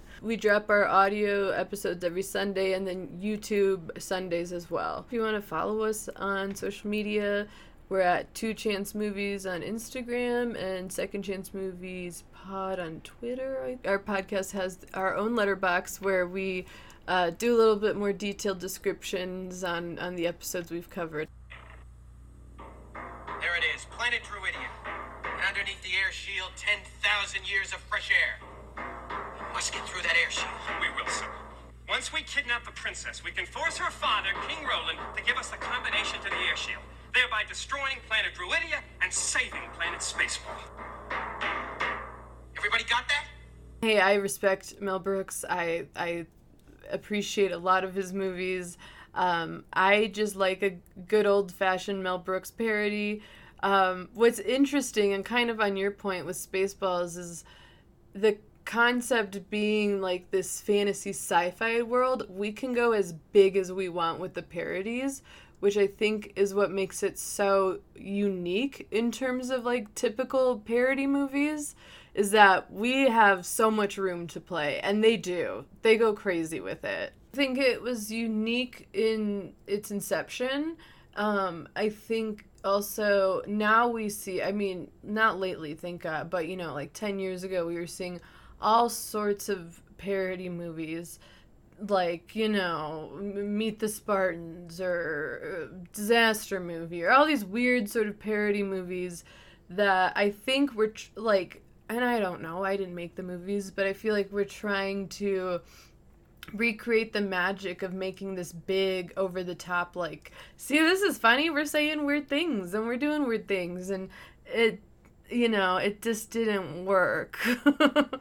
we drop our audio episodes every Sunday and then YouTube Sundays as well. If you want to follow us on social media, we're at Two Chance Movies on Instagram and Second Chance Movies Pod on Twitter. Our podcast has our own Letterboxd where we uh, do a little bit more detailed descriptions on, on the episodes we've covered. There it is, Planet Druidia. And underneath the air shield, 10,000 years of fresh air. We must get through that air shield. We will, sir. Once we kidnap the princess, we can force her father, King Roland, to give us the combination to the air shield, thereby destroying planet Druidia and saving planet Spaceball. Everybody got that? Hey, I respect Mel Brooks. I I appreciate a lot of his movies. Um, I just like a good old fashioned Mel Brooks parody. Um, what's interesting and kind of on your point with Spaceballs is the concept being like this fantasy sci-fi world, we can go as big as we want with the parodies, which I think is what makes it so unique in terms of like typical parody movies is that we have so much room to play and they do. They go crazy with it. I think it was unique in its inception. Um, I think also now we see, I mean, not lately, thank God, but you know, like 10 years ago, we were seeing all sorts of parody movies like you know meet the spartans or uh, disaster movie or all these weird sort of parody movies that i think we're tr- like and i don't know i didn't make the movies but i feel like we're trying to recreate the magic of making this big over the top like see this is funny we're saying weird things and we're doing weird things and it you know it just didn't work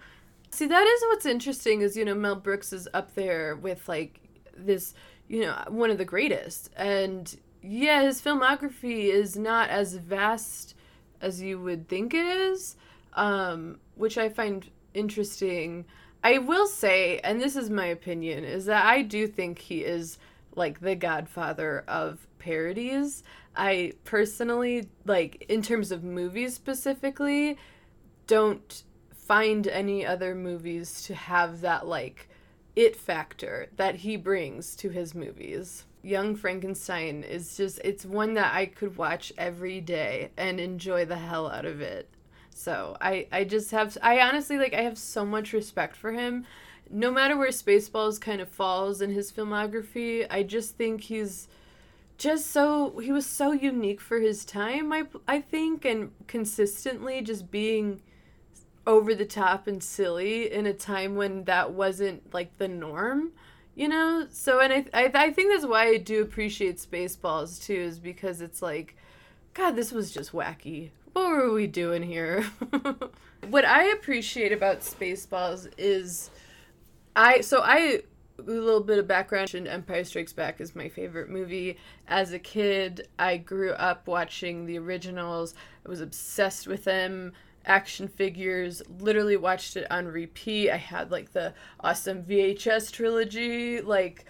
See, that is what's interesting is, you know, Mel Brooks is up there with like this, you know, one of the greatest. And yeah, his filmography is not as vast as you would think it is, um, which I find interesting. I will say, and this is my opinion, is that I do think he is like the godfather of parodies. I personally, like, in terms of movies specifically, don't find any other movies to have that like it factor that he brings to his movies. Young Frankenstein is just it's one that I could watch every day and enjoy the hell out of it. So, I I just have I honestly like I have so much respect for him. No matter where Spaceballs kind of falls in his filmography, I just think he's just so he was so unique for his time, I I think and consistently just being over the top and silly in a time when that wasn't like the norm you know? So and I, I i think that's why i do appreciate spaceballs too is because it's like god this was just wacky. What were we doing here? What i appreciate about spaceballs is i so i a little bit of background. And empire strikes back is my favorite movie. As a kid i grew up watching the originals. I was obsessed with them action figures. Literally watched it on repeat. I had like the awesome vhs trilogy. Like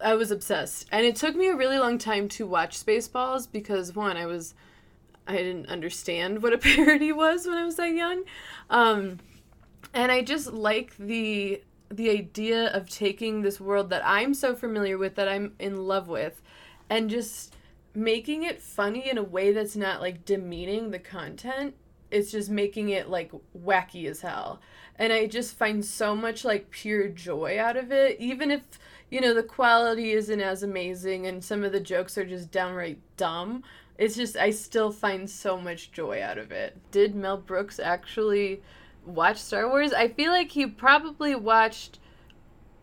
i was obsessed. And it took me a really long time to watch spaceballs because one i was i didn't understand what a parody was when i was that young. Um, and i just like the the idea of taking this world that i'm so familiar with that i'm in love with and just making it funny in a way that's not like demeaning the content it's just making it like wacky as hell. And i just find so much like pure joy out of it even if you know the quality isn't as amazing and some of the jokes are just downright dumb it's just i still find so much joy out of it. Did mel brooks actually watch star wars? I feel like he probably watched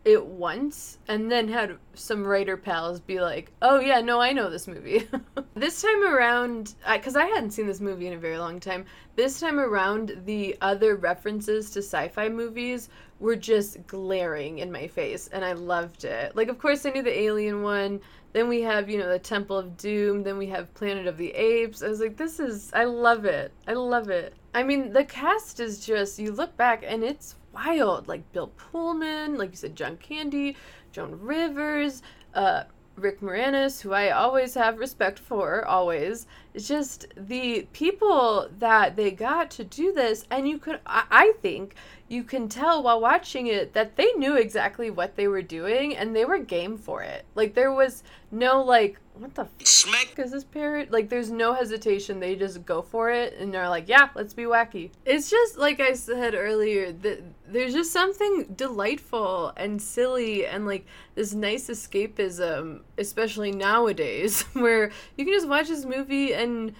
it once and then had some writer pals be like, "Oh yeah, no, I know this movie." this time around, because I, I, hadn't seen this movie in a very long time. This time around, the other references to sci-fi movies were just glaring in my face, and I loved it. Like, of course, I knew the Alien one. Then we have, you know, the Temple of Doom. Then we have Planet of the Apes. I was like, this is, I love it. I love it. I mean, the cast is just, you look back and it's wild. Like Bill Pullman, like you said, John Candy, Joan Rivers, uh, Rick Moranis, who I always have respect for, always. It's just the people that they got to do this, and you could, I, I think, you can tell while watching it that they knew exactly what they were doing and they were game for it. Like there was no like what the smack is this parrot? Like there's no hesitation. They just go for it and they're like, yeah, let's be wacky. It's just like I said earlier that there's just something delightful and silly and like this nice escapism, especially nowadays, where you can just watch this movie and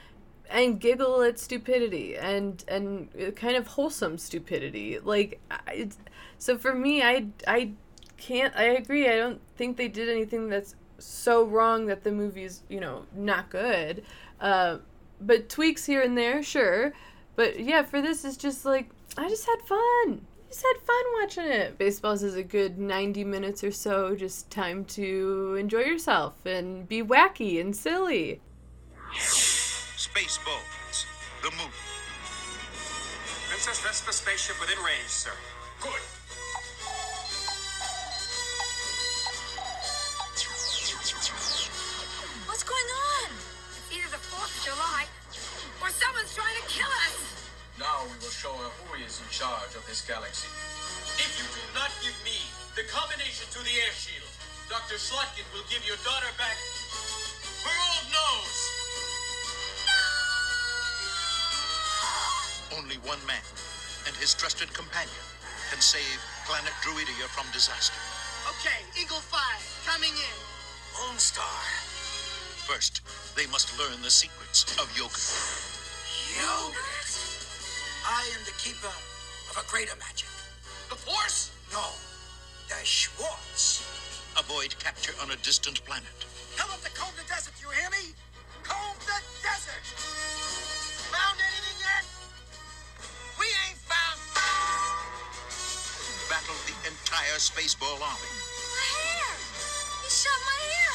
and giggle at stupidity and and kind of wholesome stupidity like it's, so for me i i can't i agree i don't think they did anything that's so wrong that the movie's you know not good uh, but tweaks here and there sure but yeah for this it's just like i just had fun just had fun watching it. Spaceballs is a good 90 minutes or so, just time to enjoy yourself and be wacky and silly. Spaceballs, the movie. Princess Vespa spaceship within range, sir. Good. Someone's trying to kill us. Now we will show her who is in charge of this galaxy. If you do not give me the combination to the air shield, Dr. Schlotkin will give your daughter back her old nose. No! Only one man and his trusted companion can save planet Druidia from disaster. Okay, Eagle 5, coming in. Lone Star. First, they must learn the secrets of yogurt. Yogurt? I am the keeper of a greater magic. The Force? No, the Schwartz. Avoid capture on a distant planet. Tell them to comb the desert, you hear me? Comb the desert! Found anything yet? We ain't found. Battle the entire Spaceball army. My hair! He shot my hair!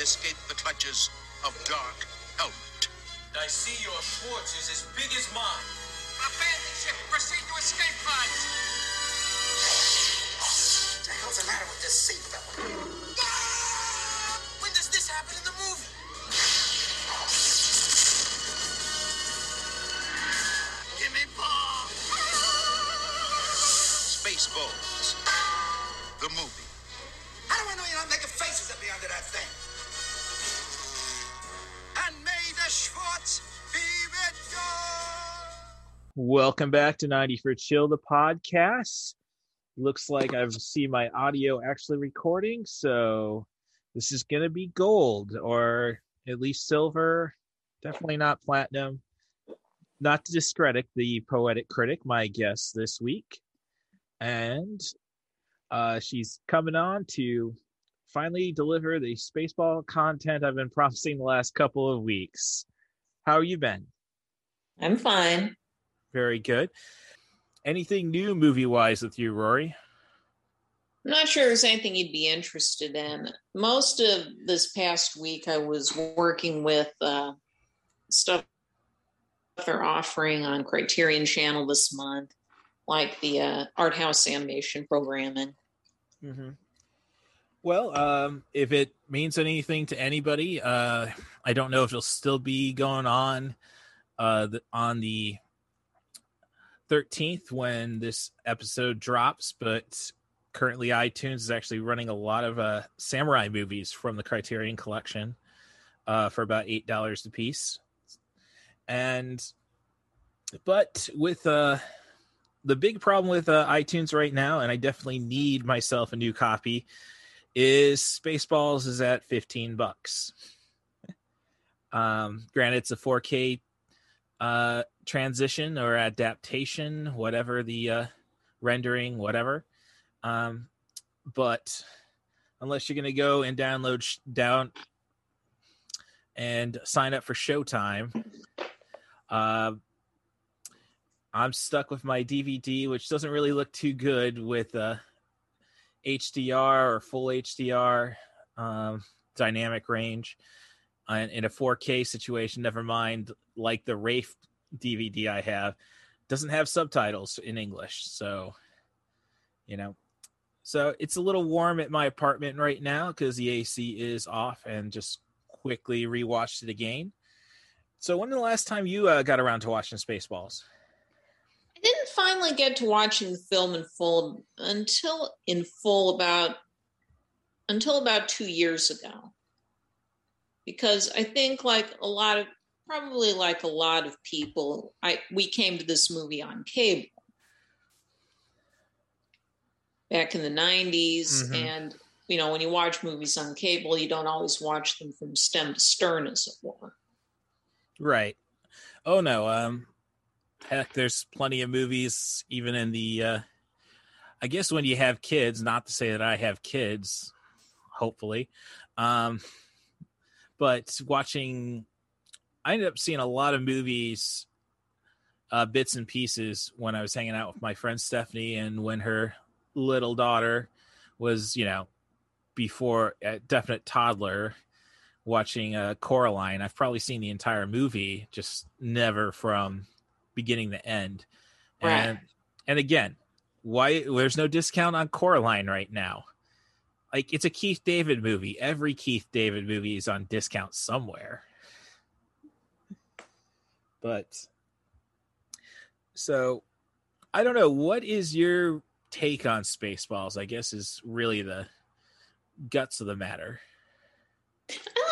And escape the clutches of Dark Helmet. I see your Schwartz is as big as mine. Abandon ship. Proceed to escape pods. What the hell's the matter with this seatbelt? Ah! When does this happen in the movie? Give me ball. Spaceballs. The movie. How do I know you're not making faces at me under that thing? Welcome back to 90 for Chill, the podcast. Looks like I've seen my audio actually recording, so this is going to be gold or at least silver. Definitely not platinum. Not to discredit the poetic critic, my guest this week. And uh, she's coming on to finally deliver the Spaceball content I've been promising the last couple of weeks. How you been? I'm fine. Very good. Anything new movie wise with you, Rory? I'm not sure there's anything you'd be interested in. Most of this past week, I was working with uh, stuff they're offering on Criterion Channel this month, like the uh, art house animation programming. Mm-hmm. Well, um, if it means anything to anybody, uh, I don't know if it'll still be going on uh, the, on the 13th when this episode drops, but currently iTunes is actually running a lot of uh, samurai movies from the Criterion Collection uh, for about eight dollars a piece. And but with uh, the big problem with uh, iTunes right now, and I definitely need myself a new copy, is Spaceballs is at fifteen bucks. Um, granted, it's a 4K uh, transition or adaptation, whatever the uh, rendering, whatever. Um, but unless you're going to go and download sh- down and sign up for Showtime, uh, I'm stuck with my DVD, which doesn't really look too good with uh, HDR or full HDR um, dynamic range. In a 4K situation, never mind like the Rafe DVD I have, doesn't have subtitles in English. So, you know, so it's a little warm at my apartment right now because the AC is off and just quickly rewatched it again. So, when the last time you uh, got around to watching Spaceballs? I didn't finally get to watching the film in full until in full about until about two years ago. Because I think like a lot of probably like a lot of people, I we came to this movie on cable back in the 90s Mhm. and you know when you watch movies on cable you don't always watch them from stem to stern as it were Right. Oh no. Um, heck, there's plenty of movies even in the. Uh, I guess when you have kids, not to say that I have kids, hopefully, um, but watching, I ended up seeing a lot of movies, uh, bits and pieces when I was hanging out with my friend Stephanie, and when her little daughter was, you know, before a definite toddler watching uh, Coraline. I've probably seen the entire movie, just never from beginning to end. And and again, why there's no discount on Coraline right now? Like it's a Keith David movie. Every Keith David movie is on discount somewhere. But so I don't know. What is your take on Spaceballs? I guess is really the guts of the matter.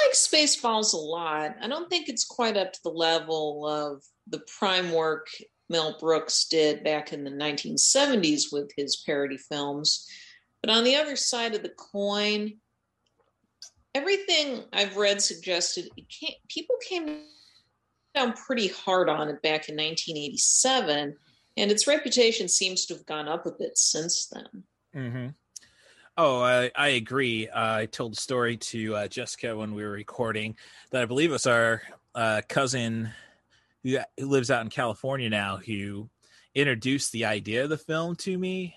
Like Spaceballs a lot. I don't think it's quite up to the level of the prime work Mel Brooks did back in the 1970s with his parody films. But on the other side of the coin, everything I've read suggested people came down pretty hard on it back in 1987, and its reputation seems to have gone up a bit since then. Mm-hmm. Oh, I, I agree. Uh, I told the story to uh, Jessica when we were recording that I believe was our uh, cousin who, who lives out in California now who introduced the idea of the film to me.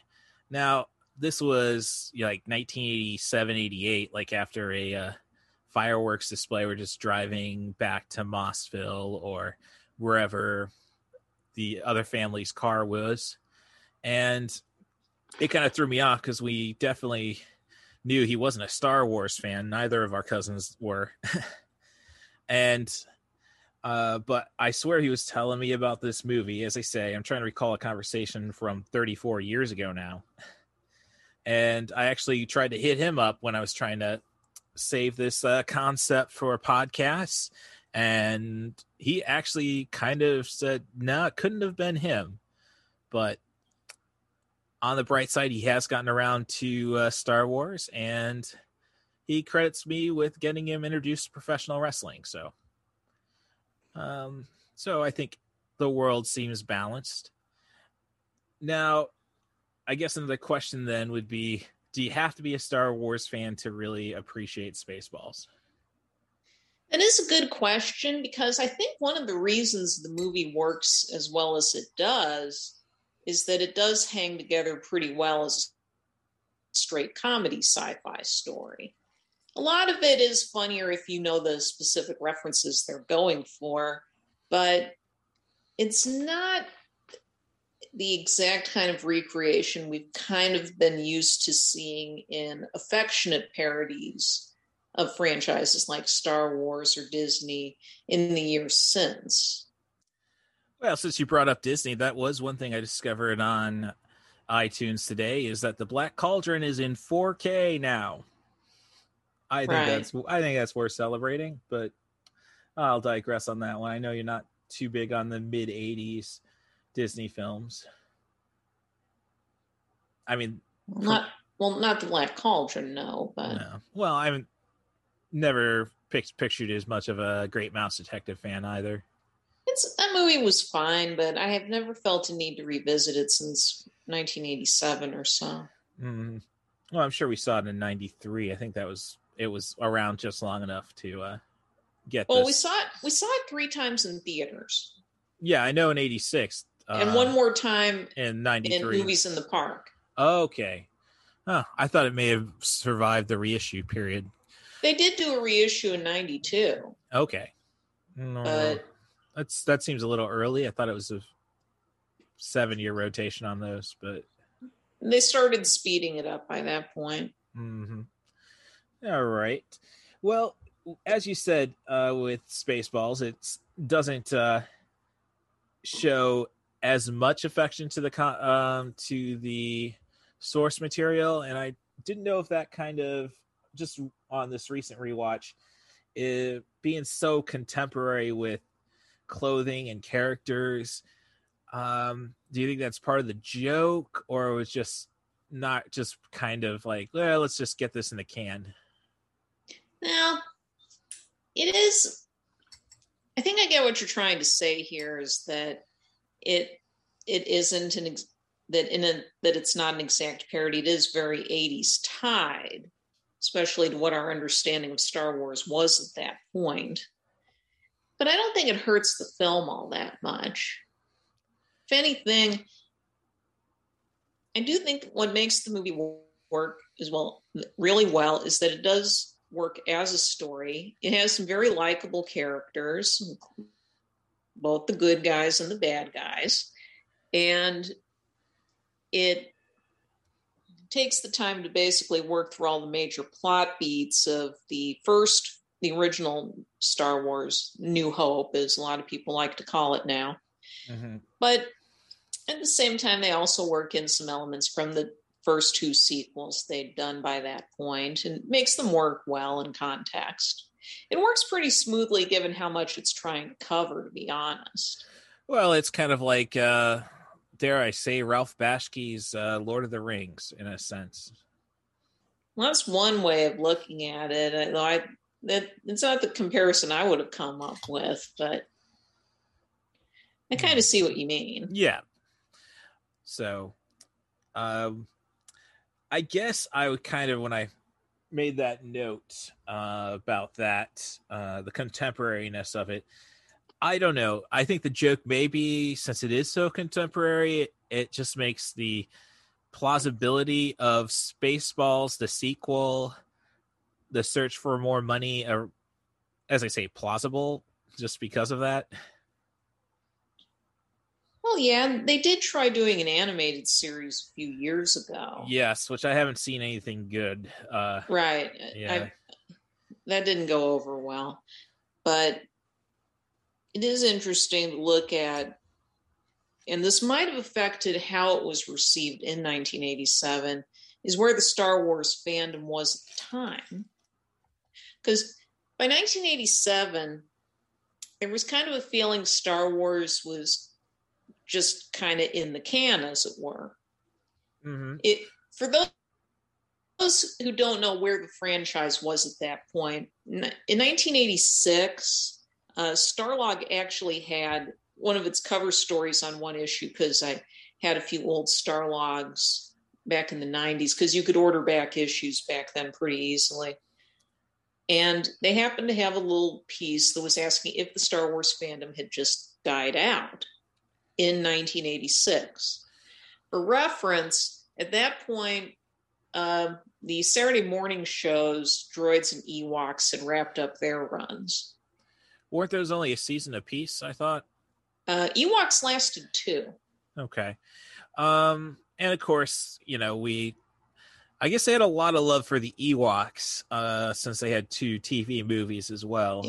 Now, this was you know, like 1987, 88, like after a uh, fireworks display. We're just driving back to Mossville or wherever the other family's car was. And it kind of threw me off because we definitely knew he wasn't a Star Wars fan. Neither of our cousins were. and uh but I swear he was telling me about this movie. As I say, I'm trying to recall a conversation from 34 years ago now. And I actually tried to hit him up when I was trying to save this uh, concept for podcasts and he actually kind of said no it couldn't have been him but on the bright side, he has gotten around to uh, Star Wars, and he credits me with getting him introduced to professional wrestling. So, um, so I think the world seems balanced. Now, I guess another question then would be: Do you have to be a Star Wars fan to really appreciate Spaceballs? It is a good question because I think one of the reasons the movie works as well as it does is that it does hang together pretty well as a straight comedy sci fi story. A lot of it is funnier if you know the specific references they're going for, but it's not the exact kind of recreation we've kind of been used to seeing in affectionate parodies of franchises like Star Wars or Disney in the years since. Well, since you brought up Disney, that was one thing I discovered on iTunes today is that the Black Cauldron is in 4K now. I think Right. that's I think that's worth celebrating, but I'll digress on that one. I know you're not too big on the mid 80s Disney films. I mean, Not well, not the Black Cauldron, no, but no. Well, I haven't never pic- pictured as much of a Great Mouse Detective fan either. It's that movie was fine, but I have never felt a need to revisit it since 1987 or so. Mm. Well, I'm sure we saw it in '93. I think that was it was around just long enough to uh, get. Well, this. we saw it. We saw it three times in theaters, Yeah, I know in '86 uh, and one more time in in '93. movies in the park. Okay. Oh, I thought it may have survived the reissue period. They did do a reissue in '92, Okay. No, but that's that seems a little early. I thought it was a seven-year rotation on those, but they started speeding it up by that point. hmm All right. Well, as you said, uh, with Spaceballs, it doesn't uh, show as much affection to the con- um, to the source material, and I didn't know if that kind of just on this recent rewatch, it, being so contemporary with clothing and characters. Um, do you think that's part of the joke, or it was just not just kind of like, well, let's just get this in the can? Now, it is. I think I get what you're trying to say here is that it it isn't an ex- that in a that it's not an exact parody. It is very 80s tied, especially to what our understanding of Star Wars was at that point. But I don't think it hurts the film all that much. If anything, I do think what makes the movie work as well, really well, is that it does work as a story. It has some very likable characters, both the good guys and the bad guys. And it takes the time to basically work through all the major plot beats of the first, the original Star Wars New Hope, as a lot of people like to call it now. Mm-hmm. But at the same time, they also work in some elements from the first two sequels they'd done by that point and makes them work well in context. It works pretty smoothly given how much it's trying to cover, to be honest. Well, it's kind of like, uh, dare I say, Ralph Bakshi's uh, Lord of the Rings, in a sense. Well, that's one way of looking at it. Though I, that it's not the comparison I would have come up with, but I kind of see what you mean. Yeah. So, um, I guess I would kind of when I made that note uh, about that, uh, the contemporariness of it. I don't know. I think the joke maybe since it is so contemporary, it just makes the plausibility of Spaceballs, the sequel, the search for more money, uh, as I say, plausible just because of that. Well, yeah, they did try doing an animated series a few years ago. Yes, which I haven't seen anything good. Uh, Right. Yeah. I, that didn't go over well. But it is interesting to look at, and this might have affected how it was received in 1987, is where the Star Wars fandom was at the time. Because by 1987, there was kind of a feeling Star Wars was just kind of in the can, as it were. mhm. It for those those who don't know where the franchise was at that point, in 1986, uh, Starlog actually had one of its cover stories on one issue because I had a few old Starlogs back in the 90s because you could order back issues back then pretty easily. And they happened to have a little piece that was asking if the Star Wars fandom had just died out in 1986. For reference, at that point, um, the Saturday morning shows, Droids and Ewoks, had wrapped up their runs. Weren't those only a season apiece? I thought. Uh, Ewoks lasted two. Okay. Um, and of course, you know, we I guess they had a lot of love for the Ewoks, uh, since they had two TV movies as well.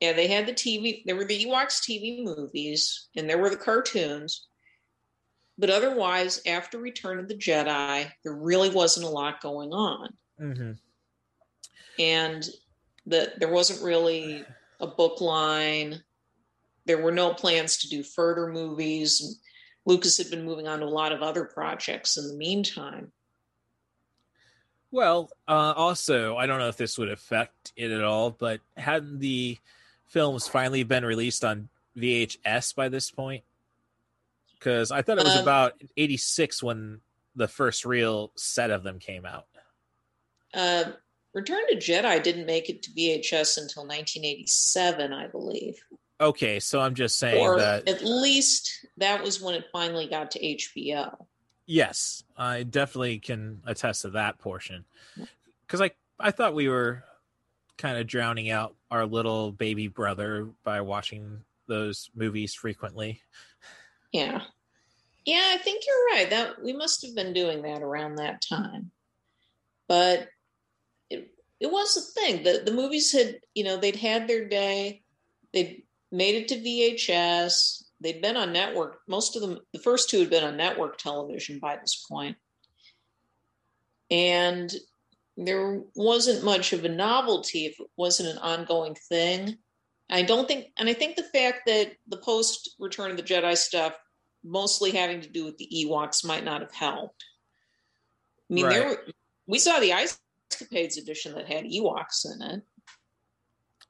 Yeah, they had the TV. There were the Ewoks TV movies, and there were the cartoons. But otherwise, after Return of the Jedi, there really wasn't a lot going on, Mm-hmm. and the there wasn't really a book line. There were no plans to do further movies. Lucas had been moving on to a lot of other projects in the meantime. Well, uh, also, I don't know if this would affect it at all, but hadn't the films finally been released on VHS by this point? Because I thought it was Um, about 86 when the first real set of them came out. Uh, Return to Jedi didn't make it to VHS until 1987, I believe. Okay, so I'm just saying or that at least that was when it finally got to HBO. Yes, I definitely can attest to that portion. Because I I thought we were kind of drowning out our little baby brother by watching those movies frequently. Yeah. Yeah, I think you're right. That we must have been doing that around that time. But it it was a thing. The the movies had, you know, they'd had their day. They'd made it to VHS. They'd been on network. Most of them the first two had been on network television by this point. And there wasn't much of a novelty if it wasn't an ongoing thing. I don't think, and I think the fact that the post Return of the Jedi stuff, mostly having to do with the Ewoks, might not have helped. I mean, there Right. were, we saw the Ice Capades edition that had Ewoks in it.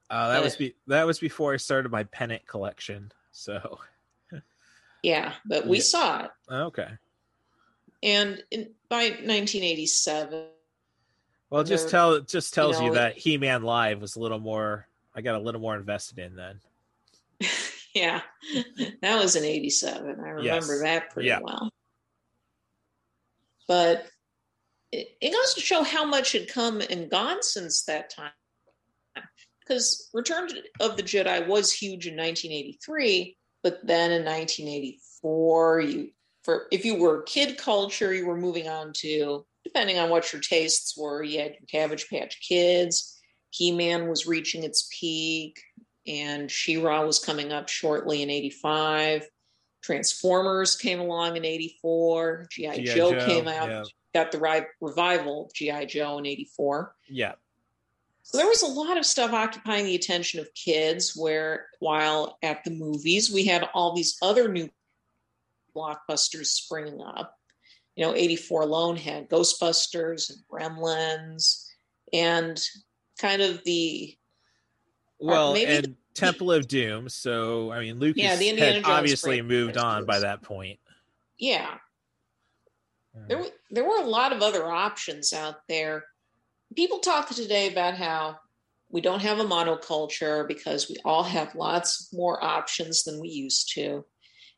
Uh, that was Uh, be- that was before I started my pennant collection. So Yeah, but we Yeah. saw it. Oh, okay. And in, by 1987, Well, just There- tell it just tells you, know, that He Man Live was a little more. I got a little more invested in then. yeah, that was in 87. I remember Yes. that pretty Yeah. well. But it, it goes to show how much had come and gone since that time Because Return of the Jedi was huge in 1983, but then in 1984, you for if you were kid culture, you were moving on to depending on what your tastes were. You had your Cabbage Patch Kids, He Man was reaching its peak, and She-Ra was coming up shortly in '85. Transformers came along in '84. GI Joe, Joe, came out, yeah. got the ri- revival of GI Joe in '84. Yeah. So there was a lot of stuff occupying the attention of kids. Where while at the movies, we had all these other new blockbusters springing up. You know, '84 alone had Ghostbusters and Gremlins, and kind of the uh, Well, maybe and the- Temple of Doom. So I mean, Lucas Yeah, the Indiana had Jones obviously moved on by that point. yeah. There, there were a lot of other options out there. People talk today about how we don't have a monoculture because we all have lots more options than we used to.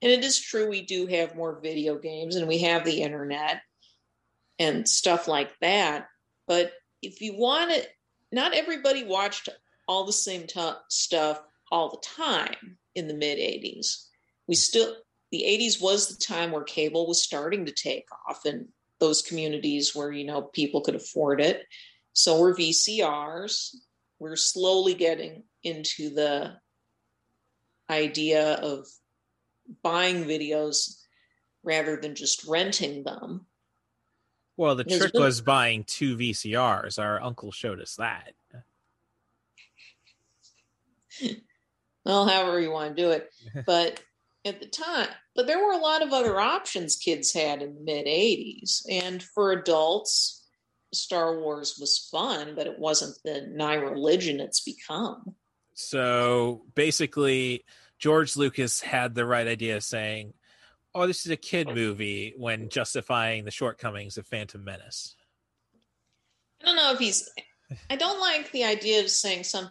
And it is true, we do have more video games and we have the internet and stuff like that. But if you want it, not everybody watched all the same t- stuff all the time in the mid 80s. We still, the 80s was the time where cable was starting to take off in those communities where, you know, people could afford it. So we're VCRs. We're slowly getting into the idea of buying videos rather than just renting them. Well, the There's trick been- was buying two VCRs. Our uncle showed us that. well, however you want to do it. But at the time, but there were a lot of other options kids had in the mid 80s. And for adults, Star Wars was fun, but it wasn't the nigh religion it's become. So basically, George Lucas had the right idea of saying, Oh, this is a kid movie when justifying the shortcomings of Phantom Menace. I don't know if he's. I don't like the idea of saying something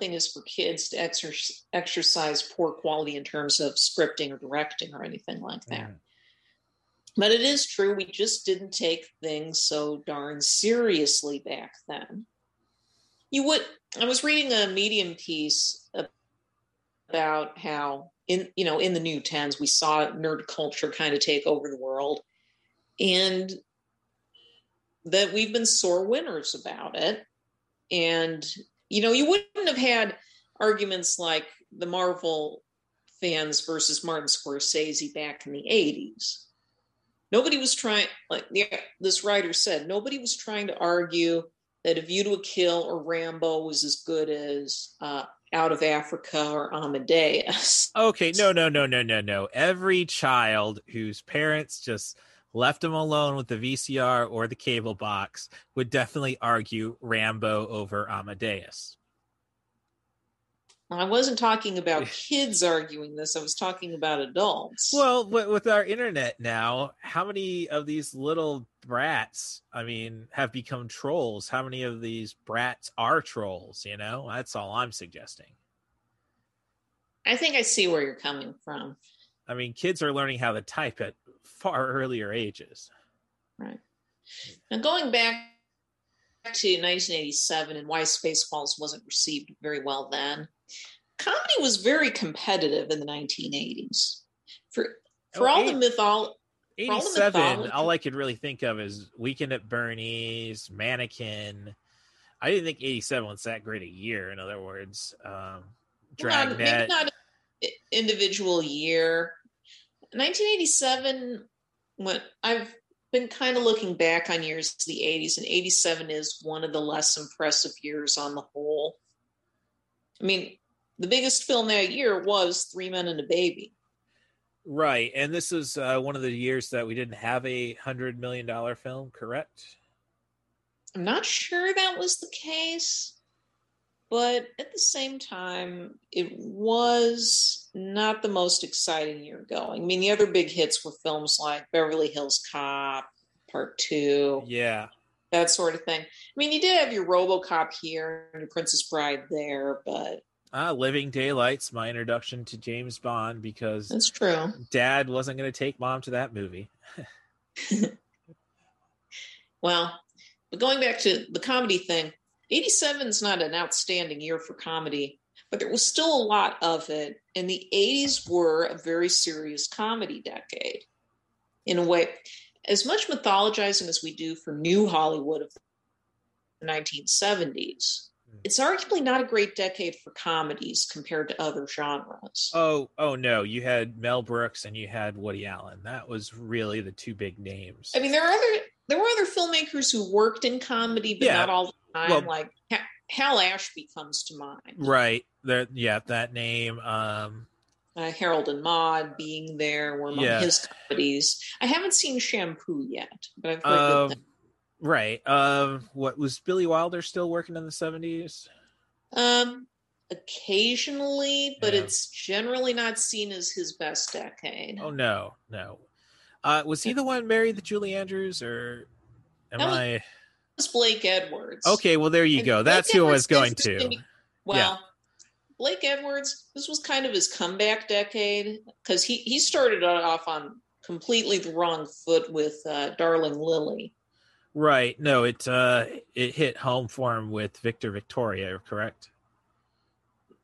is for kids to exer- exercise poor quality in terms of scripting or directing or anything like that. Mm. But it is true, we just didn't take things so darn seriously back then. You would. I was reading a Medium piece about how in you know in the new tens we saw nerd culture kind of take over the world, and that we've been sore winners about it. And, you know, you wouldn't have had arguments like the Marvel fans versus Martin Scorsese back in the 80s. Nobody was trying, like this writer said, nobody was trying to argue that A View to a Kill or Rambo was as good as uh, Out of Africa or Amadeus. Okay, no, no, no, no, no, no. Every child whose parents just left them alone with the VCR or the cable box would definitely argue Rambo over Amadeus. I wasn't talking about kids arguing this, I was talking about adults. Well, with, our internet now, how many of these little brats, I mean, have become trolls? How many of these brats are trolls? You know, that's all I'm suggesting. I think I see where you're coming from. I mean, kids are learning how to type at far earlier ages. Right. Now, going back to 1987 and why Spaceballs wasn't received very well then, comedy was very competitive in the 1980s. For for Oh, all eight- the mythol, for all the 87, mythology- all I could really think of is Weekend at Bernie's, Mannequin. I didn't think 87 was that great a year, in other words. Um, Dragnet. maybe not an individual year. 1987, when I've been kind of looking back on years of the 80s, and 87 is one of the less impressive years on the whole. I mean, the biggest film that year was Three Men and a Baby. Right. And this is uh, one of the years that we didn't have a $100 million film, correct? I'm not sure that was the case, but at the same time, it was not the most exciting year going. I mean, the other big hits were films like Beverly Hills Cop, Part Two, Yeah. that sort of thing. I mean, you did have your Robocop here and your Princess Bride there, but Uh, Living Daylights, my introduction to James Bond, because that's true. dad wasn't going to take mom to that movie. Well, but going back to the comedy thing, 87 is not an outstanding year for comedy, but there was still a lot of it. And the 80s were a very serious comedy decade in a way. As much mythologizing as we do for new Hollywood of the 1970s, it's arguably not a great decade for comedies compared to other genres. Oh, oh no! You had Mel Brooks and you had Woody Allen. That was really the two big names. I mean, there are other there were other filmmakers who worked in comedy, but Yeah. not all the time. Well- like ha- Hal Ashby comes to mind. Right there, yeah, that name. Um, Uh, Harold and Maude being there were among Yeah. his comedies. I haven't seen Shampoo yet, but I've heard um, good things. Right. Um, what was Billy Wilder still working in the seventies? Um, occasionally, but Yeah. it's generally not seen as his best decade. Oh no, no. Uh, was he the one married to Julie Andrews, or am was- I? Was Blake Edwards. Okay, well there you And go. Blake That's who I was going to. Well, Blake Edwards, this was kind of his comeback decade because he he started off on completely the wrong foot with uh, Darling Lili. Right. No, it uh it hit home for him with Victor Victoria, correct?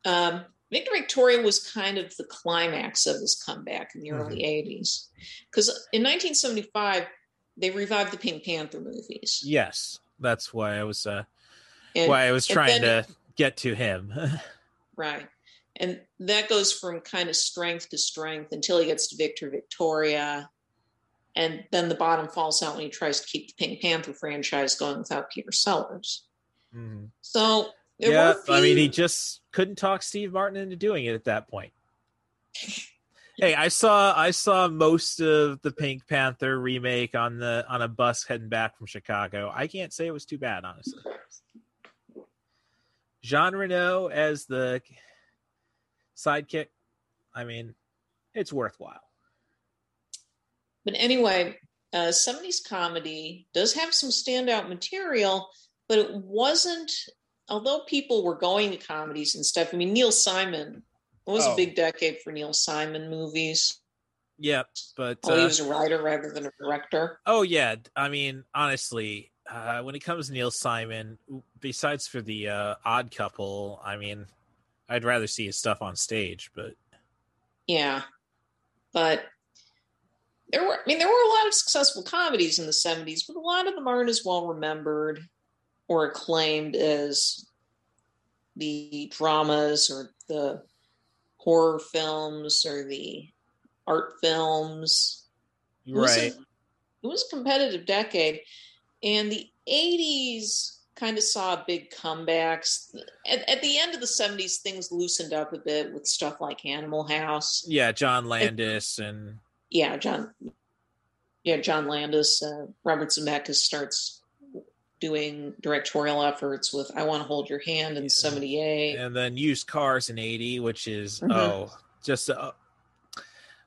Um, Victor Victoria was kind of the climax of his comeback in the Mm-hmm. early 80s. Because in 1975, they revived the Pink Panther movies. Yes. That's why I was uh And- why I was trying then- to get to him. Right. And that goes from kind of strength to strength until he gets to Victor Victoria. And then the bottom falls out when he tries to keep the Pink Panther franchise going without Peter Sellers. Mhm. So yeah, a I mean, he just couldn't talk Steve Martin into doing it at that point. hey, I saw I saw most of the Pink Panther remake on the on a bus heading back from Chicago. I can't say it was too bad, honestly. Jean Reno as the sidekick. I mean, it's worthwhile. But anyway, uh, 70s comedy does have some standout material, but it wasn't, although people were going to comedies and stuff. I mean, Neil Simon, it was Oh. a big decade for Neil Simon movies. Yep, but Oh, he uh, was a writer rather than a director. Oh yeah, I mean honestly, uh, when it comes to Neil Simon, besides for the uh, Odd Couple, I mean, I'd rather see his stuff on stage. But Yeah. But there were, I mean, there were a lot of successful comedies in the 70s, but a lot of them aren't as well remembered or acclaimed as the dramas or the horror films or the art films. It was a- right, it was a competitive decade. And the 80s kind of saw big comebacks. At, at the end of the 70s, things loosened up a bit with stuff like Animal House. yeah, John Landis and Yeah, John. Yeah, John Landis. Uh, Robert Zemeckis starts doing directorial efforts with "I Want to Hold Your Hand" in '78. and then used cars in 80 which is Mhm. oh just uh,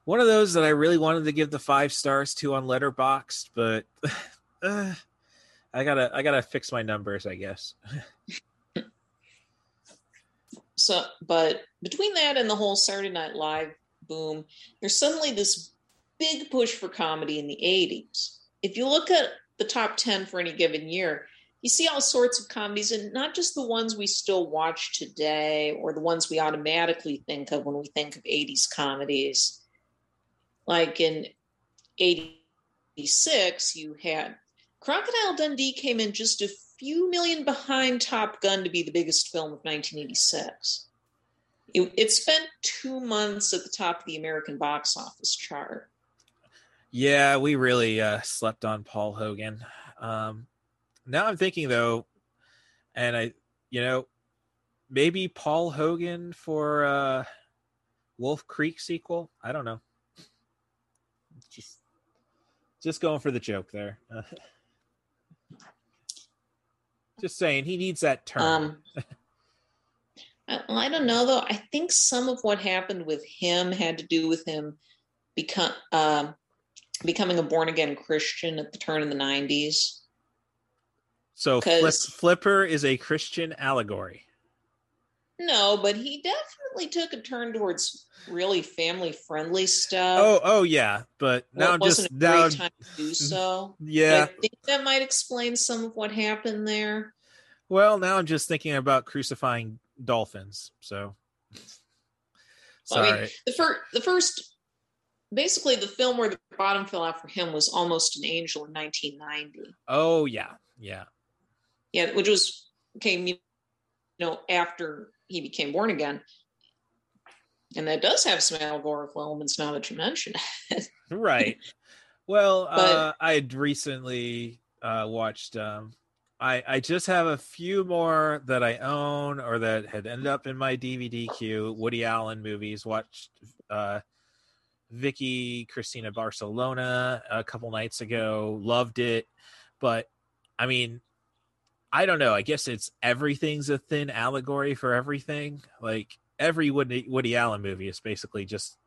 one of those that i really wanted to give the five stars to on letterboxd but uh, i gotta i gotta fix my numbers i guess So, but between that and the whole Saturday Night Live boom, there's suddenly this big push for comedy in the 80s. If you look at the top 10 for any given year, you see all sorts of comedies, and not just the ones we still watch today or the ones we automatically think of when we think of 80s comedies. Like in 86, you had Crocodile Dundee came in just a few million behind Top Gun to be the biggest film of 1986. It, it spent two months at the top of the American box office chart. Yeah, we really uh, slept on Paul Hogan. Um, now I'm thinking though, and I, you know, maybe Paul Hogan for uh, Wolf Creek sequel. I don't know. Just, just going for the joke there. just saying, he needs that turn. Um, I, don't know though. I think some of what happened with him had to do with him become um becoming a born again Christian at the turn of the 90s. so Flip, Flipper is a Christian allegory. No, but he definitely took a turn towards really family friendly stuff. Oh, oh yeah, but now wasn't just now. time to do so. Yeah. I think that might explain some of what happened there. Well, now I'm just thinking about crucifying dolphins. So Well, sorry. I mean, the first, the first, basically, the film where the bottom fell out for him was Almost an Angel in 1990. oh yeah, yeah. Yeah, which was came, you know, after he became born again, and that does have some allegorical elements. Now that you mention it, Right. Well, But- uh, I had recently uh, watched. Um, I I just have a few more that I own or that had ended up in my DVD queue. Woody Allen movies. Watched uh, Vicky Cristina Barcelona a couple nights ago. Loved it, but I mean, I don't know. I guess it's everything's a thin allegory for everything. Like every Woody, Woody Allen movie is basically just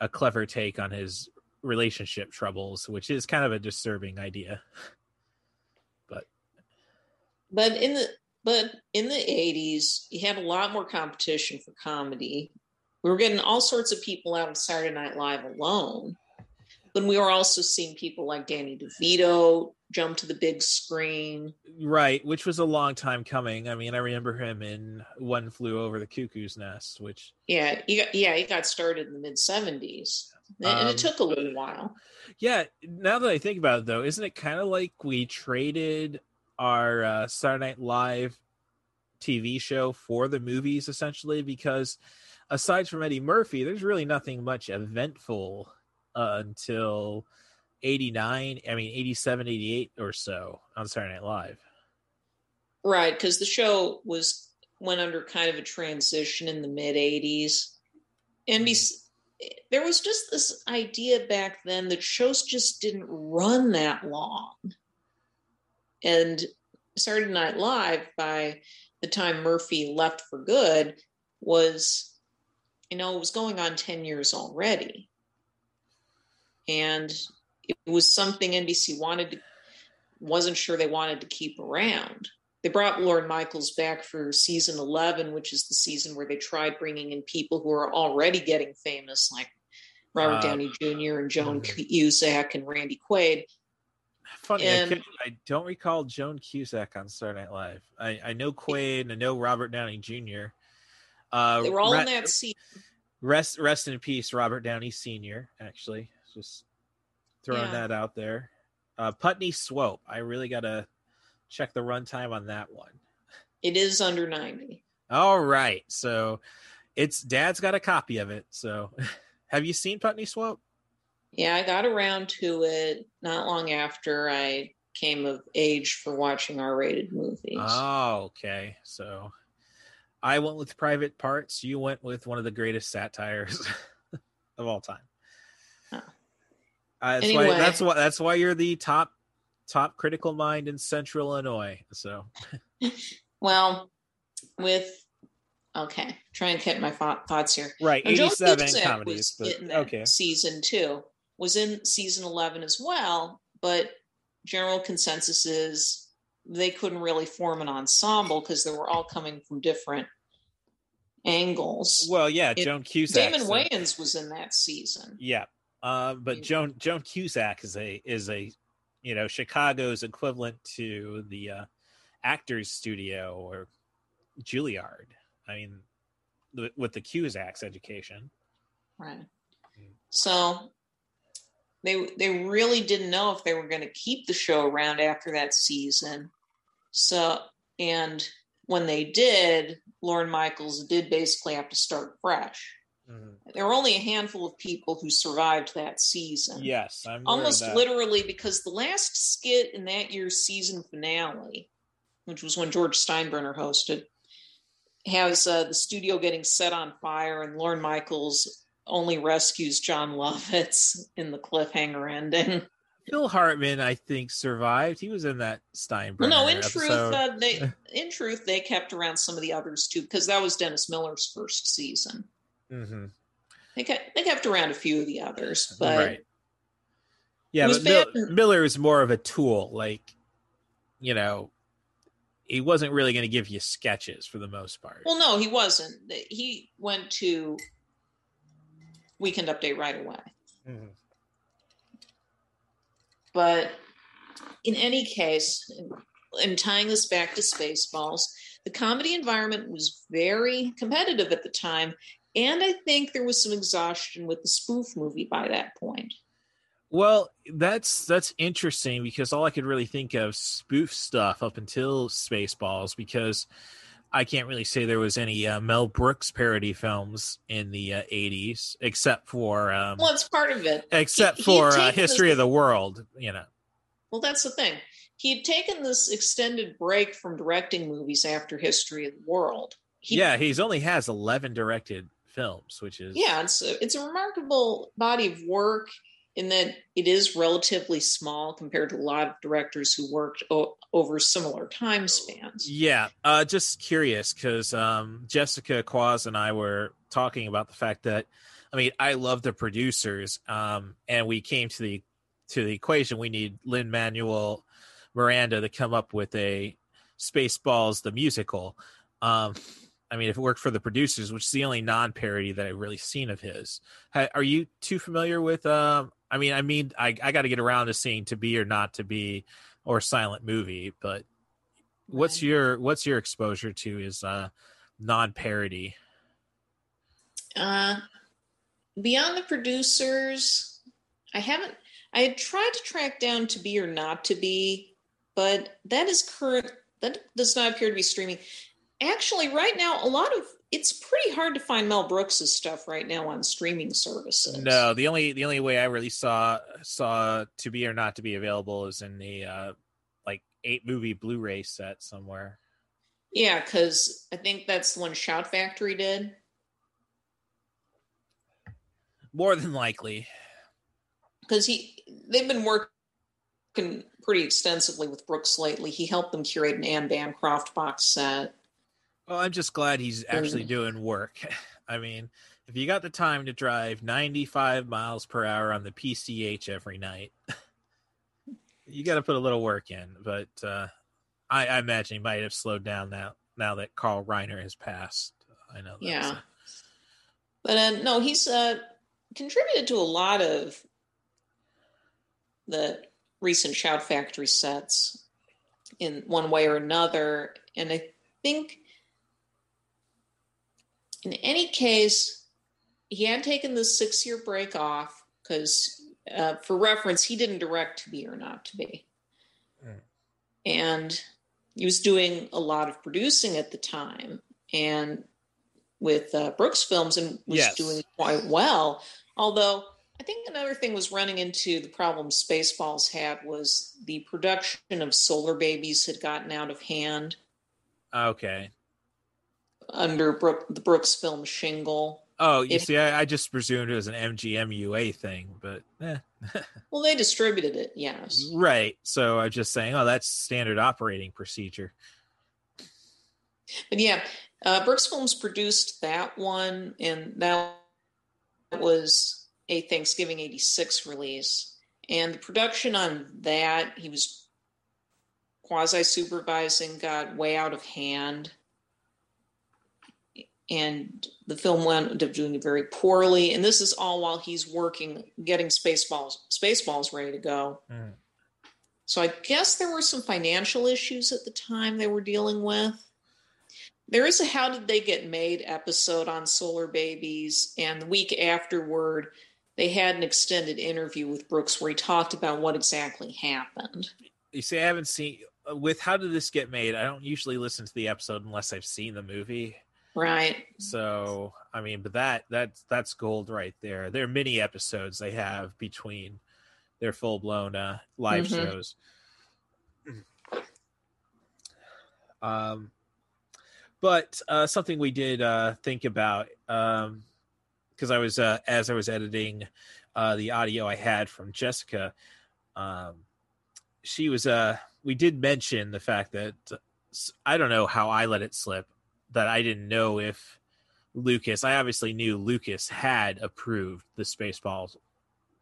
a clever take on his relationship troubles, which is kind of a disturbing idea. But but in the but in the 80s, you had a lot more competition for comedy. We were getting all sorts of people out of Saturday Night Live alone. But we were also seeing people like Danny DeVito jump to the big screen. right, which was a long time coming. I mean, I remember him in One Flew Over the Cuckoo's Nest, which Yeah, he got, yeah, he got started in the mid 70s. And Um, it took a little while. Yeah, now that I think about it, though, isn't it kind of like we traded our uh, Saturday Night Live TV show for the movies, essentially? Because aside from Eddie Murphy, there's really nothing much eventful uh, until 89, I mean, 87, 88 or so on Saturday Night Live. Right, because the show was went under kind of a transition in the mid '80s. NBC, there was just this idea back then that shows just didn't run that long, and Saturday Night Live by the time Murphy left for good was, you know, it was going on ten years already, and it was something NBC wanted to wasn't sure they wanted to keep around. They brought Lorne Michaels back for season 11, which is the season where they tried bringing in people who are already getting famous, like Robert Uh, Downey Jr. and Joan Cusack and Randy Quaid. Funny, I, And- couldn't- I don't recall Joan Cusack on Saturday Night Live. I, I know Quaid and I know Robert Downey Jr. Uh, They were all re- in that season. Rest rest in peace, Robert Downey Sr. Actually, just throwing Yeah. that out there. Uh, Putney Swope. I really gotta check the runtime on that one. It is under 90. All right, so it's Dad's got a copy of it. So, have you seen Putney Swope? Yeah, I got around to it not long after I came of age for watching R rated movies. Oh, okay. So, I went with Private Parts. You went with one of the greatest satires of all time. Uh, that's why. That's why. That's why you're the top top critical mind in Central Illinois. So, Well, with okay, try and get my thought, thoughts here. Right, Now, 87 Cusack comedies, but- okay. season two was in season eleven as well, but general consensus is they couldn't really form an ensemble because they were all coming from different angles. well, yeah, It- Joan Cusack. Damon so- Wayans was in that season. Yeah. Uh, but Joan Joan Cusack is a is a you know Chicago's equivalent to the uh, Actors Studio or Juilliard. I mean, th- with the Cusack's education. Right. So they they really didn't know if they were going to keep the show around after that season. So and when they did, Lorne Michaels did basically have to start fresh. There were only a handful of people who survived that season. Yes, I'm almost literally because the last skit in that year's season finale, which was when George Steinbrenner hosted, has uh, the studio getting set on fire, and Lorne Michaels only rescues Jon Lovitz in the cliffhanger ending. Phil Hartman, I think, survived. He was in that Steinbrenner. Well, no, in episode. truth, uh, they in truth they kept around some of the others too because that was Dennis Miller's first season. Mhm. They kept they kept around a few of the others, but right. Yeah, was but Mil- Miller is more of a tool. Like, you know, he wasn't really going to give you sketches for the most part. Well, no, he wasn't. He went to Weekend Update right away. Mhm. But in any case, and tying this back to Spaceballs, the comedy environment was very competitive at the time, and I think there was some exhaustion with the spoof movie by that point. Well, that's that's interesting because all I could really think of spoof stuff up until Spaceballs because I can't really say there was any uh, Mel Brooks parody films in the uh, 80s except for um, Well, it's part of it. except He- for uh, History this- of the World, you know. Well, that's the thing. He had taken this extended break from directing movies after History of the World. He, yeah, he's only has 11 directed films, which is yeah, it's a, it's a remarkable body of work in that it is relatively small compared to a lot of directors who worked o- over similar time spans. Yeah, uh, just curious because um, Jessica Quaz and I were talking about the fact that, I mean, I love the producers, um, and we came to the to the equation. We need Lin Manuel Miranda to come up with a Spaceballs the musical. Um, I mean, if it worked for the producers, which is the only non-parody that I've really seen of his. Are you too familiar with? Um, I mean, I mean, I I got to get around to seeing To Be or Not to Be or Silent Movie, but what's your what's your exposure to is uh non-parody Uh, beyond the producers, I haven't. I had tried to track down to be or not to be, but that is current. That does not appear to be streaming. Actually, right now, a lot of it's pretty hard to find Mel Brooks's stuff right now on streaming services. no the only the only way i really saw saw to be or not to be available is in the uh like eight movie blu-ray set somewhere Yeah, because I think that's the one Shout Factory did. more than likely because he they've been working pretty extensively with Brooks lately. He helped them curate an Anne Bancroft box set. Well i'm just glad he's actually doing work. I mean if you got the time to drive 95 miles per hour on the pch every night you got to put a little work in but uh I, I imagine he might have slowed down now now that carl reiner has passed. I know that Yeah, but uh, no, he's uh, contributed to a lot of the recent Shout Factory sets in one way or another, and I think in any case, he had taken this six-year break off because, uh, for reference, he didn't direct To Be or Not to Be. and he was doing a lot of producing at the time and with uh, Brooks Films and was Yes. doing quite well. Although I think another thing was running into the problem Spaceballs had was the production of Solar Babies had gotten out of hand okay under Brook, the Brooks film shingle. Oh, you If- see, I, I just presumed it was an MGMUA thing, but eh. Well, they distributed it, yes. right. So I'm just saying, oh, that's standard operating procedure. But yeah, uh, Brooks Films produced that one, and that was a Thanksgiving 86 release. And the production on that, he was quasi supervising, got way out of hand. And the film wound up doing very poorly. And this is all while he's working, getting Spaceballs, Spaceballs ready to go. Mm. So I guess there were some financial issues at the time they were dealing with. There is a How Did They Get Made episode on Solar Babies, and the week afterward, they had an extended interview with Brooks where he talked about what exactly happened. You see, I haven't seen uh, with how did this get made? I don't usually listen to the episode unless I've seen the movie. Right. So I mean, but that that's that's gold right there. There are many episodes they have between their full blown uh, live Mhm. shows. Um, but uh, something we did uh, think about um, because I was uh, as I was editing uh, the audio I had from Jessica. Um, she was uh we did mention the fact that uh, I don't know how I let it slip that I didn't know if Lucas I obviously knew Lucas had approved the Spaceballs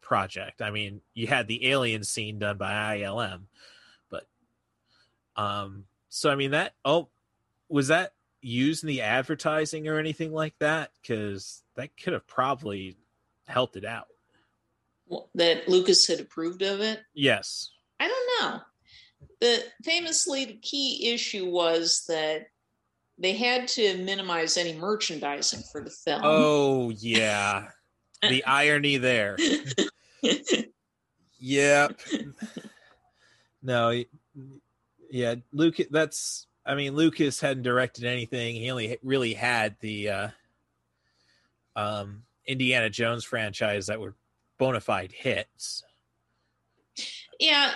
project. I mean, you had the alien scene done by ILM, but um so I mean that oh was that used in the advertising or anything like that cuz that could have probably helped it out. Well, That Lucas had approved of it. Yes. I don't know. the famously the key issue was that they had to minimize any merchandising for the film. Oh yeah, the irony there. yep. No, yeah, Luke. That's. I mean, Lucas hadn't directed anything. He only really had the uh, um, Indiana Jones franchise that were bona fide hits. Yeah,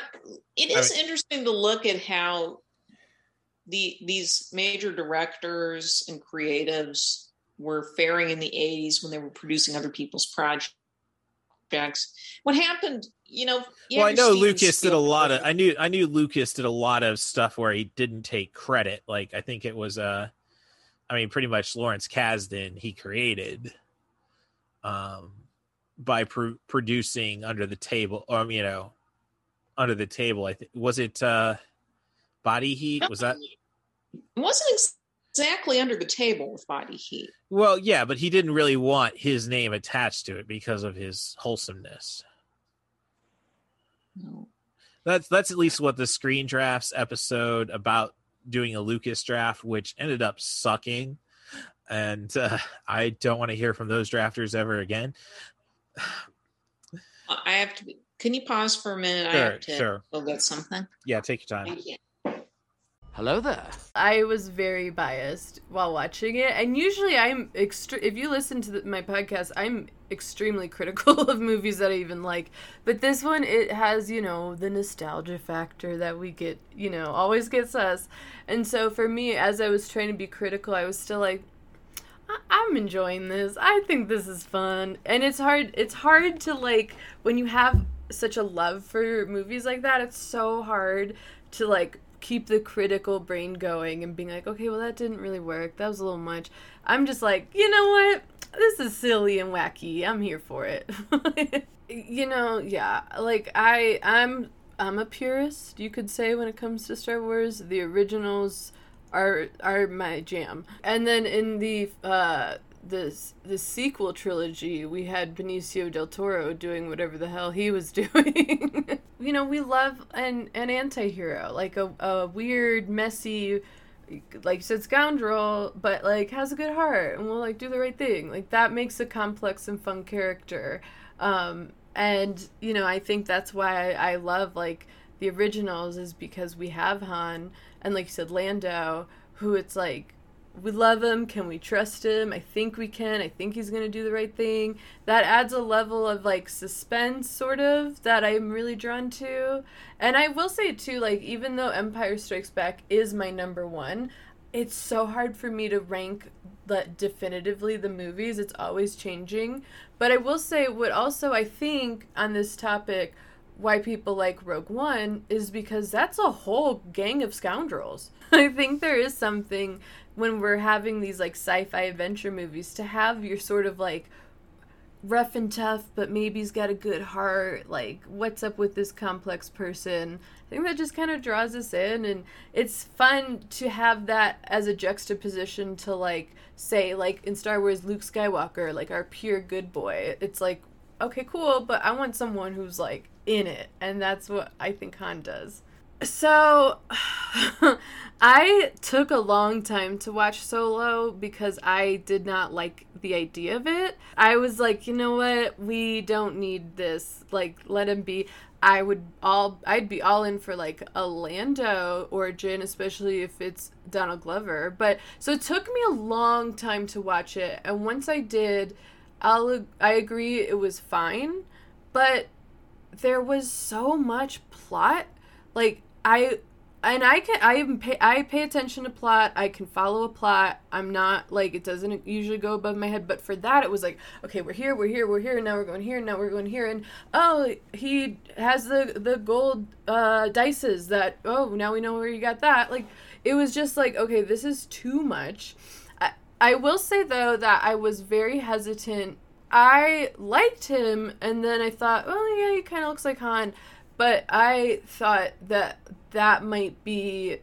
it is I mean- interesting to look at how the these major directors and creatives were faring in the 80s when they were producing other people's projects. What happened, you know, you well, I know Lucas did a lot of. I knew I knew Lucas did a lot of stuff where he didn't take credit. Like I think it was uh, I mean, pretty much Lawrence Kasdan he created, um, by pro- producing under the table, or you know, under the table. I think was it uh, Body Heat? Was that? It wasn't ex- exactly under the table with body heat. Well, yeah, but he didn't really want his name attached to it because of his wholesomeness. No. That's that's at least what the Screen Drafts episode about doing a Lucas draft, which ended up sucking, and uh, I don't want to hear from those drafters ever again. I have to. Be, can you pause for a minute? I have to sure. go get something. Yeah, take your time. Hello there. I was very biased while watching it, and usually I'm extre- If you listen to the, my podcast, I'm extremely critical of movies that I even like. But this one, it has you know the nostalgia factor that we get, you know, always gets us. And so for me, as I was trying to be critical, I was still like, I'm enjoying this. I think this is fun. And it's hard it's hard to like when you have such a love for movies like that, it's so hard to like keep the critical brain going and being like, "Okay, well that didn't really work. That was a little much." I'm just like, "You know what? This is silly and wacky. I'm here for it." you know, yeah. Like I I'm I'm a purist, you could say when it comes to Star Wars. The originals are are my jam. And then in the uh the the sequel trilogy, we had Benicio del Toro doing whatever the hell he was doing. you know, we love an an anti-hero, like a a weird, messy like you said scoundrel, but like has a good heart and will like do the right thing. Like that makes a complex and fun character. Um and you know, I think that's why I, I love like the originals is because we have Han and like you said Lando who it's like we love him? Can we trust him? I think we can. I think he's going to do the right thing. That adds a level of like suspense sort of that i'm really drawn to. And i will say too like even though empire strikes back is my number one it's so hard for me to rank the definitively the movies. It's always changing. But i will say what also i think on this topic why people like Rogue One is because that's a whole gang of scoundrels. I think there is something when we're having these like sci-fi adventure movies to have your sort of like rough and tough, but maybe he's got a good heart. Like, what's up with this complex person? I think that just kind of draws us in, and it's fun to have that as a juxtaposition to like say like in Star Wars, Luke Skywalker, like our pure good boy. It's like okay, cool, but I want someone who's like in it, and that's what I think Han does. So, I took a long time to watch Solo because I did not like the idea of it. I was like, you know what? We don't need this. Like, let him be. I would all I'd be all in for like a Lando origin, especially if it's Donald Glover. But so it took me a long time to watch it, and once I did, I'll I agree it was fine, but there was so much plot. Like I and I can I even pay I pay attention to plot. I can follow a plot. I'm not like it doesn't usually go above my head, but for that it was like, okay, we're here, we're here, we're here, and now we're going here, and now we're going here and oh, he has the the gold uh dices that oh, now we know where you got that. Like it was just like, okay, this is too much. I, will say though that I was very hesitant. I liked him, and then I thought, oh yeah, he kind of looks like Han, but I thought that that might be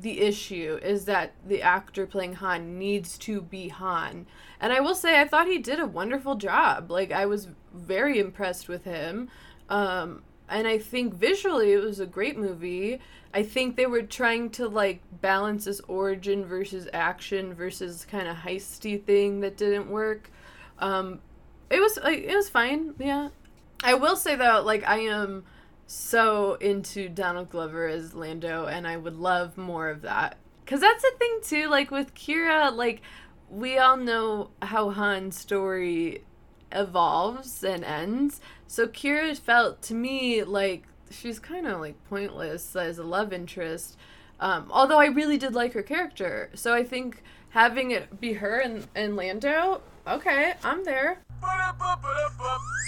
the issue is that the actor playing Han needs to be Han. And I will say I thought he did a wonderful job. Like I was very impressed with him. Um and I think visually it was a great movie. I think they were trying to like balance this origin versus action versus kind of heisty thing that didn't work. Um, it was like it was fine. Yeah, I will say though, like I am so into Donald Glover as Lando, and I would love more of that. Cause that's the thing too. Like with Qi'ra, like we all know how Han's story evolves and ends. So Qi'ra felt to me like she's kind of like pointless as a love interest. Um, although I really did like her character, so I think having it be her and, and Lando, okay, I'm there.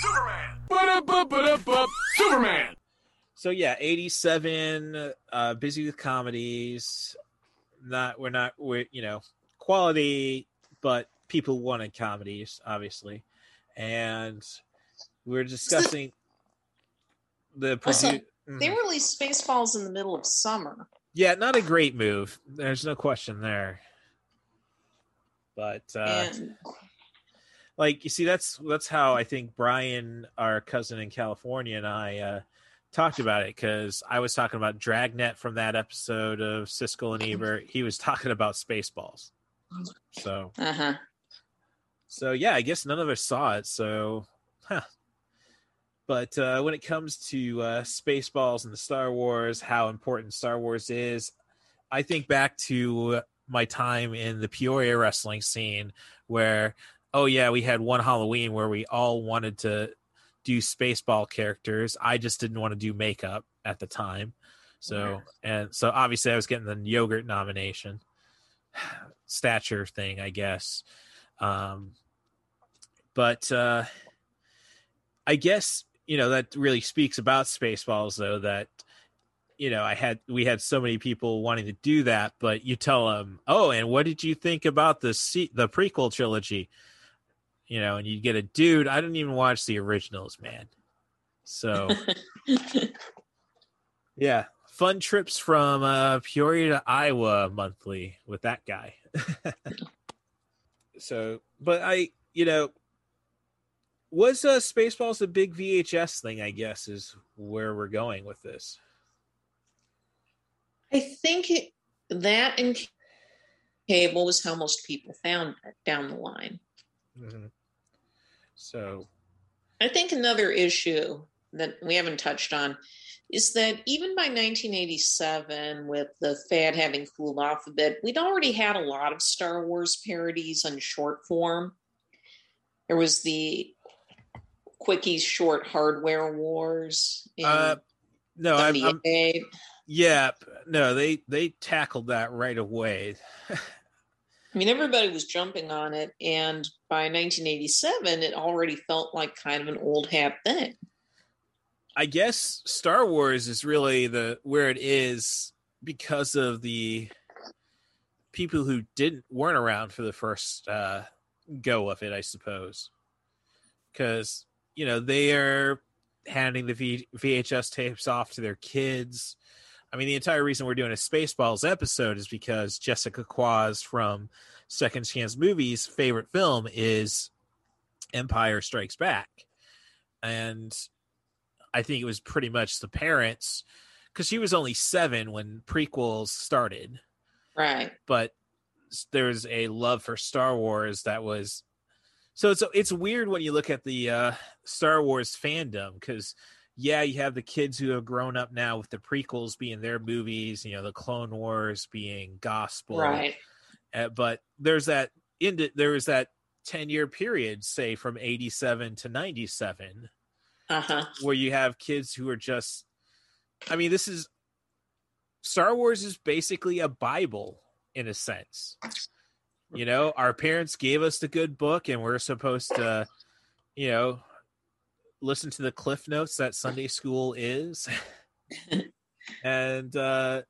Superman. Superman. So yeah, eighty-seven. Uh, busy with comedies. Not we're not we're you know quality, but people wanted comedies, obviously, and we're discussing the produ- they released Spaceballs in the middle of summer. Yeah, not a great move. There's no question there. But uh And like you see that's that's how I think Brian, our cousin in California and I uh talked about it cuz I was talking about Dragnet from that episode of Siskel and Ebert. He was talking about Spaceballs. So uh-huh. so yeah, I guess none of us saw it. So, huh. But uh, when it comes to uh, Spaceballs and the Star Wars, how important Star Wars is, I think back to my time in the Peoria wrestling scene, where oh yeah, we had one Halloween where we all wanted to do Spaceball characters. I just didn't want to do makeup at the time, so and so obviously I was getting the yogurt nomination stature thing, I guess. Um, but uh, I guess you know that really speaks about Spaceballs, though. That you know, I had we had so many people wanting to do that, but you tell them, "Oh, and what did you think about the se- the prequel trilogy?" You know, and you get a dude. I didn't even watch the originals, man. So yeah, fun trips from uh, Peoria to Iowa monthly with that guy. so, but I, you know, was uh, Spaceballs a big VHS thing? I guess is where we're going with this. I think it, that and cable was how most people found it down the line. Mm-hmm. So, I think another issue that we haven't touched on is that even by 1987, with the fad having cooled off a bit, we'd already had a lot of Star Wars parodies on short form. There was the Quickies Short Hardware Wars. In uh, no, I'm, I'm yeah, no, they they tackled that right away. I mean, everybody was jumping on it, and by 1987, it already felt like kind of an old hat thing. I guess Star Wars is really the where it is because of the people who didn't weren't around for the first uh, go of it, I suppose. Because you know they are handing the v- VHS tapes off to their kids. I mean, the entire reason we're doing a Spaceballs episode is because Jessica Quaz from Second Chance Movies' favorite film is Empire Strikes Back, and I think it was pretty much the parents because she was only seven when prequels started, Right. but there's a love for Star Wars that was so it's it's weird when you look at the uh, Star Wars fandom because yeah, you have the kids who have grown up now with the prequels being their movies, you know, the Clone Wars being gospel, Right. Uh, but there's that in there was that ten year period, say from eighty seven to ninety seven, Uh-huh. where you have kids who are just I mean, this is Star Wars is basically a Bible in a sense. You know, our parents gave us the good book and we're supposed to, you know, listen to the cliff notes that Sunday school is. and uh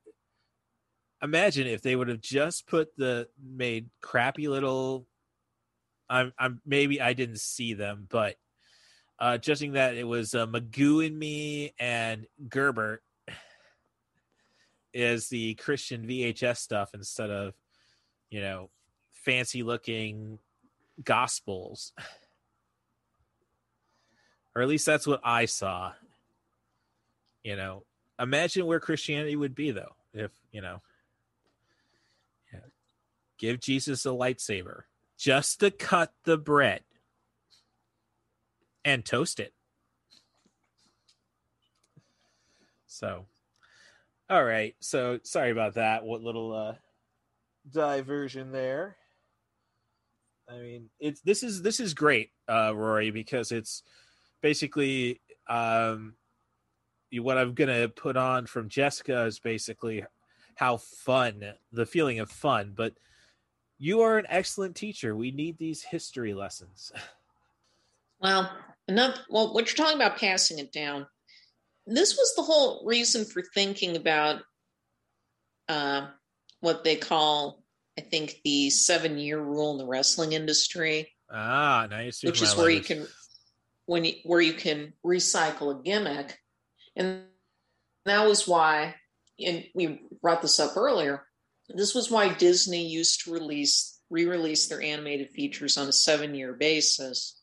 imagine if they would have just put the made crappy little I'm I'm maybe I didn't see them, but uh judging that it was uh, Magoo and me and Gerbert is the Christian VHS stuff instead of you know fancy looking gospels or at least that's what I saw You know, imagine where Christianity would be though if you know. Yeah, give Jesus a lightsaber just to cut the bread and toast it. So, all right. So sorry about that. What little uh diversion there. I mean, it's this is this is great, uh, Rory, because it's basically um, what I'm gonna put on from Jessica is basically how fun the feeling of fun. But you are an excellent teacher. We need these history lessons. Well, enough. Well, what you're talking about passing it down. This was the whole reason for thinking about uh, what they call, I think, the seven year rule in the wrestling industry. Ah, nice. Which is where you can when you, where you can recycle a gimmick, and that was why. And we brought this up earlier. This was why Disney used to release re-release their animated features on a seven-year basis,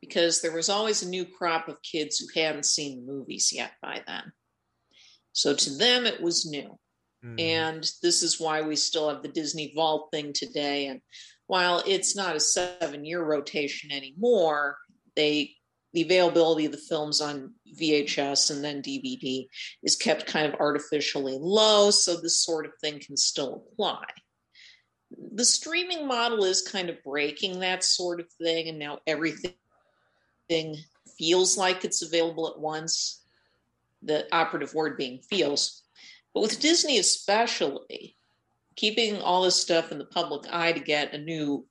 because there was always a new crop of kids who hadn't seen the movies yet by then. So to them, it was new. Mm. And this is why we still have the Disney Vault thing today. And while it's not a seven year rotation anymore, they the availability of the films on VHS and then DVD is kept kind of artificially low, so this sort of thing can still apply. The streaming model is kind of breaking that sort of thing, and now everything feels like it's available at once. The operative word being feels. But with Disney, especially, keeping all this stuff in the public eye to get a new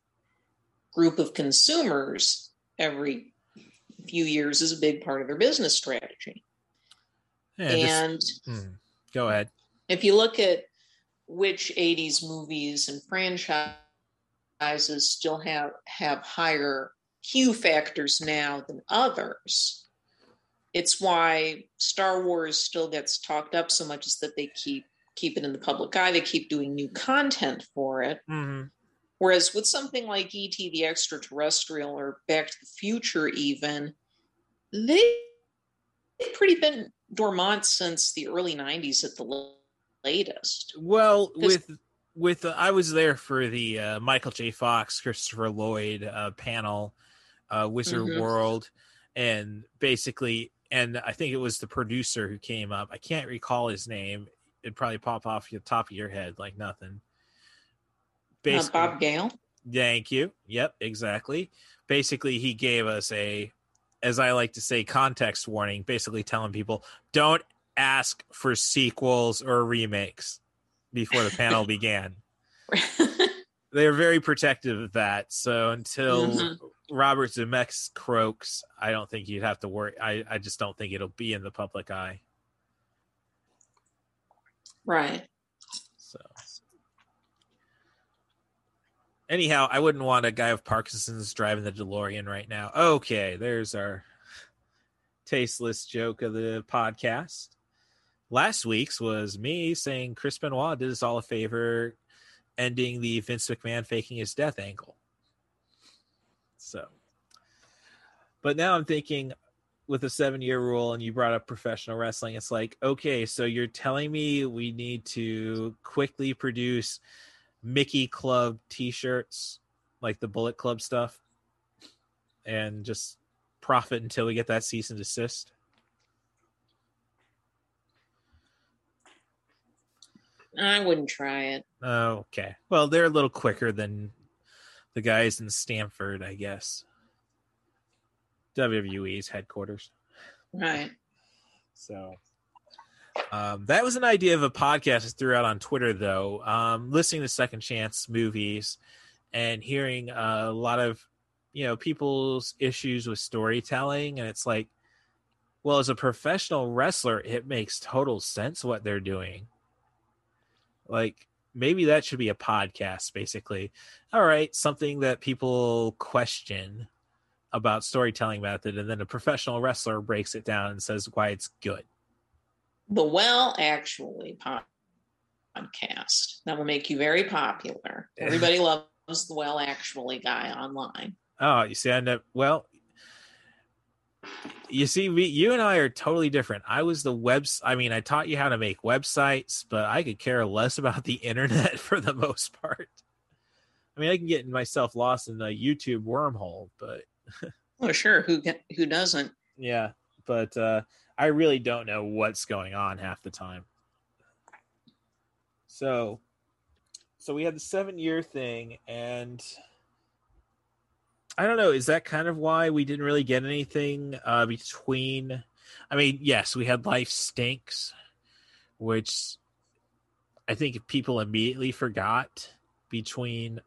group of consumers every few years is a big part of their business strategy. Yeah, and this, hmm, go ahead. If you look at which 80s movies and franchises still have have higher Q factors now than others, it's why Star Wars still gets talked up so much is that they keep keep it in the public eye. They keep doing new content for it. Mm-hmm. Whereas with something like ET the Extraterrestrial or Back to the Future, even, they they've pretty been dormant since the early 90s at the latest. Well, with with uh, I was there for the uh, Michael J. Fox, Christopher Lloyd uh, panel, uh, Wizard mm-hmm. World, and basically, and I think it was the producer who came up. I can't recall his name. It'd probably pop off the top of your head like nothing. Uh, Bob Gale. Thank you. Yep, exactly. Basically, he gave us a, as I like to say, context warning. Basically, telling people don't ask for sequels or remakes before the panel began. They're very protective of that. So until mm-hmm. Robert Zemeckis croaks, I don't think you'd have to worry. I, I just don't think it'll be in the public eye. Right. So, Anyhow, I wouldn't want a guy with Parkinson's driving the DeLorean right now. Okay, there's our tasteless joke of the podcast. Last week's was me saying Chris Benoit did us all a favor ending the Vince McMahon faking his death angle. So, but now I'm thinking with a seven year rule and you brought up professional wrestling, it's like, okay, so you're telling me we need to quickly produce Mickey Club T-shirts, like the Bullet Club stuff, and just profit until we get that cease and desist. I wouldn't try it. Okay. Well, they're a little quicker than the guys in Stamford, I guess. WWE's headquarters. Right. So um, that was an idea of a podcast I threw out on Twitter, though. Um, listening to Second Chance movies and hearing a lot of, you know, people's issues with storytelling, and it's like, well, as a professional wrestler, it makes total sense what they're doing. Like, maybe that should be a podcast, basically. All right, something that people question about storytelling method, and then a professional wrestler breaks it down and says why it's good the Well Actually podcast. That will make you very popular. Everybody loves the Well Actually guy online. Oh, you see, I know. Well, you see, we, you and I are totally different. I was the webs. I mean, I taught you how to make websites, but I could care less about the internet for the most part. I mean, I can get myself lost in the YouTube wormhole, but oh, sure, who who doesn't? Yeah, but uh, I really don't know what's going on half the time. So, so we had the seven year thing, and I don't know. Is that kind of why we didn't really get anything uh, between? I mean, yes, we had Life Stinks, which I think people immediately forgot between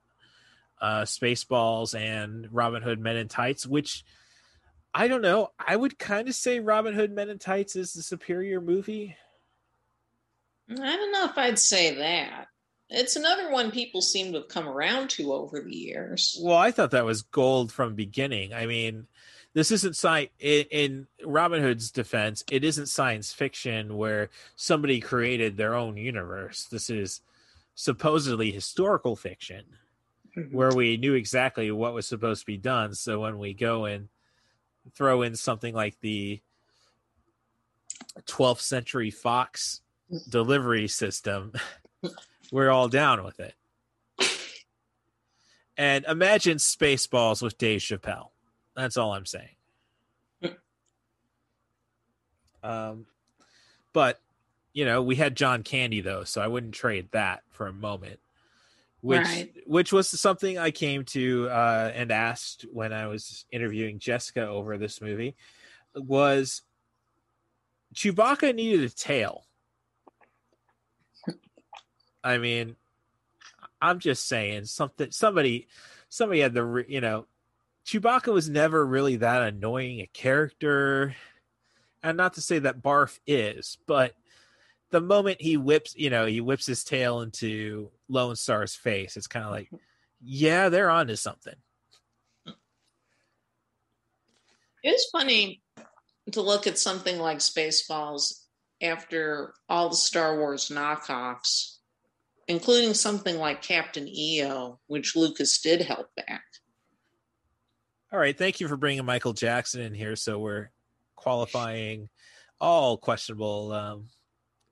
uh, Spaceballs and Robin Hood Men in Tights, which I don't know. I would kind of say Robin Hood Men in Tights is the superior movie. I don't know if I'd say that. It's another one people seem to have come around to over the years. Well, I thought that was gold from beginning. I mean, this isn't science in, in Robin Hood's defense. It isn't science fiction where somebody created their own universe. This is supposedly historical fiction mm-hmm. where we knew exactly what was supposed to be done. So when we go and throw in something like the 12th century Fox delivery system, we're all down with it. And imagine Spaceballs with Dave Chappelle. That's all I'm saying. Um, but you know, we had John Candy though, so I wouldn't trade that for a moment. Which right. which was something I came to uh, and asked when I was interviewing Jessica over this movie was Chewbacca needed a tail. I mean, I'm just saying something. Somebody, somebody had the you know, Chewbacca was never really that annoying a character, and not to say that Barf is, but the moment he whips, you know, he whips his tail into Lone Star's face, it's kind of like, yeah, they're onto something. It's funny to look at something like Spaceballs after all the Star Wars knockoffs including something like Captain EO, which Lucas did help back. All right, thank you for bringing Michael Jackson in here. So we're qualifying all questionable um,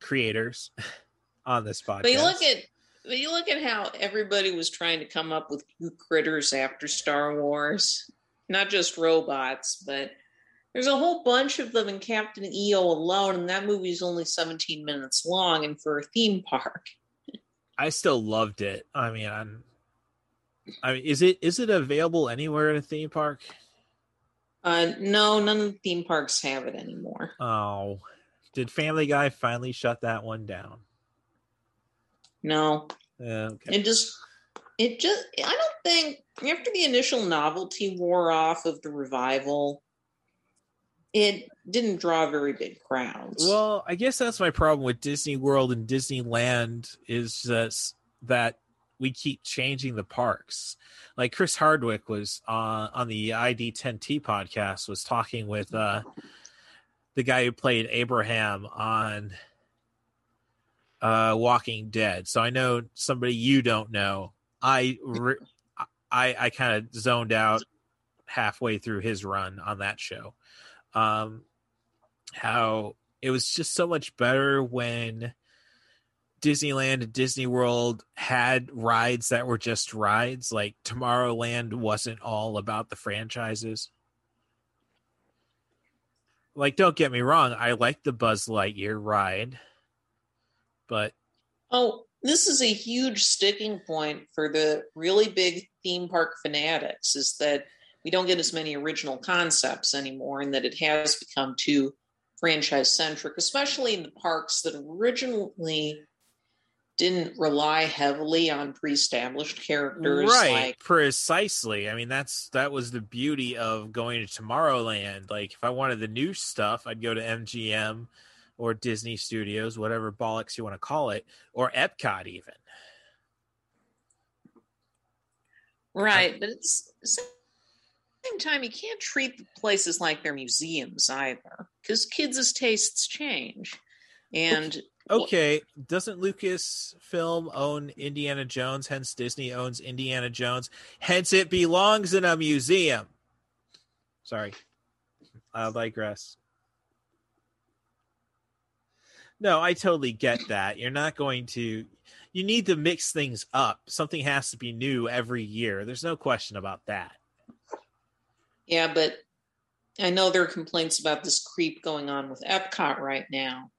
creators on this podcast. But you look at but you look at how everybody was trying to come up with new critters after Star Wars, not just robots, but there's a whole bunch of them in Captain EO alone, and that movie is only 17 minutes long, and for a theme park. I still loved it. I mean, I'm, I mean, is it is it available anywhere in a theme park? Uh, no, none of the theme parks have it anymore. Oh, did Family Guy finally shut that one down? No. Yeah, okay. It just, it just, I don't think after the initial novelty wore off of the revival, it didn't draw very big crowds. Well, I guess that's my problem with Disney World and Disneyland is that that we keep changing the parks. Like Chris Hardwick was uh, on the ID10T podcast was talking with uh, the guy who played Abraham on uh, Walking Dead. So I know somebody you don't know. I re- I I kind of zoned out halfway through his run on that show um, how it was just so much better when Disneyland and Disney World had rides that were just rides. Like Tomorrowland wasn't all about the franchises. Like, don't get me wrong, I like the Buzz Lightyear ride, but oh, this is a huge sticking point for the really big theme park fanatics. Is that we don't get as many original concepts anymore, and that it has become too franchise centric, especially in the parks that originally didn't rely heavily on pre-established characters right like, precisely. I mean that's that was the beauty of going to tomorrowland. Like if i wanted the new stuff i'd go to mgm or disney studios whatever bollocks you want to call it or epcot even. Right but it's same time, you can't treat places like they're museums either, because kids' tastes change. And okay, doesn't Lucasfilm own Indiana Jones? Hence, Disney owns Indiana Jones. Hence, it belongs in a museum. Sorry. I'll digress. No, I totally get that. You're not going to. You need to mix things up. Something has to be new every year. There's no question about that. Yeah, but I know there are complaints about this creep going on with Epcot right now.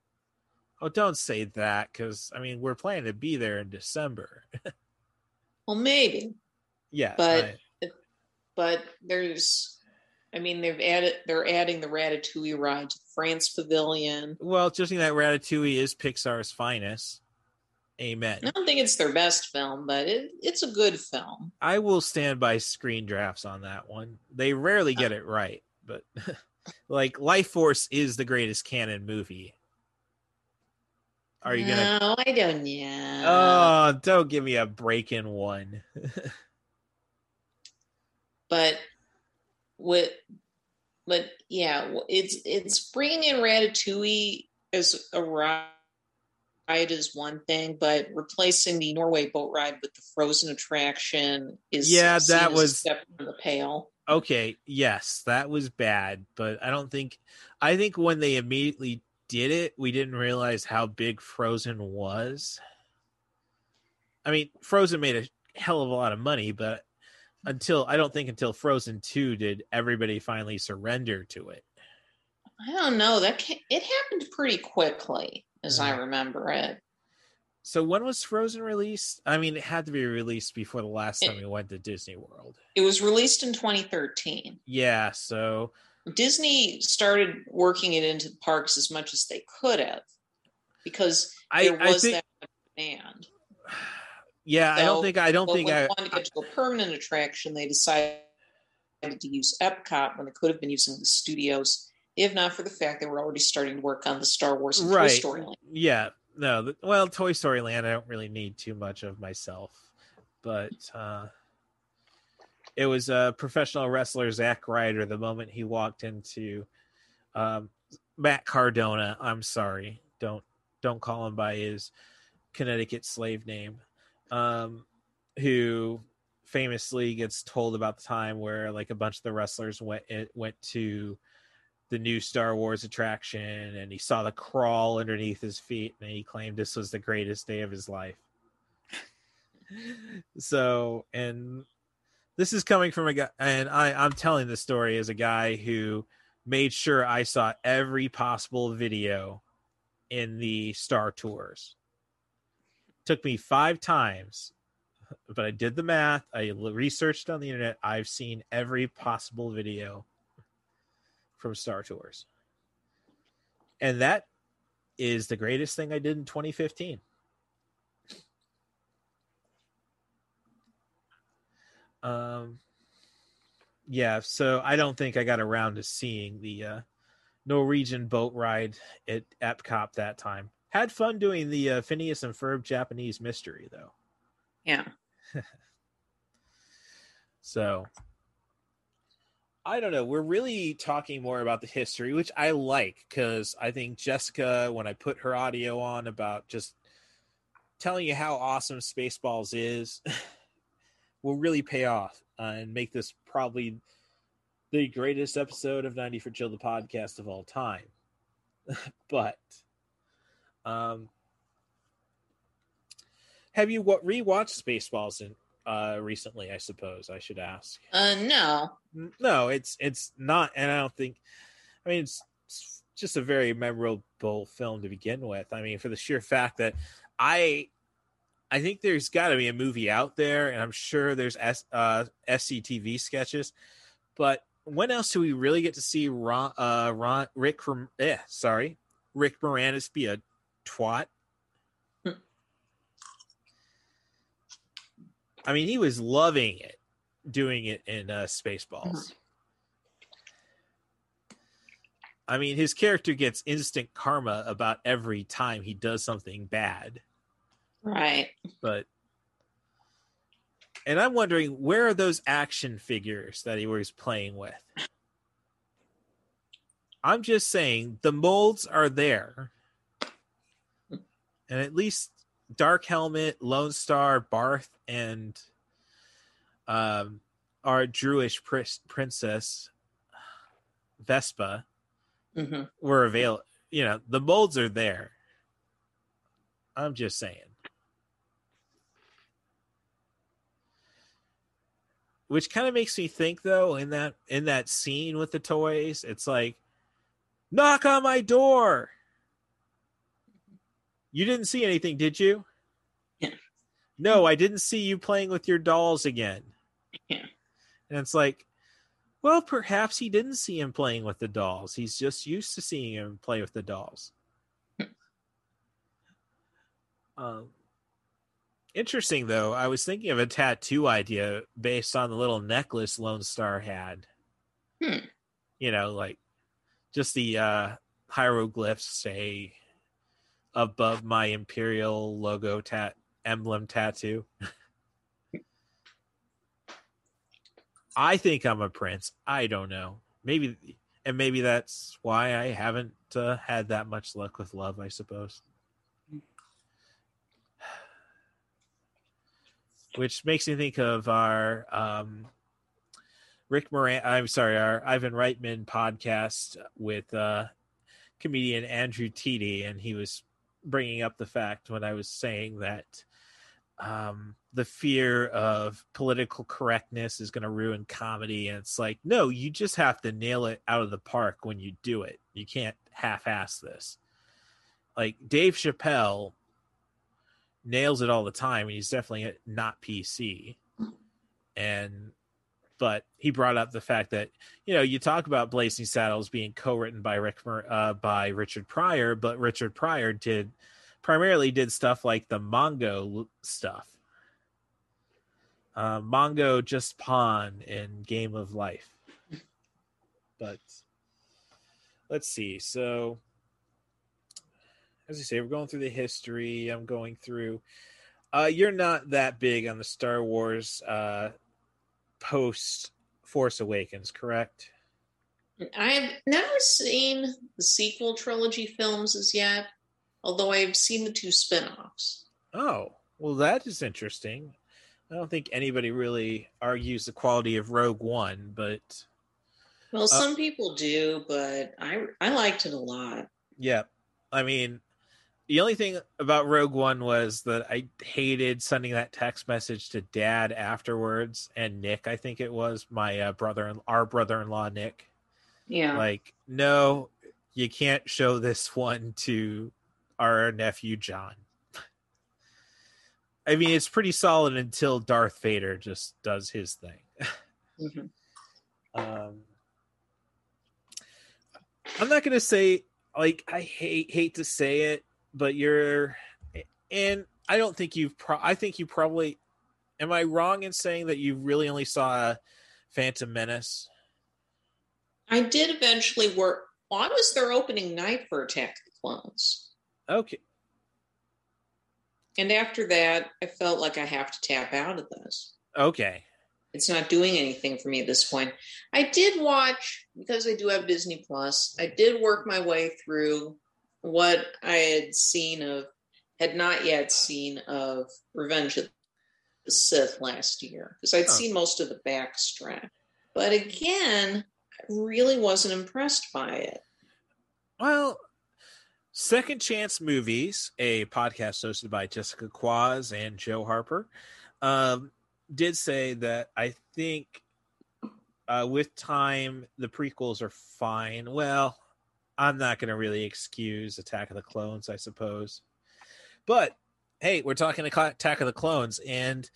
Oh, don't say that because I mean we're planning to be there in December. Well, maybe, yeah, but I- but there's, I mean, they've added they're adding the Ratatouille ride to the France Pavilion. well, just that Ratatouille is Pixar's finest. Amen. I don't think it's their best film, but it, it's a good film. I will stand by screen drafts on that one. They rarely get it right, but like Life Force is the greatest Cannon movie. Are you gonna? No, I don't. Yeah. Oh, don't give me a break in one. but what but yeah it's it's bringing in ratatouille as a ride is one thing but replacing the norway boat ride with the frozen attraction is Yeah, that was- step from the pale okay, yes, that was bad, but I don't think. I think when they immediately did it, we didn't realize how big Frozen was. I mean, Frozen made a hell of a lot of money, but until I don't think until Frozen 2 did everybody finally surrender to it. i don't know that it happened pretty quickly as i remember it So when was Frozen released? I mean, it had to be released before the last time we went to Disney World. it was released in 2013 Yeah, so Disney started working it into the parks as much as they could have because I- there I was think- that demand. yeah, I don't think I don't think I they wanted to get to a permanent attraction, they decided to use Epcot when they could have been using the studios, if not for the fact they were already starting to work on the Star Wars and Toy right. Story line. Yeah, no. th- Well, Toy Story Land, I don't really need too much of myself, but uh, it was a professional wrestler Zack Ryder. The moment he walked into um, Matt Cardona, I'm sorry, don't don't call him by his Connecticut slave name, um, who famously gets told about the time where like a bunch of the wrestlers went it went to the new Star Wars attraction and he saw the crawl underneath his feet and he claimed this was the greatest day of his life. so, and this is coming from a guy, and I, I'm telling the story as a guy who made sure I saw every possible video in the Star Tours. Took me five times, but I did the math. I researched on the internet. I've seen every possible video from Star Tours. And that is the greatest thing I did in 2015. Um yeah, so I don't think I got around to seeing the uh Norwegian boat ride at Epcot that time. Had fun doing the uh, Phineas and Ferb Japanese mystery though. Yeah. So I don't know. We're really talking more about the history, which I like because I think Jessica, when I put her audio on about just telling you how awesome Spaceballs is, will really pay off uh, and make this probably the greatest episode of 90 for Chill, the podcast of all time. but, um, have you rewatched Spaceballs in uh recently? I suppose I should ask. Uh, no. No, it's it's not, and I don't think. I mean, it's, it's just a very memorable film to begin with. I mean, for the sheer fact that I, I think there's got to be a movie out there, and I'm sure there's S, uh, SCTV sketches, but when else do we really get to see Ron, uh, Ron Rick from eh, sorry, Rick Moranis be a twat? I mean, he was loving it, doing it in uh, Spaceballs. I mean, his character gets instant karma about every time he does something bad. Right. But, and I'm wondering where are those action figures that he was playing with? I'm just saying the molds are there. And at least Dark Helmet, Lone Starr, Barf, and um, our Druish pris- princess. Vespa Mhm. were available. You know, the molds are there. I'm just saying. Which kind of makes me think though in that in that scene with the toys, it's like knock on my door. You didn't see anything, did you? Yeah. No, I didn't see you playing with your dolls again. Yeah. And it's like, well, perhaps he didn't see him playing with the dolls. He's just used to seeing him play with the dolls. um, interesting, though. I was thinking of a tattoo idea based on the little necklace Lone Starr had. Hmm. You know, like just the uh, hieroglyphs say above my imperial logo tat emblem tattoo. I think I'm a prince. I don't know. Maybe, and maybe that's why I haven't uh, had that much luck with love. I suppose. Which makes me think of our um, Rick Moran. I'm sorry, our Ivan Reitman podcast with uh, comedian Andrew Teedy, and he was bringing up the fact when I was saying that um, the fear of political correctness is going to ruin comedy. And it's like, no, you just have to nail it out of the park when you do it. You can't half ass this. Like Dave Chappelle nails it all the time. And he's definitely not PC. And, but he brought up the fact that, you know, you talk about Blazing Saddles being co written by Rick, uh, by Richard Pryor, but Richard Pryor did primarily did stuff like the Mongo stuff. Uh, Mongo just pawn in Game of Life. But let's see. So, as I say, we're going through the history. I'm going through. Uh, you're not that big on the Star Wars uh, post Force Awakens, correct? I've never seen the sequel trilogy films as yet, although I've seen the two spin-offs. Oh, well, that is interesting. I don't think anybody really argues the quality of Rogue One, but Well, uh, some people do, but I I liked it a lot. yeah, I mean, the only thing about Rogue One was that I hated sending that text message to Dad afterwards, and Nick, I think it was my uh, brother, and our brother-in-law Nick. Yeah. Like, no, you can't show this one to our nephew John. I mean, it's pretty solid until Darth Vader just does his thing. Mhm. Um, I'm not gonna say like I hate hate to say it, but you're, and I don't think you've. Pro- I think you probably. Am I wrong in saying that you really only saw uh, Phantom Menace? I did eventually work. Well, I was their opening night for Attack of the Clones. Okay. And after that, I felt like I have to tap out of this. Okay. It's not doing anything for me at this point. I did watch, because I do have Disney Plus, I did work my way through what I had seen of, had not yet seen of Revenge of the Sith last year, because I'd Oh. seen most of the backstretch. But again, I really wasn't impressed by it. Well, Second Chance Movies, a podcast hosted by Jessica Quaz and Joe Harper, um, did say that I think uh, with time the prequels are fine. Well, I'm not going to really excuse Attack of the Clones, I suppose. But hey, we're talking Attack of the Clones, and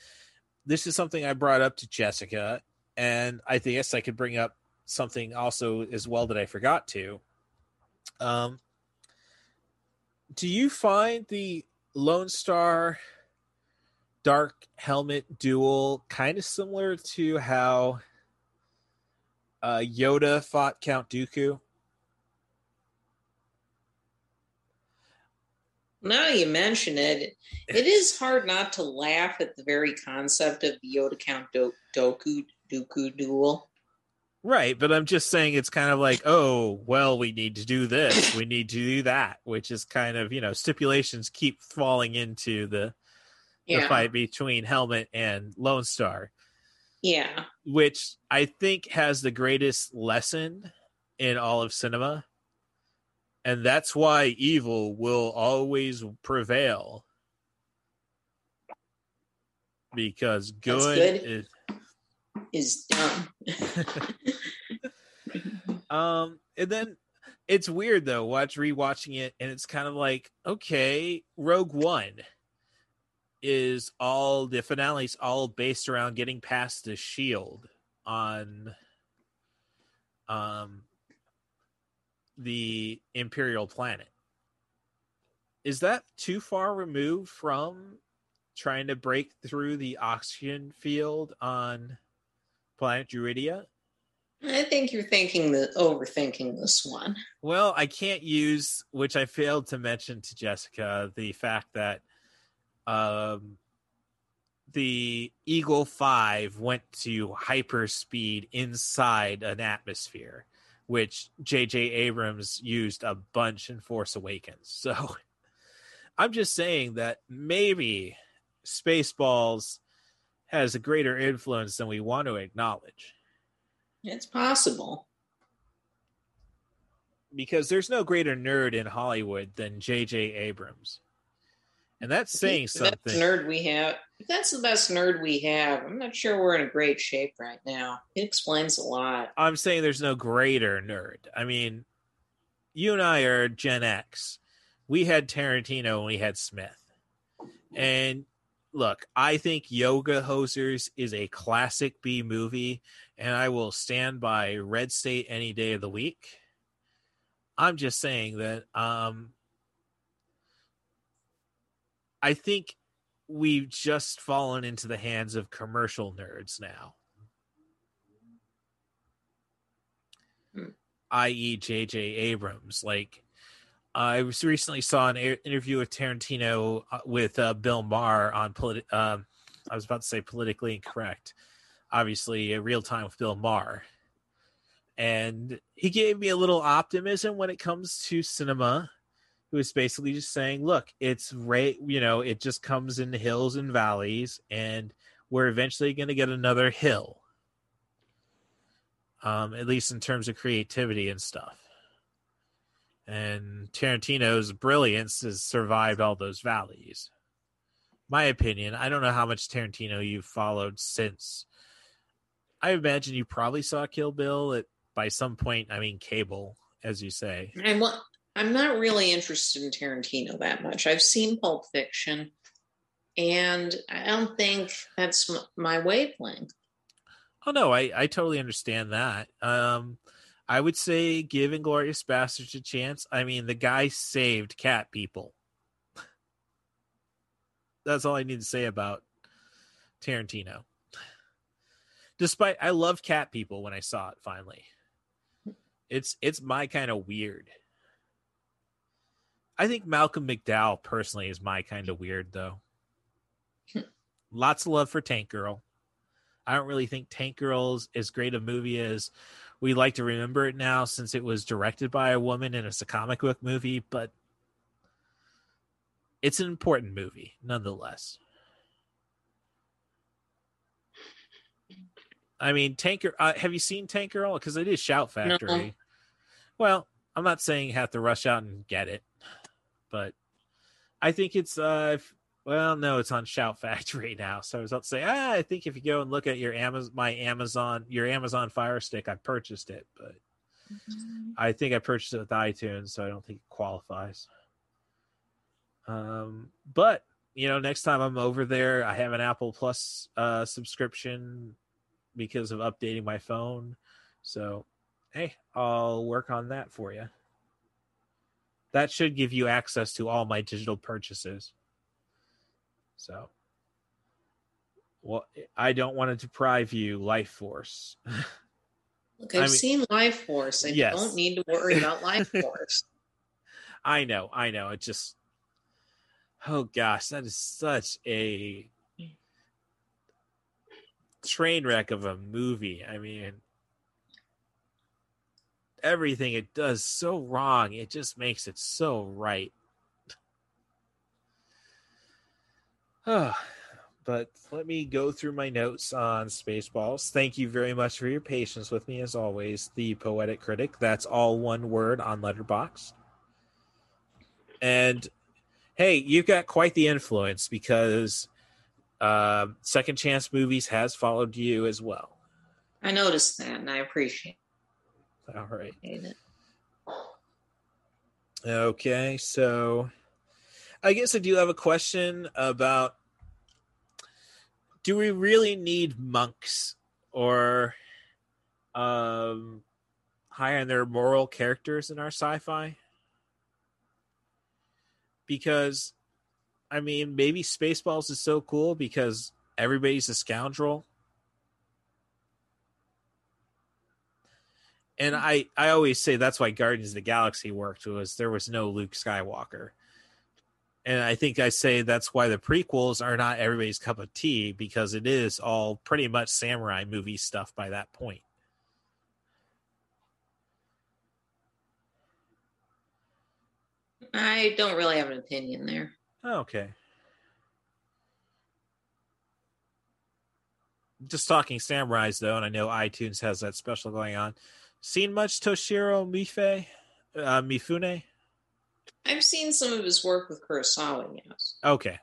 this is something I brought up to Jessica, and I guess I could bring up something also as well that I forgot to. Um, do you find the Lone Starr Dark Helmet duel kind of similar to how uh, Yoda fought Count Dooku? Now you mention it, it is hard not to laugh at the very concept of the Yoda Count Do- Doku Dooku duel. Right, but I'm just saying it's kind of like, oh, well, we need to do this, we need to do that, which is kind of, you know, stipulations keep falling into the the fight between Helmet and Lone Starr, Yeah. which I think has the greatest lesson in all of cinema. And that's why evil will always prevail. Because good, good. is Is dumb. um and then it's weird though watch rewatching it and it's kind of like okay rogue one is all the finales all based around getting past the shield on um the imperial planet. Is that too far removed from trying to break through the oxygen field on planet druidia? I think you're thinking the overthinking this one. Well, I can't use, which I failed to mention to Jessica, the fact that um, the Eagle 5 went to hyperspeed inside an atmosphere, which J.J. Abrams used a bunch in Force Awakens. So I'm just saying that maybe Spaceballs has a greater influence than we want to acknowledge. It's possible. because there's no greater nerd in Hollywood than J.J. Abrams, and that's saying that's something. nerd we have. That's the best nerd we have, I'm not sure we're in a great shape right now. It explains a lot. I'm saying there's no greater nerd. I mean, you and I are Gen X. We had Tarantino and we had Smith, and look, I think Yoga Hosers is a classic B movie, and I will stand by Red State any day of the week. I'm just saying that um I think we've just fallen into the hands of commercial nerds now. i.e., J.J. Abrams. Like, I was recently saw an a- interview with Tarantino uh, with uh, Bill Maher on politi- um, I was about to say politically incorrect. Obviously, a real time with Bill Maher, and he gave me a little optimism when it comes to cinema. Who was basically just saying, "Look, it's right. You know, it just comes in hills and valleys, and we're eventually going to get another hill." um, at least in terms of creativity and stuff. And Tarantino's brilliance has survived all those valleys. My opinion, I don't know how much Tarantino you've followed since. I imagine you probably saw Kill Bill at by some point. I mean, cable, as you say. I'm I'm not really interested in Tarantino that much. I've seen Pulp Fiction, and I don't think that's my wavelength. Oh no, I I totally understand that. Um, I would say give Inglourious Basterds a chance. I mean, the guy saved cat people. That's all I need to say about Tarantino. Despite I love cat people when I saw it finally. It's it's my kind of weird. I think Malcolm McDowell personally is my kind of weird though. Lots of love for Tank Girl. I don't really think Tank Girl is as great a movie as we like to remember it now since it was directed by a woman and it's a comic book movie, but it's an important movie nonetheless. I mean, Tanker. Uh, have you seen Tank Girl? Because it is Shout Factory. No. Well, I'm not saying you have to rush out and get it, but I think it's. uh if- Well, no, it's on Shout Factory now. So I was about to say, ah, I think if you go and look at your Amazon, my Amazon, your Amazon Fire Stick, I purchased it, but I think I purchased it with iTunes, so I don't think it qualifies. Um, but you know, next time I'm over there, I have an Apple Plus uh, subscription because of updating my phone. So, hey, I'll work on that for you. That should give you access to all my digital purchases. So, well, I don't want to deprive you, Life Force. Look, I've I mean- seen Life Force. I Yes. don't need to worry about Life Force. I know, I know. It just, oh gosh, that is such a train wreck of a movie. I mean, everything it does so wrong, it just makes it so right. But let me go through my notes on Spaceballs. Thank you very much for your patience with me, as always. The Poetic Critic. That's all one word on Letterboxd. And hey, you've got quite the influence because uh, Second Chance Movies has followed you as well. I noticed that, and I appreciate. All right. Okay, so I guess I do have a question about do we really need monks or um high on their moral characters in our sci-fi? Because I mean, maybe Spaceballs is so cool because everybody's a scoundrel. And hmm. I, I always say that's why Guardians of the Galaxy worked was there was no Luke Skywalker. And I think I say that's why the prequels are not everybody's cup of tea because it is all pretty much samurai movie stuff by that point. I don't really have an opinion there. Oh, okay. Just talking samurais though, and I know iTunes has that special going on. Seen much Toshiro Mife, uh, Mifune? I've seen some of his work with Kurosawa, yes. Okay.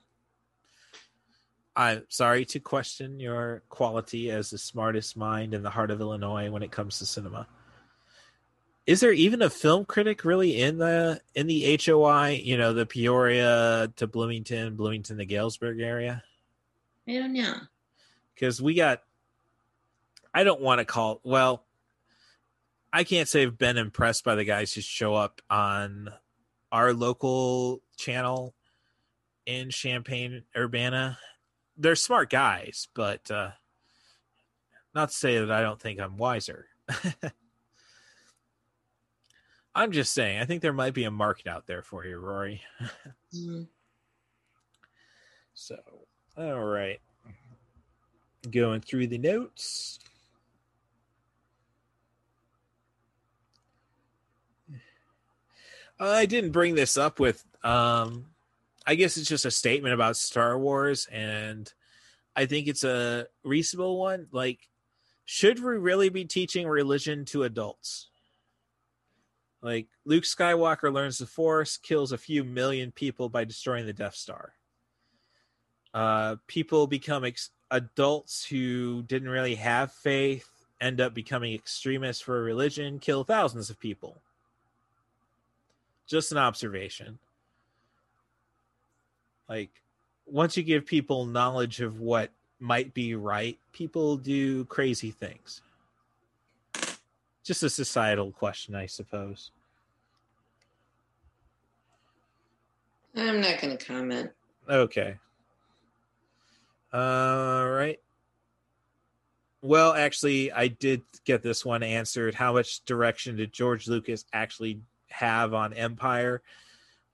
I'm sorry to question your quality as the smartest mind in the heart of Illinois when it comes to cinema. Is there even a film critic really in the in the HOI, you know, the Peoria to Bloomington, Bloomington to Galesburg area? I don't know. Because we got I don't want to call well, I can't say I've been impressed by the guys who show up on our local channel in Champaign Urbana. They're smart guys, but uh, not to say that I don't think I'm wiser. I'm just saying, I think there might be a market out there for you, Rory. mm-hmm. So, all right. Going through the notes. I didn't bring this up with um I guess it's just a statement about Star Wars and I think it's a reasonable one like should we really be teaching religion to adults? Like Luke Skywalker learns the Force, kills a few million people by destroying the Death Star. Uh, people become ex- adults who didn't really have faith, end up becoming extremists for a religion, kill thousands of people. Just an observation. Like, once you give people knowledge of what might be right, people do crazy things. Just a societal question, I suppose. I'm not going to comment. Okay. All right. Well, actually, I did get this one answered. How much direction did George Lucas actually have on Empire?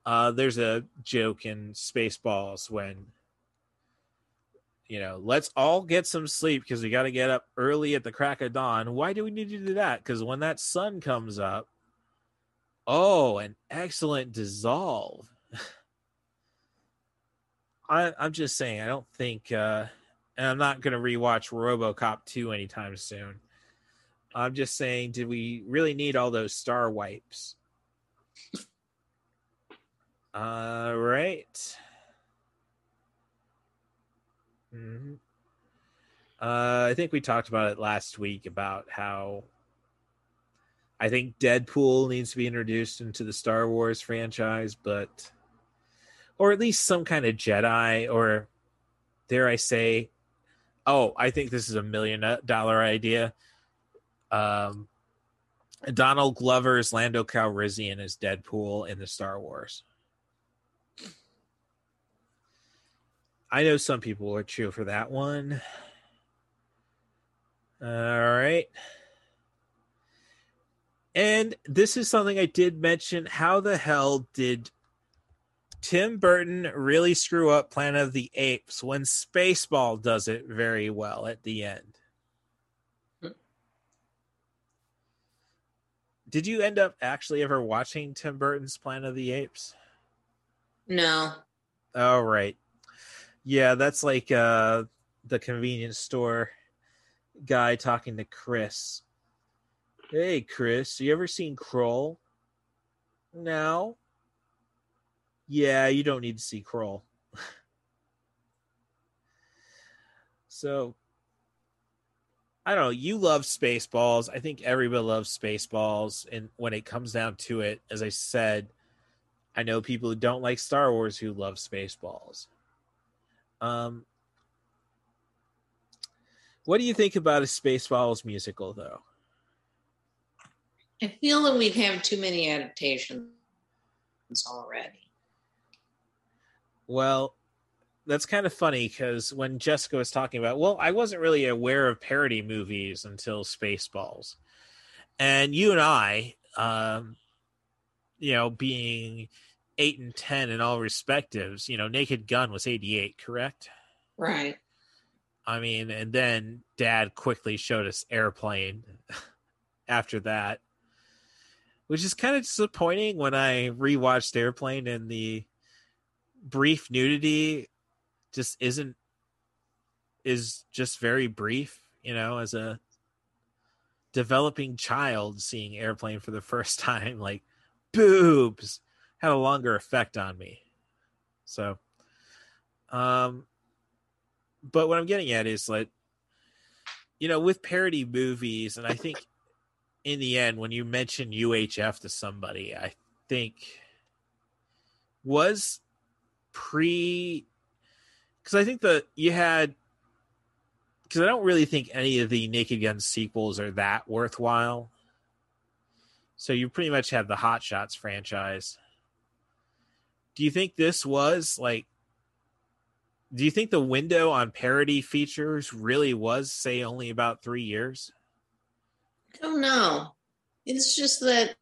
Uh, there's a joke in Spaceballs when, you know, let's all get some sleep because we got to get up early at the crack of dawn. Why do we need to do that? Because when that sun comes up, oh, an excellent dissolve. I, I'm just saying, I don't think, uh, and I'm not going to rewatch RoboCop 2 anytime soon. I'm just saying, did we really need all those star wipes? All right. Mm-hmm. Uh, I think we talked about it last week about how I think Deadpool needs to be introduced into the Star Wars franchise, but or at least some kind of Jedi, or dare I say, oh, I think this is a million dollar idea. Um, Donald Glover's Lando Calrissian as Deadpool in the Star Wars. I know some people are cheer for that one. All right. And this is something I did mention. How the hell did Tim Burton really screw up Planet of the Apes when Spaceball does it very well at the end? Did you end up actually ever watching Tim Burton's Planet of the Apes? No. Oh right. Yeah, that's like uh the convenience store guy talking to Chris. Hey Chris, you ever seen Krull? No. Yeah, you don't need to see Krull. so I don't know. You love Spaceballs. I think everybody loves Spaceballs. And when it comes down to it, as I said, I know people who don't like Star Wars who love Spaceballs. Um, what do you think about a Spaceballs musical, though? I feel that we've had too many adaptations already. Well, that's kind of funny because when Jessica was talking about, well, I wasn't really aware of parody movies until Spaceballs, and you and I, um, you know, being eight and ten in all respectives, you know, Naked Gun was eighty eight, correct? Right. I mean, and then Dad quickly showed us Airplane after that, which is kind of disappointing when I rewatched Airplane and the brief nudity just isn't is just very brief you know as a developing child seeing airplane for the first time like boobs had a longer effect on me. So um but what i'm getting at is like you know with parody movies and i think in the end when you mention uhf to somebody i think was pre because I think that you had because I don't really think any of the Naked Gun sequels are that worthwhile. So you pretty much have the Hot Shots franchise. Do you think this was like? Do you think the window on parody features really was, say, only about three years? I don't know. It's just that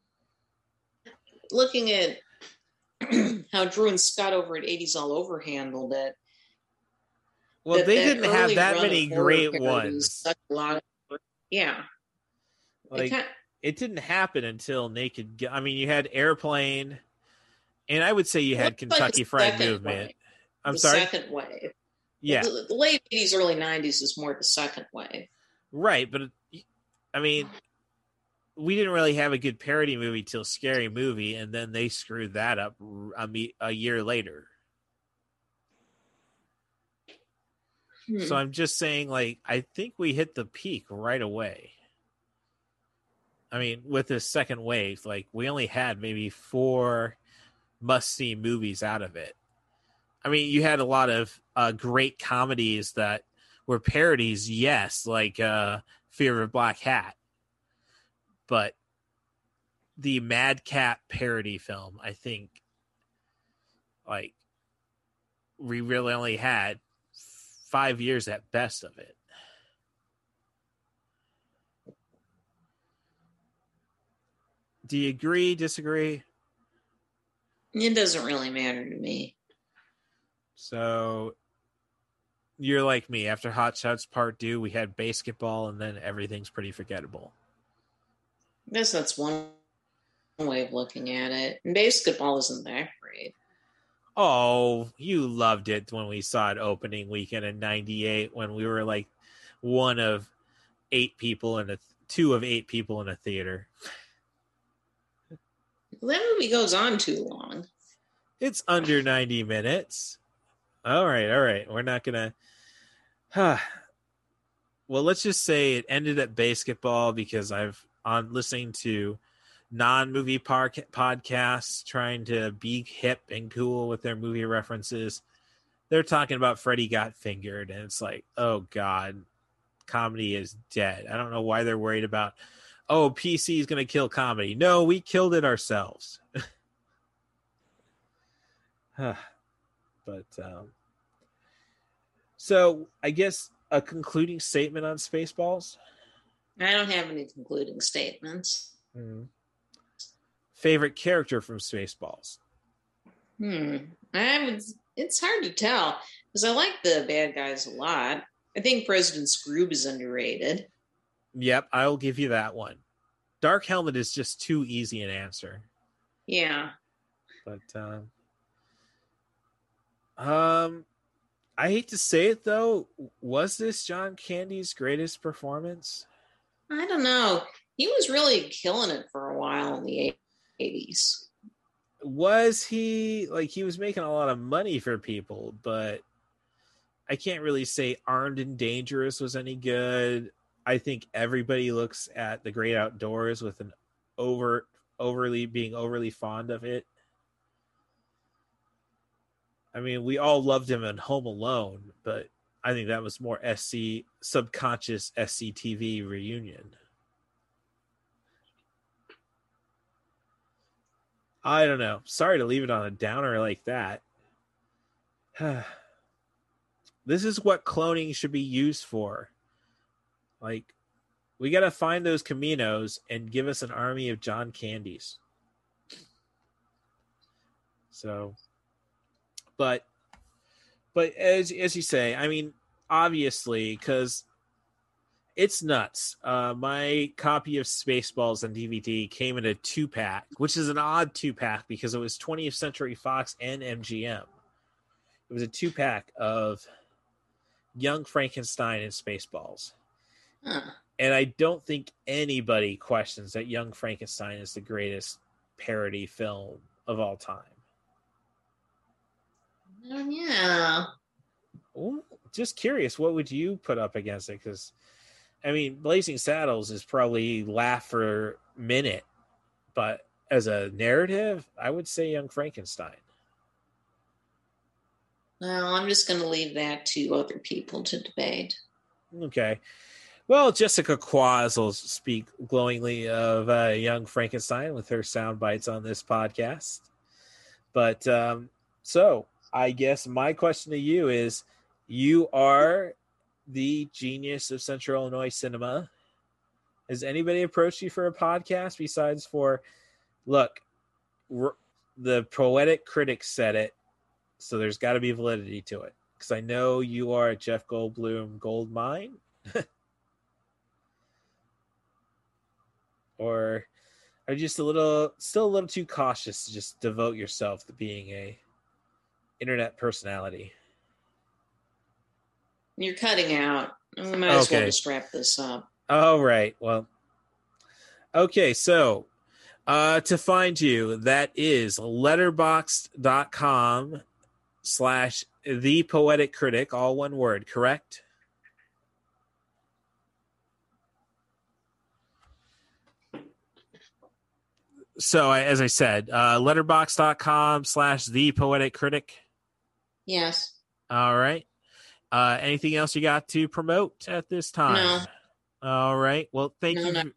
looking at how Drew and Scott over at 80s All Over handled it. Well, they didn't have that many great ones. Such a lot of, yeah. Like it, it didn't happen until Naked. I mean, you had Airplane, and I would say you had Kentucky like Fried Movement. Wave. I'm the sorry. Second wave. Yeah. The, the late 80s, early 90s is more the second wave. Right, but I mean, we didn't really have a good parody movie till Scary Movie, and then they screwed that up a, a year later. Hmm. So I'm just saying, like, I think we hit the peak right away. I mean, with this second wave, like, we only had maybe four must see movies out of it. I mean, you had a lot of uh, great comedies that were parodies, yes, like uh, Fear of a Black Hat. But the Madcap parody film, I think, like, we really only had five years at best of it. Do you agree? Disagree? It doesn't really matter to me. So you're like me. After Hot Shots Part Two, we had BASEketball, and then everything's pretty forgettable. I guess that's one way of looking at it. And BASEketball isn't that great. Oh, you loved it when we saw it opening weekend in '98 when we were like one of eight people in a two of eight people in a theater. That movie goes on too long. It's under 90 minutes. All right, all right. We're not gonna. Huh. Well, let's just say it ended at BASEketball because I've on listening to non-movie par- podcasts trying to be hip and cool with their movie references. They're talking about Freddy got fingered, and it's like, oh god, comedy is dead. I don't know why they're worried about. Oh, PC is going to kill comedy. No, we killed it ourselves. but um, so I guess a concluding statement on Spaceballs. I don't have any concluding statements. Mm. Favorite character from Spaceballs? Hmm. I would. It's hard to tell because I like the bad guys a lot. I think President Skroob is underrated. Yep, I'll give you that one. Dark Helmet is just too easy an answer. Yeah. But um, um I hate to say it though, was this John Candy's greatest performance? I don't know. He was really killing it for a while in the 80s. Was he like he was making a lot of money for people, but I can't really say Armed and Dangerous was any good. I think everybody looks at the great outdoors with an over overly being overly fond of it. I mean, we all loved him in Home Alone, but I think that was more SC subconscious SCTV reunion. I don't know. Sorry to leave it on a downer like that. this is what cloning should be used for. Like, we got to find those Caminos and give us an army of John Candies. So, but, but as as you say, I mean, obviously, because it's nuts. Uh, my copy of Spaceballs on DVD came in a two pack, which is an odd two pack because it was 20th Century Fox and MGM. It was a two pack of Young Frankenstein and Spaceballs. Huh. And I don't think anybody questions that Young Frankenstein is the greatest parody film of all time. Oh, yeah. Well, just curious, what would you put up against it? Because, I mean, Blazing Saddles is probably laugh for minute, but as a narrative, I would say Young Frankenstein. Well, I'm just going to leave that to other people to debate. Okay. Well, Jessica Quaz will speak glowingly of uh, Young Frankenstein with her sound bites on this podcast. But um, so I guess my question to you is you are the genius of Central Illinois cinema. Has anybody approached you for a podcast besides for, look, the poetic critics said it, so there's got to be validity to it. Because I know you are a Jeff Goldblum gold mine. or are you just a little still a little too cautious to just devote yourself to being a internet personality you're cutting out we might as well just wrap this up all right well okay so uh to find you that is letterboxd.com slash the poetic critic all one word correct so as I said, uh, letterboxd.com slash the poetic critic. Yes. All right. Uh, anything else you got to promote at this time? No. All right. Well, thank No, you.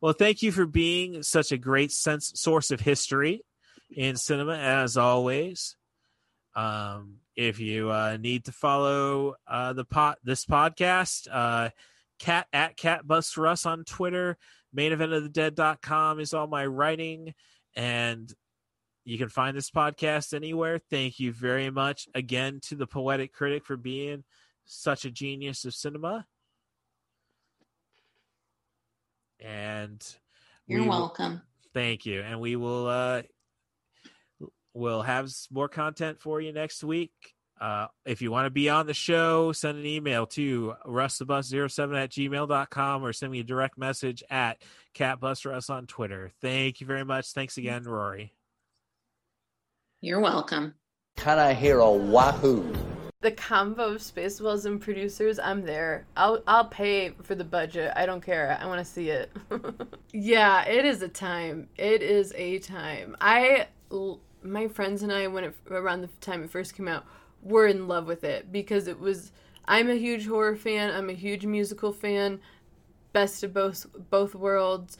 well, thank you for being such a great sense source of history in cinema as always. Um, if you uh, need to follow uh, the pot this podcast, uh, cat at cat bus for us on Twitter maineventofthedead.com is all my writing and you can find this podcast anywhere thank you very much again to the poetic critic for being such a genius of cinema and You're we will- welcome. thank you and we will uh we'll have more content for you next week uh, if you want to be on the show, send an email to russthebus07 at gmail.com or send me a direct message at catbusterus on Twitter. Thank you very much. Thanks again, Rory. You're welcome. Can I hear a wahoo? The combo of Spaceballs and producers, I'm there. I'll I'll pay for the budget. I don't care. I want to see it. yeah, it is a time. It is a time. I my friends and I when it around the time it first came out were in love with it because it was I'm a huge horror fan, I'm a huge musical fan. Best of both both worlds.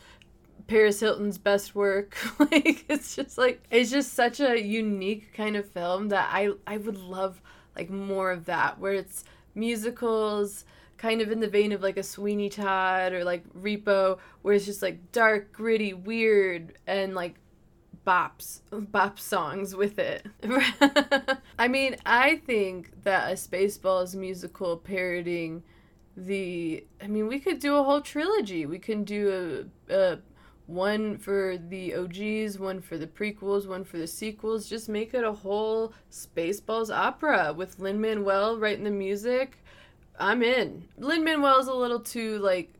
Paris Hilton's best work. like it's just like it's just such a unique kind of film that I I would love like more of that where it's musicals kind of in the vein of like a Sweeney Todd or like Repo where it's just like dark, gritty, weird and like bops bop songs with it. I mean, I think that a Spaceballs musical parodying the I mean, we could do a whole trilogy. We can do a, a one for the OGs, one for the prequels, one for the sequels. Just make it a whole Spaceballs opera with Lin Manuel writing the music. I'm in. Lin Manuel's a little too like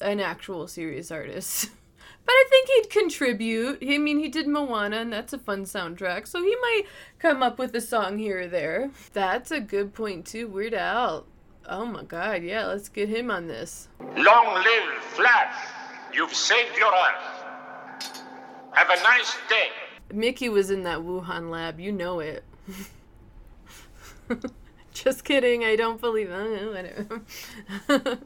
an actual serious artist. But I think he'd contribute. I mean, he did Moana, and that's a fun soundtrack, so he might come up with a song here or there. That's a good point, too. Weird Al. Oh my god, yeah, let's get him on this. Long live Flash! You've saved your Earth. Have a nice day. Mickey was in that Wuhan lab, you know it. Just kidding, I don't believe that.